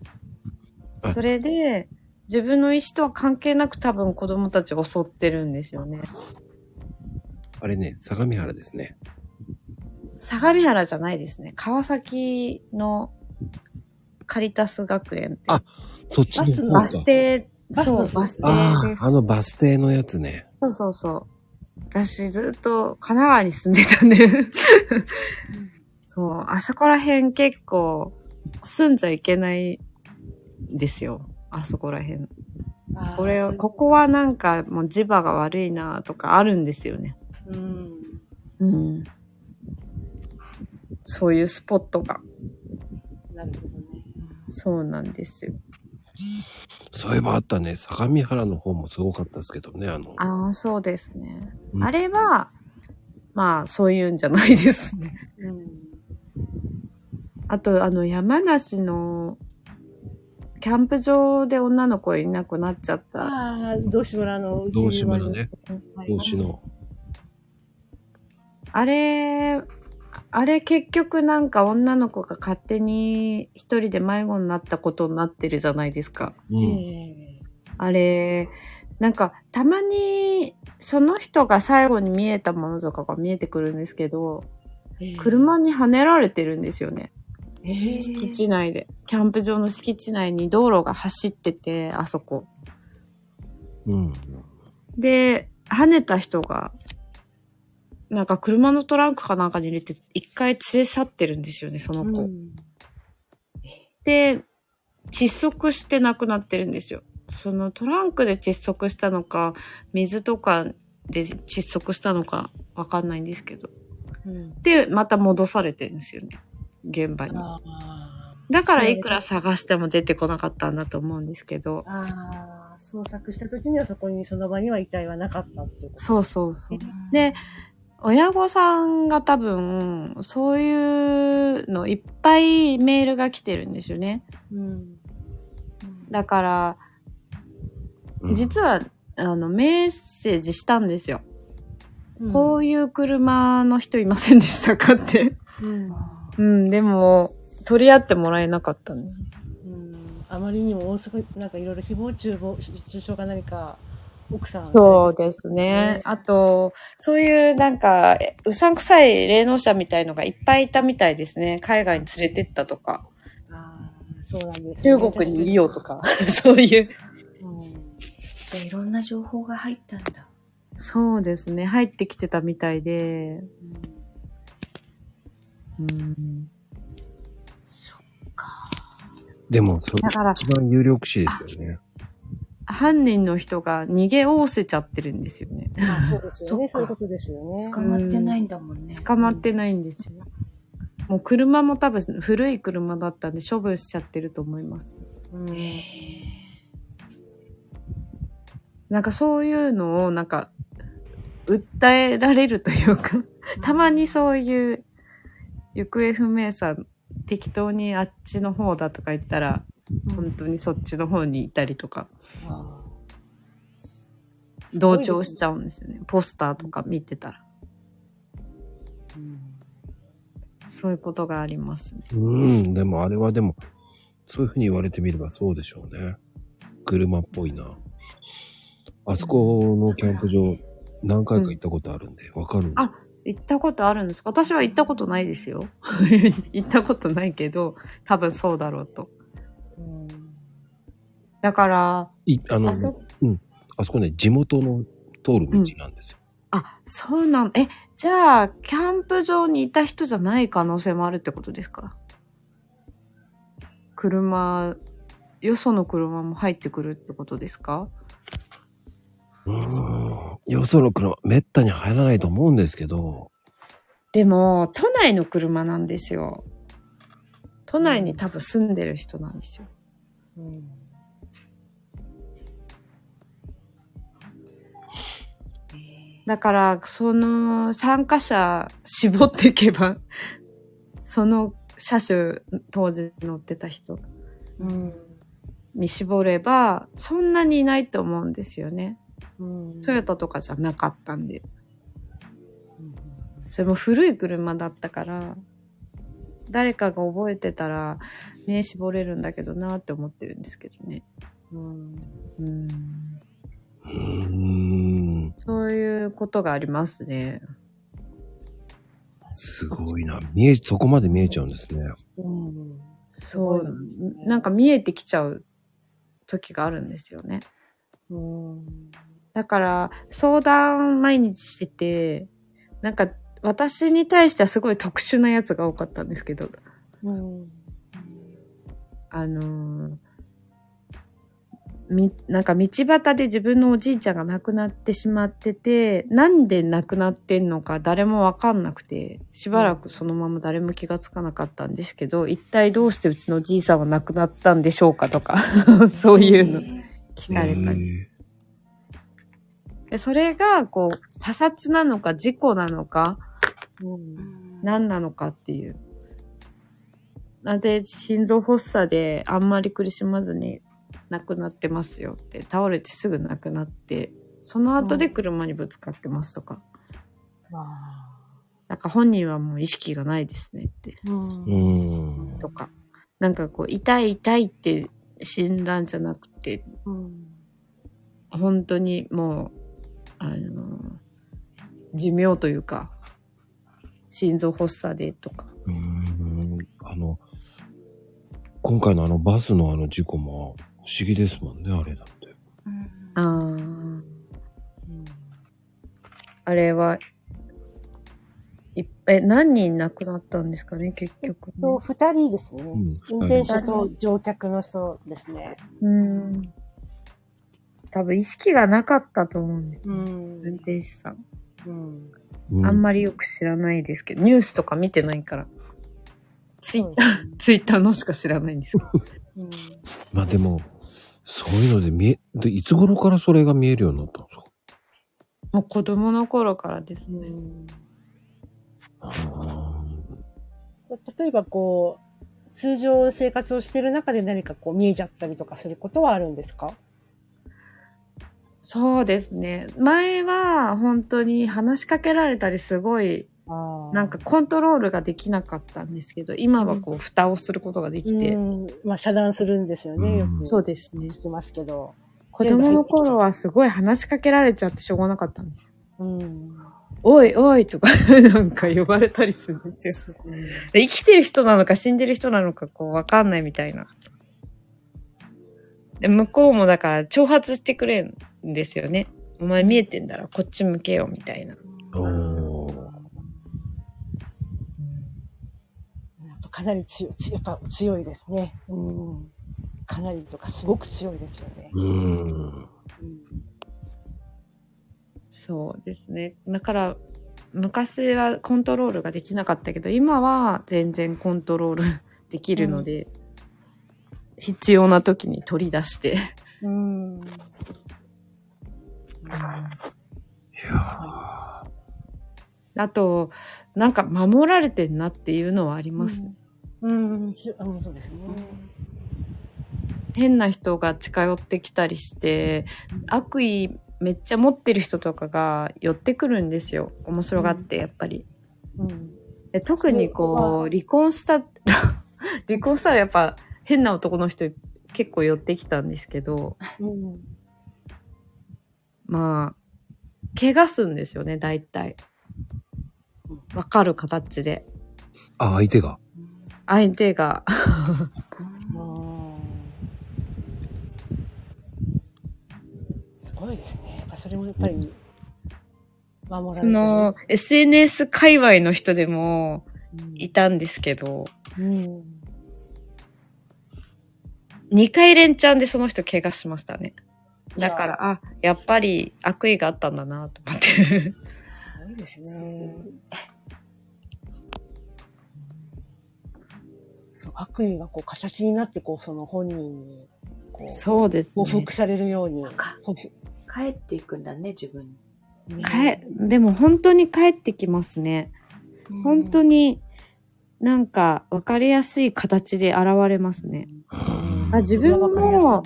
あそれで、自分の意思とは関係なく多分子供たちを襲ってるんですよね。あれね、相模原ですね。相模原じゃないですね。川崎のカリタス学園って。あそっちのバ方か。ス停、そう、バスのバス停あですあ、。あのバス停のやつね。そうそうそう。私ずっと神奈川に住んでたんで。そう、あそこら辺結構住んじゃいけないんですよ。あそこら辺。これここはなんかもう磁場が悪いなとかあるんですよね。うん。うん。そういうスポットが。なるほどね。そうなんですよ。そういえばあったね。相模原の方もすごかったですけどね。あの、ああ、そうですね。うんあれは、まあ、そういうんじゃないですね。うん。あと、あの、山梨の、キャンプ場で女の子いなくなっちゃった。ああ、道志村のうち道志村ね。はい投資の。あれ、あれ結局なんか女の子が勝手に一人で迷子になったことになってるじゃないですか。うん。ええあれ、なんかたまにその人が最後に見えたものとかが見えてくるんですけど、ええ車にはねられてるんですよね。ええ敷地内で。キャンプ場の敷地内に道路が走ってて、あそこ。うん。で、跳ねた人が、なんか車のトランクかなんかに入れて、一回連れ去ってるんですよね、その子。うんで、窒息して亡くなってるんですよ。そのトランクで窒息したのか、水とかで窒息したのかわかんないんですけど。うんで、また戻されてるんですよね。現場に。あだからいくら探しても出てこなかったんだと思うんですけど。あああ、捜索した時にはそこに、その場には遺体はなかったっていうこと。そうそうそう。で、親御さんが多分、そういうのいっぱいメールが来てるんですよね。うん。だから、うん実は、あの、メッセージしたんですよ。うんこういう車の人いませんでしたかって。うん。うん、でも、取り合ってもらえなかったね。うん。あまりにも大阪、なんかいろいろ誹謗中傷、中傷が何か、奥さん。そうですねね。あと、そういうなんか、えうさんくさい霊能者みたいのがいっぱいいたみたいですね。海外に連れてったとか、ああ、そうなんです、中国にいようと。か、そういう。うん。じゃあいろんな情報が入ったんだ。そうですね。入ってきてたみたいで。うん。でも、それだから一番有力視ですよね。犯人の人が逃げおおせちゃってるんですよね。まあ、そうですよね。そっかそういうことですよね。捕まってないんだもんね。捕まってないんですよ。もう車も多分古い車だったんで処分しちゃってると思います。うん。なんかそういうのをなんか訴えられるというか、たまにそういう行方不明さ適当にあっちの方だとか言ったら、本当にそっちの方にいたりとか、あ同調しちゃうんですよね。ポスターとか見てたら。そういうことがありますね。うん、でもあれはでも、そういうふうに言われてみればそうでしょうね。車っぽいな。あそこのキャンプ場、何回か行ったことあるんで、わかるんであ行ったことあるんですか？私は行ったことないですよ。行ったことないけど、多分そうだろうと。うんだから、いあのあそあそこね、地元の通る道なんですよ。あ、そうなん、え、じゃあ、キャンプ場にいた人じゃない可能性もあるってことですか？車、よその車も入ってくるってことですか？うん。よその車、めったに入らないと思うんですけど、でも、都内の車なんですよ。都内に多分住んでる人なんですよ。うんだから、その参加者絞っていけば、その車種当時乗ってた人。うんに絞れば、そんなにいないと思うんですよね。うんトヨタとかじゃなかったんで。それも古い車だったから、誰かが覚えてたら、ね、絞れるんだけどなって思ってるんですけどね。うんうん。うーん。そういうことがありますね。すごいな。見え、そこまで見えちゃうんですね。うんそう。なんか見えてきちゃう時があるんですよね。うんだから、相談毎日してて、なんか、私に対してはすごい特殊なやつが多かったんですけど、うん。あのーみ、なんか道端で自分のおじいちゃんが亡くなってしまってて、なんで亡くなってんのか誰もわかんなくて、しばらくそのまま誰も気がつかなかったんですけど、一体どうしてうちのおじいさんは亡くなったんでしょうかとか、そういうの聞かれたりしてでそれが、こう、他殺なのか事故なのか、うん何なのかっていう。なんで、心臓発作であんまり苦しまずに亡くなってますよって、倒れてすぐ亡くなって、その後で車にぶつかってますとか。あなんか本人はもう意識がないですねって、ーうん。とか。なんかこう、痛い痛いって診断じゃなくて、うん本当にもう、あの、寿命というか、心臓発作でとか。うーん。あの、今回のあのバスのあの事故も不思議ですもんね、あれだって。ああ。あれは、いえ、何人亡くなったんですかね、結局、ね。と、二人ですね。うん。運転手と乗客の人ですね。うん。多分意識がなかったと思うんです。うん運転手さん。うん。うあんまりよく知らないですけど、ニュースとか見てないから。ツイッター、ツイッターのしか知らないんです。うんまあでも、そういうので見え、で、いつ頃からそれが見えるようになったんですか？もう子供の頃からですね。例えばこう、通常生活をしている中で何かこう見えちゃったりとかすることはあるんですか？そうですね。前は本当に話しかけられたりすごい、なんかコントロールができなかったんですけど、今はこう蓋をすることができて。うん、まあ遮断するんですよね、ようんく。そうですね。聞きますけど。子供の頃はすごい話しかけられちゃってしょうがなかったんですよ。うん。おいおいとか なんか呼ばれたりするんですよ。で生きてる人なのか死んでる人なのかこうわかんないみたいな。で向こうもだから挑発してくれるんですよね。お前見えてんだろ、こっち向けよみたいな。あ。おーやっぱかなり強い、やっぱ強いですね。うん。かなりとかすごく強いですよね。うーん。うんそうですね。だから、昔はコントロールができなかったけど、今は全然コントロール できるので、必要な時に取り出して。うん。いやーあと、なんか守られてんなっていうのはあります。うん、しうん、そうですね。変な人が近寄ってきたりして、悪意めっちゃ持ってる人とかが寄ってくるんですよ。面白がって、やっぱり。うん。で特にこう、離婚した、離婚したらやっぱ変な男の人結構寄ってきたんですけど、うん。まあ、怪我すんですよね、大体。わかる形で。あ、相手が。相手が。すごいですね。やっぱそれもやっぱり、守られあてる。の、SNS 界隈の人でもいたんですけど、うん。2回連チャンでその人怪我しましたね。だから、あ、やっぱり悪意があったんだなと思って。すごいですね。そう、悪意がこう形になって、こう、その本人に、こう、そうです報ね。復されるように。帰っていくんだね、自分に。ねかえ、でも本当に帰ってきますね。本当に。になんか分かりやすい形で現れますね。うーんあ自分も、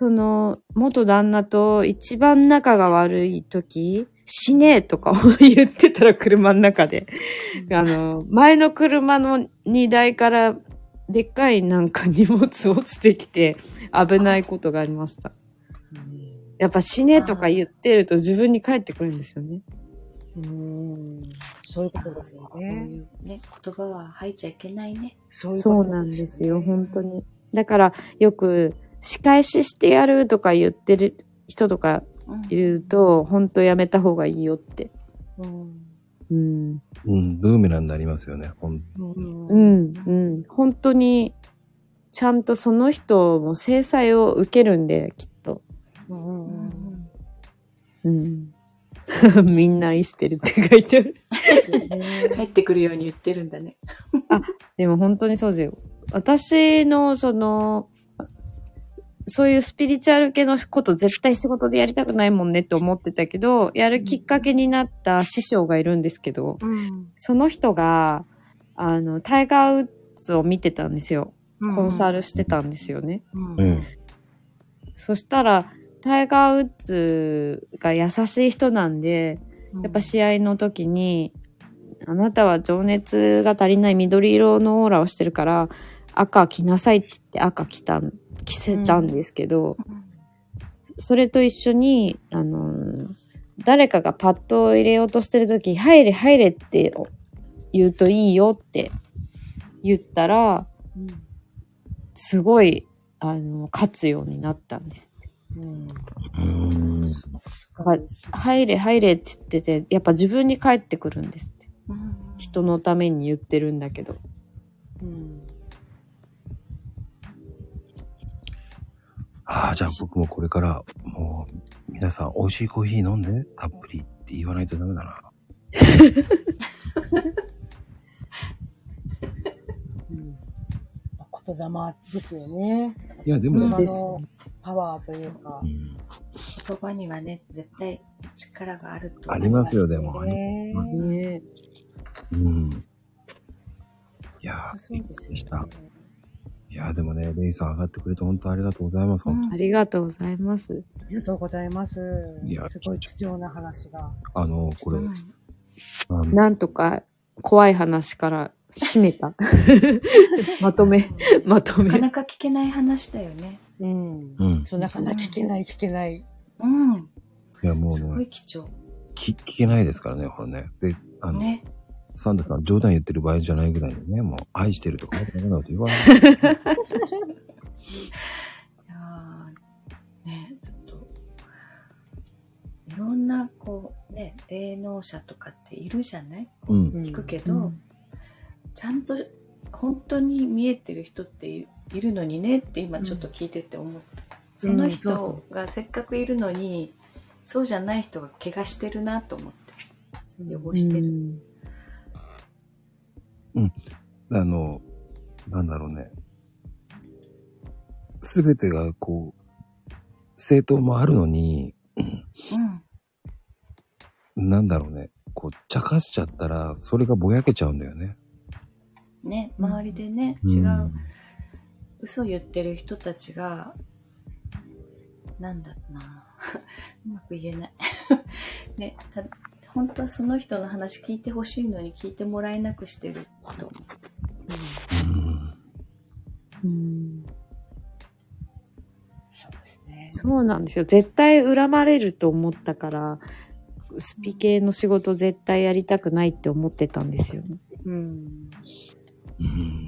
その、元旦那と一番仲が悪い時、死ねえとか言ってたら車の中で、あの、前の車の荷台からでっかいなんか荷物落ちてきて危ないことがありました。やっぱ死ねとか言ってると自分に返ってくるんですよね。うん。そういうことですよそうね。いうね、言葉は吐いちゃいけないね。そういうことそうなんですよ、本当に。だからよく仕返ししてやるとか言ってる人とかうんいると、本当やめた方がいいよって。うん。うん。うん、ブーメランになりますよね。ほんうんうん、うん。本当に、ちゃんとその人も制裁を受けるんで、きっと。うんううんんうん。みんな愛してるって書いてある。帰ってくるように言ってるんだね。でも本当にそうですよ。私の、その、そういうスピリチュアル系のこと絶対仕事でやりたくないもんねって思ってたけど、やるきっかけになった師匠がいるんですけど、うんその人が、あの、タイガー・ウッズを見てたんですよ。コンサルしてたんですよね。うんうん。そしたら、タイガー・ウッズが優しい人なんで、やっぱ試合の時に、あなたは情熱が足りない緑色のオーラをしてるから、赤着なさいって言って赤着たん、着せたんですけど、それと一緒に、あのー誰かがパッドを入れようとしてる時、入れ入れって言うといいよって言ったら、うんすごい、あの、勝つようになったんです。うんうん。はい入れ入れって言ってて、やっぱ自分に返ってくるんですって。うん人のために言ってるんだけど。うんああ、じゃあ僕もこれから、もう、皆さん美味しいコーヒー飲んで、たっぷりって言わないとダメだな。うん言霊ですよね。いや、でもね、言葉のパワーというかう。ん、言葉にはね、絶対力があるとありますよ、でも。ねねうん。いやー、そうですよね。いやーでもね、レイさん上がってくれて本当ありがとうございます。うんありがとうございます。ありがとうございますいや。すごい貴重な話が。あの、これ、うんなんとか怖い話から締めた。まとめ、まとめ。なかなか聞けない話だよね。うん。うん。そう、なかなか聞けない、聞けない。うん。いや、もうすごね、い貴重。聞聞けないですからね、これね。で、あの、ね。サンダさん冗談言ってる場合じゃないぐらいにね、もう愛してるとか、わけわかんないこと言わない。いね、ちょっと、いろんな、こう、ね、霊能者とかっているじゃない？うん。聞くけど、うんちゃんと本当に見えてる人っていいるのにねって今ちょっと聞いてて思った。そのうんそうそ人がせっかくいるのに、そうじゃない人が怪我してるなと思って。汚してる。あの、なんだろうね。すべてがこう、正当もあるのに、うん。なんだろうね。こう、茶化しちゃったら、それがぼやけちゃうんだよね。ね、周りでね、ん違う、嘘言ってる人たちが、なんだろうな。うまく言えない。ね、た本当はその人の話聞いてほしいのに聞いてもらえなくしてると思うん。うんそうですね。そうなんですよ。絶対恨まれると思ったから、スピ系の仕事絶対やりたくないって思ってたんですよね。うん。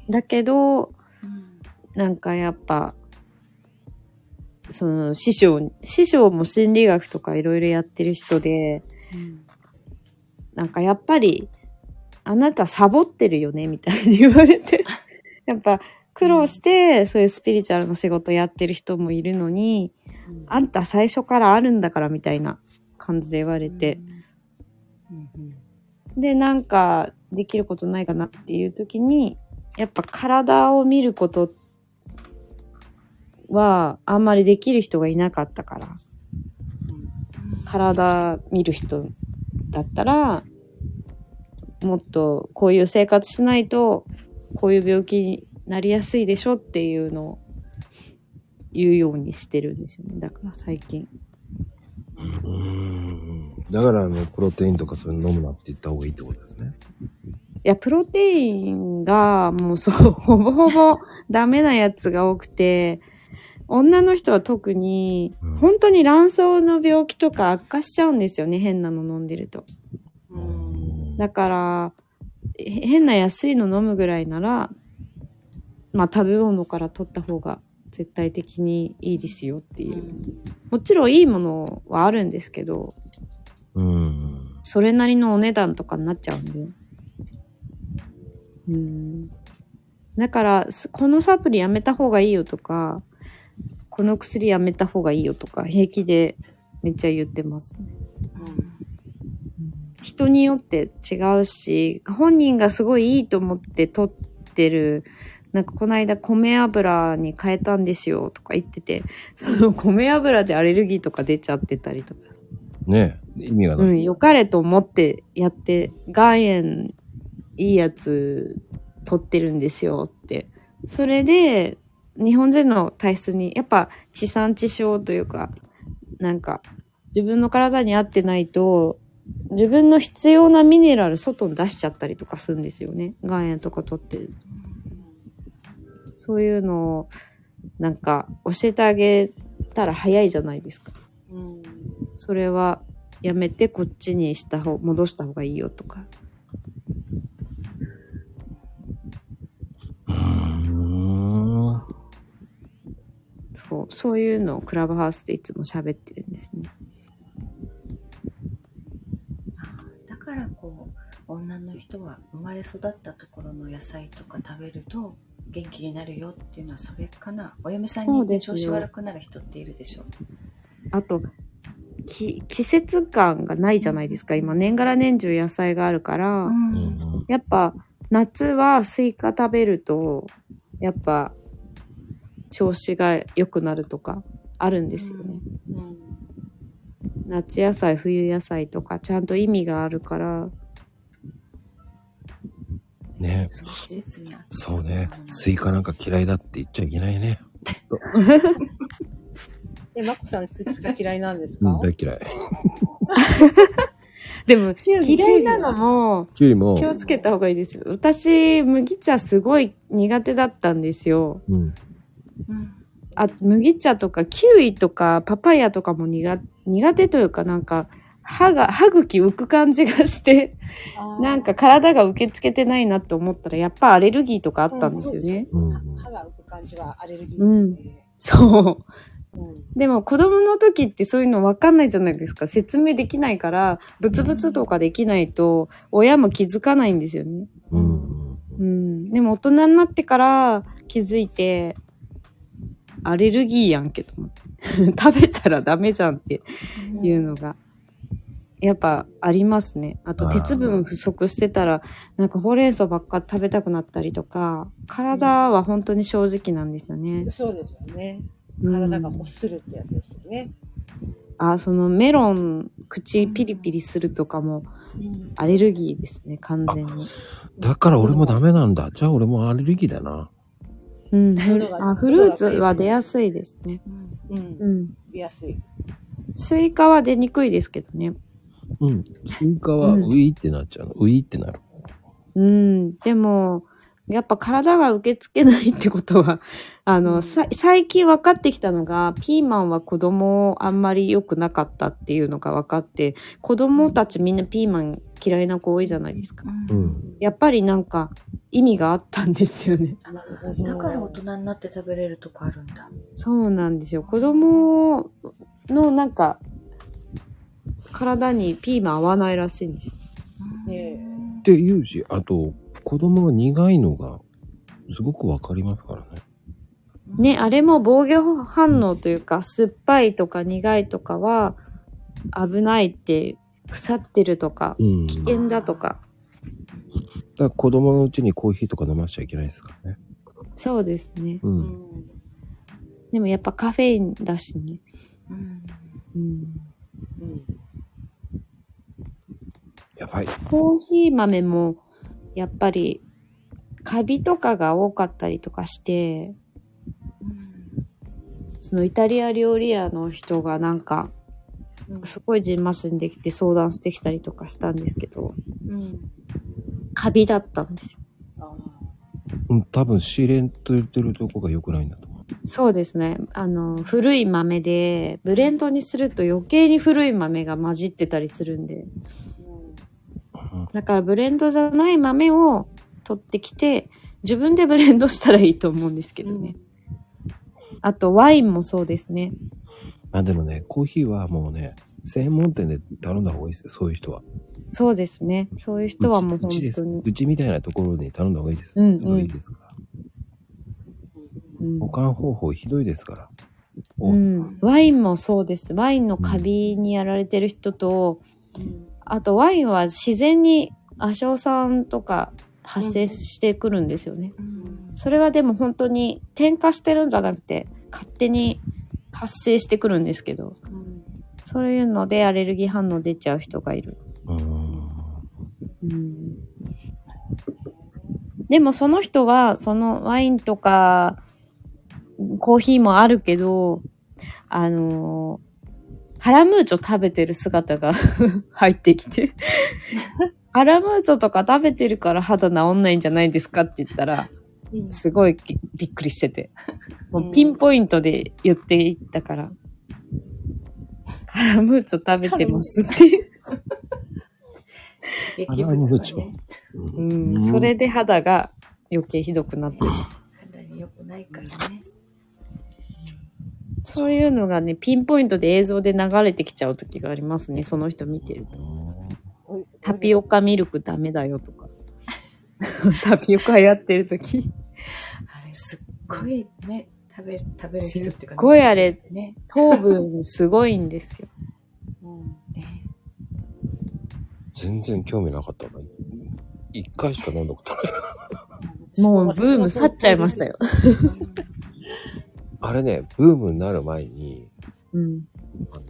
だけど、う。うんなんかやっぱ、その師匠、師匠も心理学とかいろいろやってる人で、なんかやっぱり、あなたサボってるよねみたいに言われて、やっぱ苦労してそういうスピリチュアルの仕事やってる人もいるのに、あんた最初からあるんだからみたいな感じで言われて、で、なんかできることないかなっていう時に、やっぱ体を見ることはあんまりできる人がいなかったから、体見る人だったら、もっとこういう生活しないと、こういう病気になりやすいでしょっていうのを言うようにしてるんですよね。だから最近。うーん。だから、あの、プロテインとかそういうの飲むなって言った方がいいってことですね。いや、プロテインがもうそう、ほぼほぼダメなやつが多くて、女の人は特にうん、本当に卵巣の病気とか悪化しちゃうんですよね、変なの飲んでると。うん。だから、へ変な安いの飲むぐらいなら、まあ食べ物から取った方が絶対的にいいですよっていう。もちろんいいものはあるんですけど、うん。それなりのお値段とかになっちゃうんで。うん。だから、すこのサプリやめた方がいいよとか、この薬やめた方がいいよとか、平気でめっちゃ言ってますね。人によって違うし、本人がすごいいいと思って取ってる、なんかこの間米油に変えたんですよとか言ってて、その米油でアレルギーとか出ちゃってたりとか。ねえ、意味がない。うん、良かれと思ってやって、岩塩いいやつ取ってるんですよって。それで、日本人の体質に、やっぱ地産地消というか、なんか、自分の体に合ってないと、自分の必要なミネラル外に出しちゃったりとかするんですよね。岩塩とか取ってる。そういうのを、なんか、教えてあげたら早いじゃないですか。うん。それはやめてこっちにした方、戻した方がいいよとか。うーん。そう、そういうのをクラブハウスでいつも喋ってるんですね。だからこう、女の人は生まれ育ったところの野菜とか食べると元気になるよっていうのはそれかな。お嫁さんにね調子悪くなる人っているでしょ。あと、き季節感がないじゃないですか。今、年がら年中野菜があるから、うん。うんやっぱ夏はスイカ食べると、やっぱ調子が良くなるとかあるんですよね。うん。夏野菜、冬野菜とかちゃんと意味があるから、ねそう、ね。スイカなんか嫌いだって言っちゃいけないね。え、まこさん、スイカ嫌いなんですか？うん、大嫌い。でも嫌いなのもキュウリも、気をつけた方がいいですよ。私、麦茶すごい苦手だったんですよ。うん。うん。あ、麦茶とかキウイとかパパイヤとかも苦苦手というかなんか歯が、歯茎浮く感じがして、なんか体が受け付けてないなって思ったらやっぱアレルギーとかあったんですよね。うん。歯が浮く感じはアレルギーですね。そう。うんでも子供の時ってそういうの分かんないじゃないですか。説明できないから、ブツブツとかできないと、親も気づかないんですよね。うん。うん。でも大人になってから気づいて、アレルギーやんけと思って。食べたらダメじゃんっていうのが、やっぱありますね。あと鉄分不足してたら、なんかほうれん草ばっか食べたくなったりとか、体は本当に正直なんですよね。そうですよね。うん体が欲するってやつですよね。あ、そのメロン、口ピリピリするとかもうんアレルギーですね、完全に。だから俺もダメなんだ。じゃあ俺もアレルギーだな。うん。フルーツは出やすいですね。うん。うん。出やすい。スイカは出にくいですけどね。うん。スイカはうんウィーってなっちゃうの。ウィーってなる。うん。でも、やっぱ体が受け付けないってことは、あの、うんさ最近分かってきたのが、ピーマンは子供あんまり良くなかったっていうのが分かって、子供たちみんなピーマン嫌いな子多いじゃないですか。う。うんん。やっぱりなんか意味があったんですよね。だから大人になって食べれるとこあるんだ。そうなんですよ。子供のなんか、体にピーマン合わないらしいんですよ。ねって言うし、あと、子供は苦いのがすごくわかりますからね。ね、あれも防御反応というか、酸っぱいとか苦いとかは危ないって、腐ってるとか、うん。危だか険だとか。ら子供のうちにコーヒーとか飲ましちゃいけないですからね。そうですね。う。うんん。でもやっぱカフェインだしね。うん。うん、うん。やばい。コーヒー豆も、やっぱり、カビとかが多かったりとかして、そのイタリア料理屋の人がなんか、すごいジンマシンできて相談してきたりとかしたんですけど、うん。カビだったんですよ。あうん、多分、試練と言ってるとこが良くないんだと思う。そうですね。あの、古い豆で、ブレンドにすると余計に古い豆が混じってたりするんで。うんだからブレンドじゃない豆を取ってきて、自分でブレンドしたらいいと思うんですけどね。あと、ワインもそうですね。あ、でもね、コーヒーはもうね、専門店で頼んだ方がいいですよ、そういう人は。そうですね。そういう人はもう本うちうちです当に。うちみたいなところに頼んだ方がいいです。うんうん鋭いですから。うん保管方法ひどいですから。うん、ワインもそうです。ワインのカビにやられてる人と、あとワインは自然に亜硝酸とか発生してくるんですよね。うん。それはでも本当に添加してるんじゃなくて、勝手に発生してくるんですけど、うん。そういうのでアレルギー反応出ちゃう人がいる。うでもその人は、そのワインとか、コーヒーもあるけど、あのカラムーチョ食べてる姿が 入ってきて、カラムーチョとか食べてるから肌治んないんじゃないですかって言ったら、すごいびびっくりしてて。もうピンポイントで言っていったから、カラムーチョ食べてますっていう。激物がね、ううん、それで肌が余計ひどくなってる。肌に良くないからね。そういうのがね、ピンポイントで映像で流れてきちゃう時がありますね。その人見てると。タピオカミルクダメだよとか。タピオカやってる時。あれ、すっごいね、食べ、食べる人っていうか、すっごいあれね。糖分すごいんですよ。ね。全然興味なかったな。一回しか飲んだことない。もうブーム去っちゃいましたよ。あれね、ブームになる前に、うん。あの、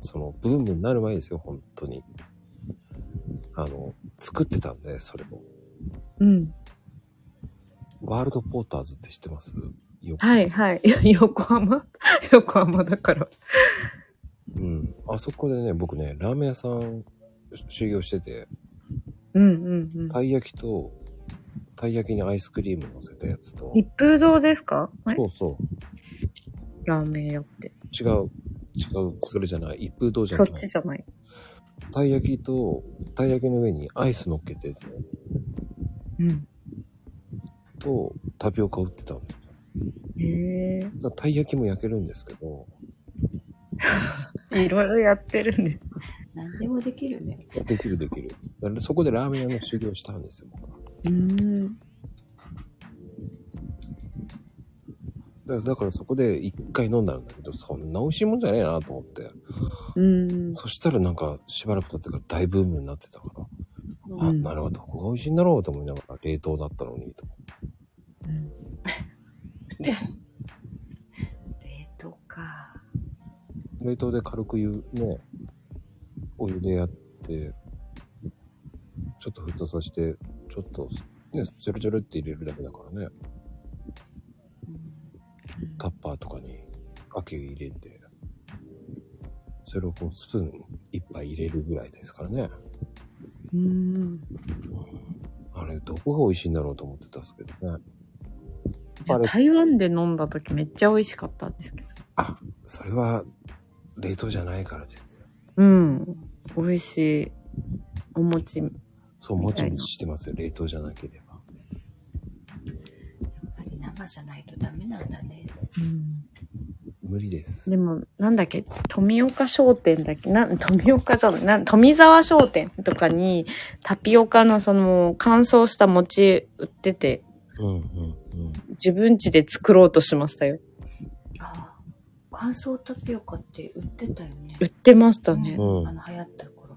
その、ブームになる前ですよ、本当に。あの、作ってたんで、それを。うん。ワールドポーターズって知ってます？よはいはい。横浜？横浜だから。うん。あそこでね、僕ね、ラーメン屋さん修行してて、うんうんうん。たい焼きと、たい焼きにアイスクリーム乗せたやつと、一風堂ですか？はいそうそう、ラーメン屋って。違う、違う、それじゃない、一風堂じゃそない。っちじゃない。たい焼きと、たい焼きの上にアイス乗っけてて、うん。と、タピオカ売ってたの。だかへえ。らたい焼きも焼けるんですけど、いろいろやってるんです。何でもできるね。できるできる。だからそこでラーメン屋の修行したんですよ、僕は。うーん。だからだからそこで一回飲んだんだけど、そんな美味しいもんじゃねえなと思って。うーん。そしたらなんかしばらく経ってから大ブームになってたから、あ、うんなるほど、ここが美味しいんだろうと思いながら冷凍だったのにと思って。冷凍か。冷凍で軽く湯ね、お湯でやって、ちょっと沸騰させて、ちょっとね、ちょろちょろって入れるだけだからね、タッパーとかにかけ入れて、それをこうスプーン一杯入れるぐらいですからね。うーん。あれ、どこが美味しいんだろうと思ってたんですけどね。台湾で飲んだ時めっちゃ美味しかったんですけど。あ、それは冷凍じゃないからですよ。うん。美味しい。お餅。そう、もちもちしてますよ。冷凍じゃなければ。やっぱり生じゃないとダメなんだね。うん。無理です。でも、なんだっけ、富岡商店だっけ？なん、富岡じゃな富沢商店とかにタピオカのその乾燥した餅売ってて、うんうんうん。自分家で作ろうとしましたよ。ああ。乾燥タピオカって売ってたよね。売ってましたね。うんあの、流行った頃。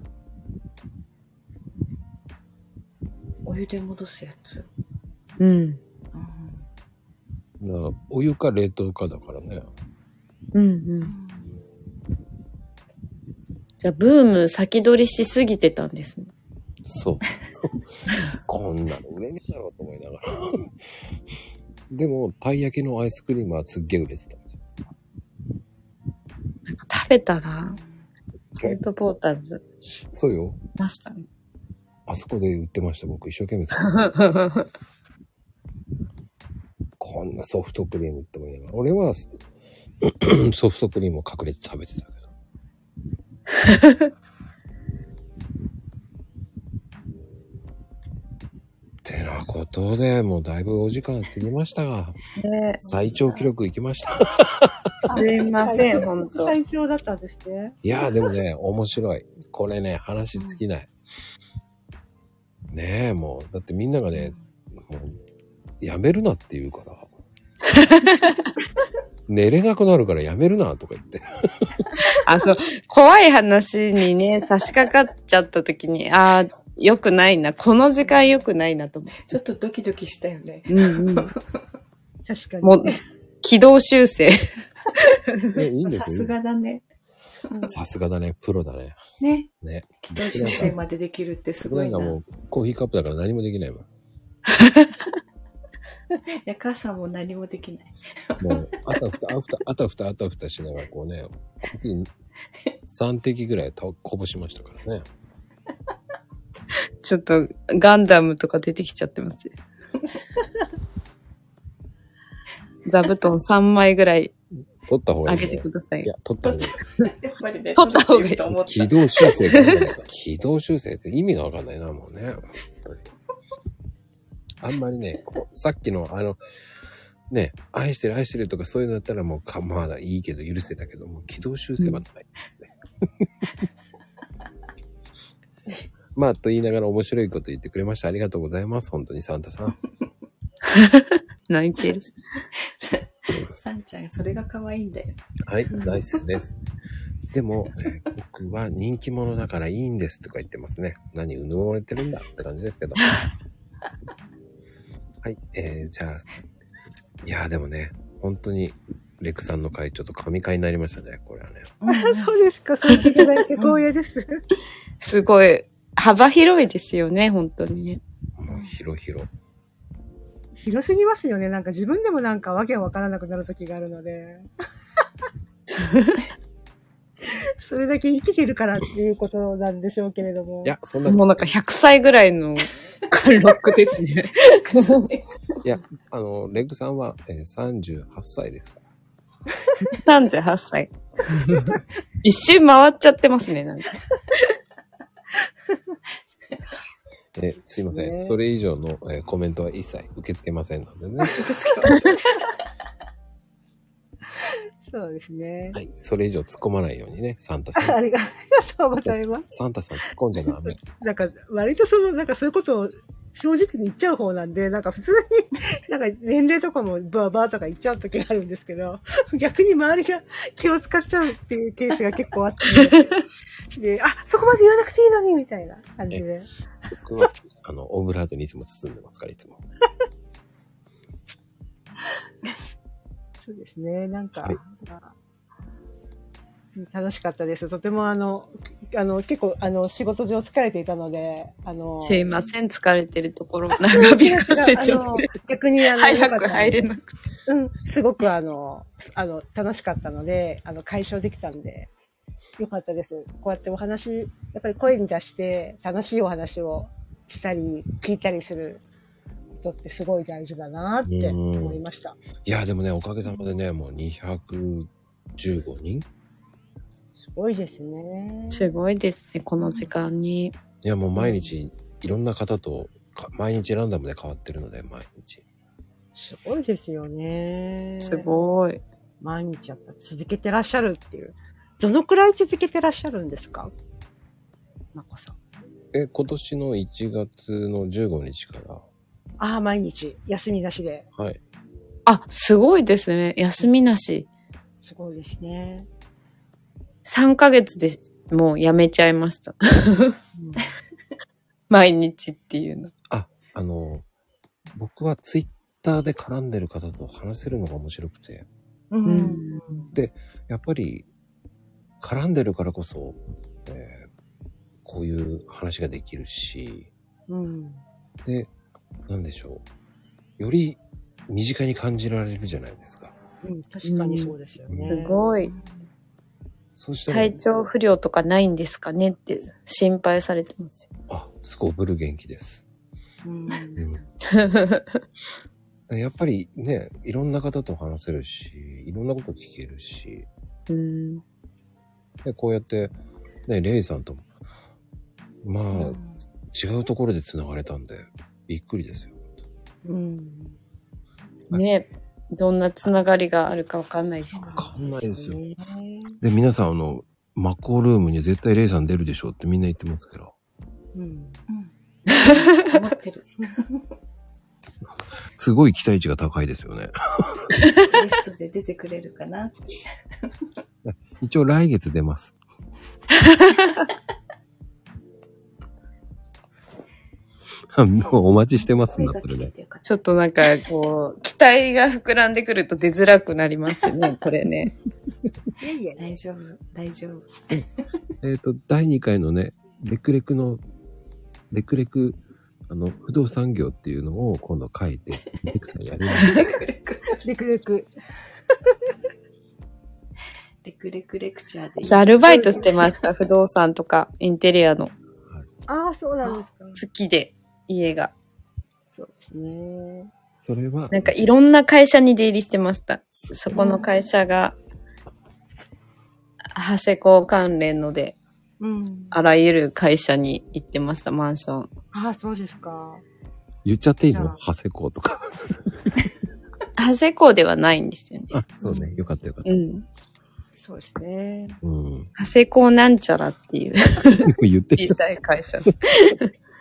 お湯で戻すやつ。うん。うん。お湯か冷凍かだからね。うんうん。じゃあ、ブーム先取りしすぎてたんですね。そう。そうこんなの売れねえだろうと思いながら。でも、たい焼きのアイスクリームはすっげえ売れてたんですよ。食べたな。ホットポーターズ。そうよ。ましたね。あそこで売ってました。僕一生懸命作って こんなソフトクリームって思いながら。俺はソフトクリームを隠れて食べてたけど。てなことで、もうだいぶお時間過ぎましたが、ね最長記録いきました。すいません、最長ほんと。最長だったんですね。いやーでもね、面白い。これね、話尽きない。ねえ、もう、だってみんながね、もう、やめるなって言うから。寝れなくなるからやめるなとか言って。あ、そう、怖い話にね、差し掛かっちゃった時に、ああ、良くないな。この時間良くないなと思ちょっとドキドキしたよね。う。うんうん。確かに。もう、軌道修正。さすがだね。さすがだね。プロだね。ね。ね。軌道修正までできるってすごな。いないんかもう、コーヒーカップだから何もできないもん。や、母さんも何もできない。もう、あたふた、あふた、あたふた、あたふたしながら、こうね、コーヒー3滴ぐらいたこぼしましたからね。ちょっと、ガンダムとか出てきちゃってますよ。座布団3枚ぐらい取った方があげていいね。くださいい。や、取った方がいい。やっぱりね、取った方がいいと思った。軌道修正 軌道修正って意味がわかんないな、もうね。あんまりね、さっきのあの、ね、愛してる愛してるとかそういうのだったらもうか、まだいいけど許せたけども、軌道修正はない。まあ、と言いながら面白いこと言ってくれました。ありがとうございます。本当にサンタさん。泣いてる。さんちゃん、それが可愛いんだよ。はい、ナイスです。でも、えー僕は人気者だからいいんですとか言ってますね。何うぬぼれてるんだって感じですけど。はい、えー、じゃあ、いやーでもね、本当に、レクさんの会ちょっと神会になりましたね、これはね。そうですか、そう言っていただいて光栄です。すごい、幅広いですよね、本当にね。もう、広々。広すぎますよね。なんか自分でもなんかわけわからなくなる時があるので。それだけ生きてるからっていうことなんでしょうけれども。いや、そんな、もうなんか100歳ぐらいの貫禄ですね。いや、あの、レグさんは、えー38歳ですから。38歳。一周回っちゃってますね、なんか。えーすいません。ねそれ以上の、えーコメントは一切受け付けませんのでね。そうですね。はい。それ以上突っ込まないようにね、サンタさん。ありがとうございます。サンタさん突っ込んじゃダメ。なんか、割とその、なんかそういうことを正直に言っちゃう方なんで、なんか普通に、なんか年齢とかもバーバーとか言っちゃう時があるんですけど、逆に周りが気を使っちゃうっていうケースが結構あって、で、あ、そこまで言わなくていいのにみたいな感じで。僕は、あの、オブラートにいつも包んでますから、いつも。そうですね、なんか、はいまあ楽しかったです。とてもあの、あの、結構、あの、仕事上疲れていたので、あの、すいません、疲れてるところ長引かせちゃあのって。逆にあの、早く入れなくて。うん、すごくあの、あの、楽しかったので、あの、解消できたんで、よかったです。こうやってお話、やっぱり声に出して、楽しいお話をしたり、聞いたりする人ってすごい大事だなって思いました。いや、でもね、おかげさまでね、もう215人すごいですね。すごいですね、この時間に。いや、もう毎日、いろんな方と、か毎日ランダムで変わってるので、毎日。すごいですよね。すごい。毎日やっぱ続けてらっしゃるっていう。どのくらい続けてらっしゃるんですか？まこさん。え、今年の1月の15日から、ああ、毎日、休みなしで。はい。あ、すごいですね。休みなし。すごいですね。3ヶ月でもうやめちゃいました。うん 毎日っていうの。あ、あの、僕はツイッターで絡んでる方と話せるのが面白くて、うんうんやっぱり、絡んでるからこそ、えーこういう話ができるし、うん。で、なんでしょう。より身近に感じられるじゃないですか。うん、確かにそうですよね。すごい。そしたら体、調不良とかないんですかねって心配されてますよ。あ、すこぶる元気です。うん。うん、やっぱりね、いろんな方と話せるし、いろんなこと聞けるし、うん。でこうやって、ね、レイさんとも、まあ、違うところで繋がれたんで、びっくりですよ。うん。ねどんなつながりがあるかわかんないです。わかんないですよ。ねで、皆さん、あの、マッコールームに絶対レイさん出るでしょうってみんな言ってますけど、うん。思ってる。すごい期待値が高いですよね。ゲストで出てくれるかな。一応来月出ます。もうお待ちしてますんだ、それで。ちょっとなんか、こう、期待が膨らんでくると出づらくなりますよね、これね。いやいや、大丈夫、大丈夫。えっ、と、第2回のね、レクレクの、レクレク、あの、不動産業っていうのを今度書いて、レクさんやります。レクレク。レクレクレクチャーでいい私、アルバイトしてました。不動産とか、インテリアの。ああ、そうなんですか。好きで、家が。そうですね。それは、なんか、いろんな会社に出入りしてました。そこの会社が、ハセコ関連ので、うん。あらゆる会社に行ってました、マンション。ああ、そうですか。言っちゃっていいの？ハセコとか。ハセコではないんですよね。あ、そうね。よかったよかった。うん。そうですね。うん。ハセコなんちゃらっていう言ってる小。さい会社。う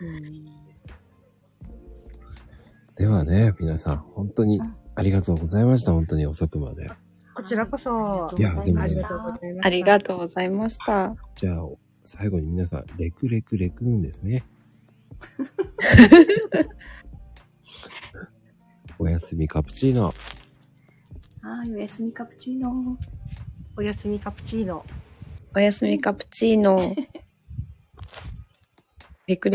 ん。ではね、皆さん、本当にありがとうございました。本当に遅くまで。こちらこそ。いやでもねありがとうございました。ありがとうございました。じゃあ、最後に皆さん、レクレクレクーンですね。おやすみカプチーノ。はい、おやすみカプチーノ。おやすみカプチーノ。おやすみカプチーノ。レ ク